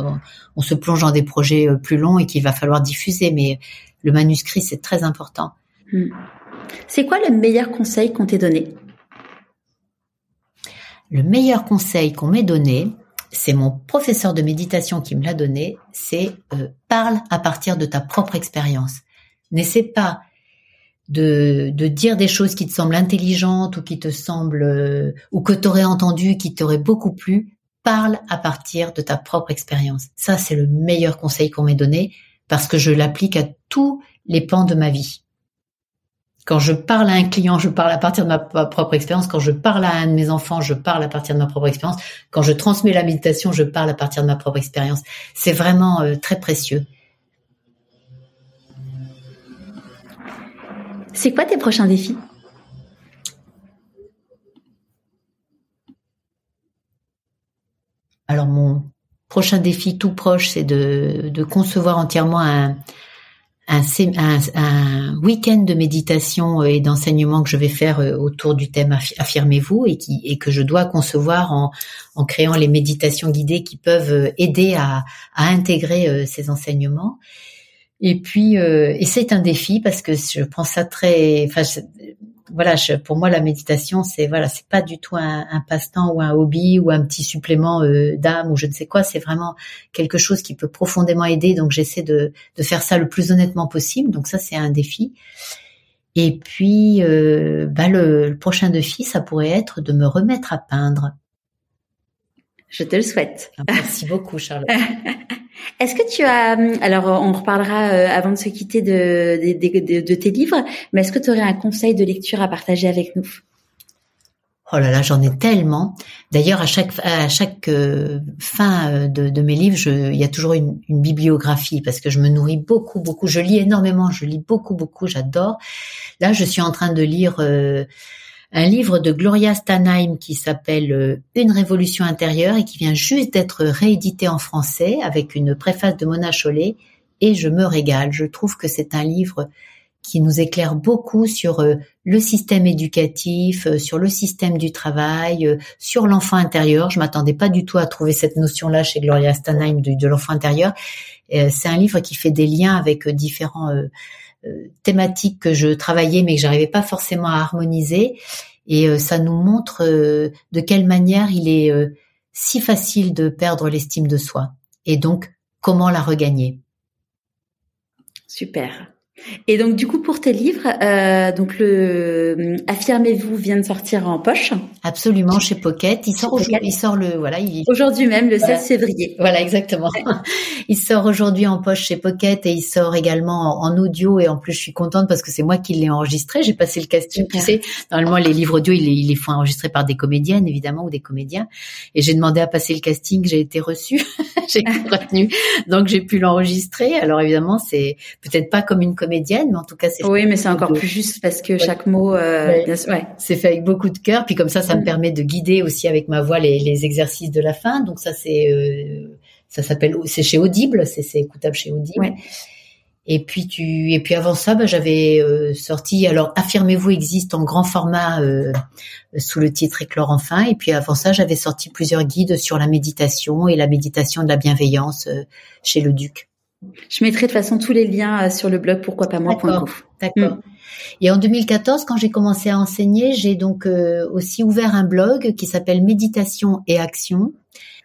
on se plonge dans des projets euh, plus longs et qu'il va falloir diffuser. Mais le manuscrit c'est très important. Hmm. C'est quoi le meilleur conseil qu'on t'ait donné? Le meilleur conseil qu'on m'ait donné, c'est mon professeur de méditation qui me l'a donné. C'est parle à partir de ta propre expérience. N'essaie pas de, dire des choses qui te semblent intelligentes ou qui te semblent euh, ou que tu aurais entendu qui t'auraient beaucoup plu, parle à partir de ta propre expérience. Ça, c'est le meilleur conseil qu'on m'ait donné parce que je l'applique à tous les pans de ma vie. Quand je parle à un client, je parle à partir de ma propre expérience. Quand je parle à un de mes enfants, je parle à partir de ma propre expérience. Quand je transmets la méditation, je parle à partir de ma propre expérience. C'est vraiment euh, très précieux. C'est quoi tes prochains défis? Alors mon prochain défi tout proche, c'est de, concevoir entièrement un, week-end de méditation et d'enseignement que je vais faire euh, autour du thème affirmez-vous et et que je dois concevoir en, créant les méditations guidées qui peuvent euh, aider à, à intégrer euh, ces enseignements. Et puis, euh, et c'est un défi parce que je prends ça très, enfin, voilà, je, pour moi la méditation, c'est voilà, c'est pas du tout un, un passe-temps ou un hobby ou un petit supplément euh, d'âme ou je ne sais quoi. C'est vraiment quelque chose qui peut profondément aider. Donc j'essaie de, de faire ça le plus honnêtement possible. Donc ça, c'est un défi. Et puis, euh, bah, le, le prochain défi, ça pourrait être de me remettre à peindre. Je te le souhaite. Merci beaucoup, Charlotte. Est-ce que tu as, alors on reparlera euh, avant de se quitter de, de, tes livres, mais est-ce que tu aurais un conseil de lecture à partager avec nous? Oh là là, j'en ai tellement. D'ailleurs, à chaque à chaque euh, fin euh, de, mes livres, il y a toujours une, bibliographie parce que je me nourris beaucoup, beaucoup. Je lis énormément, je lis beaucoup, beaucoup. J'adore. Là, je suis en train de lire un livre de Gloria Stanheim qui s'appelle euh, Une révolution intérieure et qui vient juste d'être réédité en français avec une préface de Mona Chollet et je me régale. Je trouve que c'est un livre qui nous éclaire beaucoup sur euh, le système éducatif, euh, sur le système du travail, sur l'enfant intérieur. Je m'attendais pas du tout à trouver cette notion-là chez Gloria Stanheim de, l'enfant intérieur. C'est un livre qui fait des liens avec différents thématiques que je travaillais mais que j'arrivais pas forcément à harmoniser. Et euh, ça nous montre euh, de quelle manière il est si facile de perdre l'estime de soi. Et donc, comment la regagner. Super. Et donc du coup pour tes livres, euh, donc le euh, Affirmez-vous vient de sortir en poche. Absolument chez Pocket. Il sort aujourd'hui. Il sort le voilà. Aujourd'hui même le 16 février. Voilà exactement. il sort aujourd'hui en poche chez Pocket et il sort également en, audio et en plus je suis contente parce que c'est moi qui l'ai enregistré. J'ai passé le casting. Tu sais, normalement les livres audio ils les, ils les font enregistrer par des comédiennes évidemment ou des comédiens. Et j'ai demandé à passer le casting. J'ai été reçue. j'ai été retenue. Donc j'ai pu l'enregistrer. Alors évidemment c'est peut-être pas comme une comédienne, mais en tout cas, c'est. Oui, mais c'est encore plus juste parce que chaque mot, euh, ouais. c'est fait avec beaucoup de cœur. Puis comme ça, ça me mm. permet de guider aussi avec ma voix les, les exercices de la fin. Donc ça, c'est, euh, ça s'appelle, c'est chez Audible, c'est, c'est écoutable chez Audible. Ouais. Et puis tu, et puis avant ça, bah, j'avais euh, sorti. Alors, affirmez-vous existe en grand format euh, sous le titre Éclore enfin. Et puis avant ça, j'avais sorti plusieurs guides sur la méditation et la méditation de la bienveillance euh, chez le Duc. Je mettrai de toute façon tous les liens euh, sur le blog pourquoi pas. D'accord. Et en 2014, quand j'ai commencé à enseigner, j'ai donc euh, aussi ouvert un blog qui s'appelle Méditation et Action.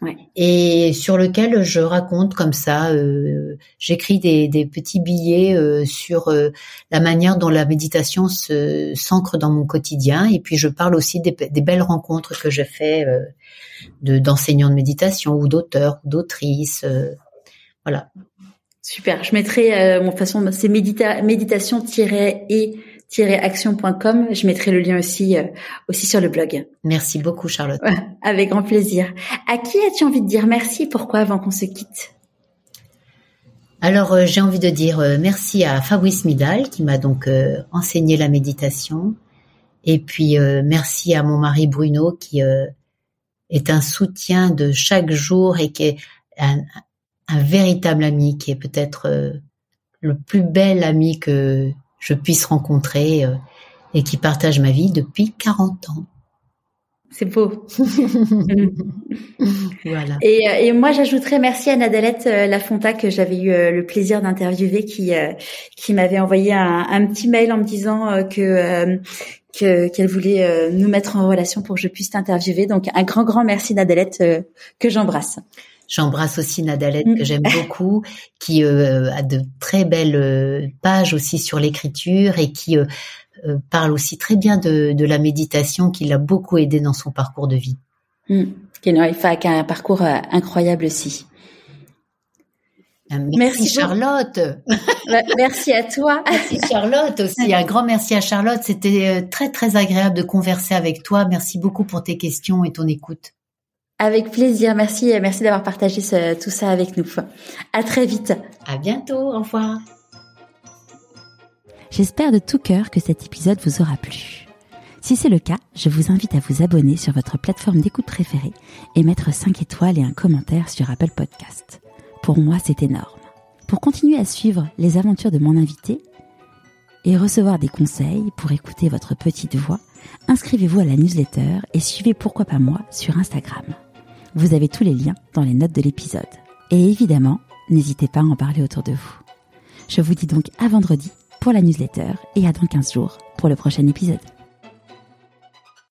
Ouais. Et sur lequel je raconte comme ça, euh, j'écris des, des, petits billets euh, sur la manière dont la méditation se s'ancre dans mon quotidien. Et puis je parle aussi des, des belles rencontres que je fais de d'enseignants de méditation ou d'auteurs ou d'autrices. voilà. Super. Je mettrai, euh, de toute façon, c'est médita méditation et action.com. Je mettrai le lien aussi, aussi sur le blog. Merci beaucoup, Charlotte. avec grand plaisir. À qui as-tu envie de dire merci? Et pourquoi avant qu'on se quitte? Alors euh, j'ai envie de dire euh, merci à Fabrice Midal qui m'a donc euh, enseigné la méditation et puis merci à mon mari Bruno qui est un soutien de chaque jour et qui est un, un véritable ami qui est peut-être le plus bel ami que je puisse rencontrer et qui partage ma vie depuis 40 ans. C'est beau. voilà. Et, euh, et moi, j'ajouterais merci à Nadalette euh, Lafonta que j'avais eu euh, le plaisir d'interviewer, qui qui m'avait envoyé un, un, petit mail en me disant que qu'elle voulait nous mettre en relation pour que je puisse t'interviewer. Donc un grand grand merci Nadalette que j'embrasse. J'embrasse aussi Nadalette que j'aime beaucoup, qui a de très belles pages aussi sur l'écriture et qui euh, parle aussi très bien de, de la méditation qui l'a beaucoup aidé dans son parcours de vie. Mmh. Qui a un parcours euh, incroyable aussi. Euh, merci, Charlotte. merci à toi. Merci Charlotte aussi. Un grand merci à Charlotte. C'était très très agréable de converser avec toi. Merci beaucoup pour tes questions et ton écoute. Avec plaisir. Merci merci d'avoir partagé tout ça avec nous. À très vite. À bientôt. Au revoir. J'espère de tout cœur que cet épisode vous aura plu. Si c'est le cas, je vous invite à vous abonner sur votre plateforme d'écoute préférée et mettre 5 étoiles et un commentaire sur Apple Podcast. Pour moi, c'est énorme. Pour continuer à suivre les aventures de mon invité et recevoir des conseils pour écouter votre petite voix, inscrivez-vous à la newsletter et suivez Pourquoi pas moi sur Instagram. Vous avez tous les liens dans les notes de l'épisode. Et évidemment, n'hésitez pas à en parler autour de vous. Je vous dis donc à vendredi pour la newsletter et à dans 15 jours pour le prochain épisode.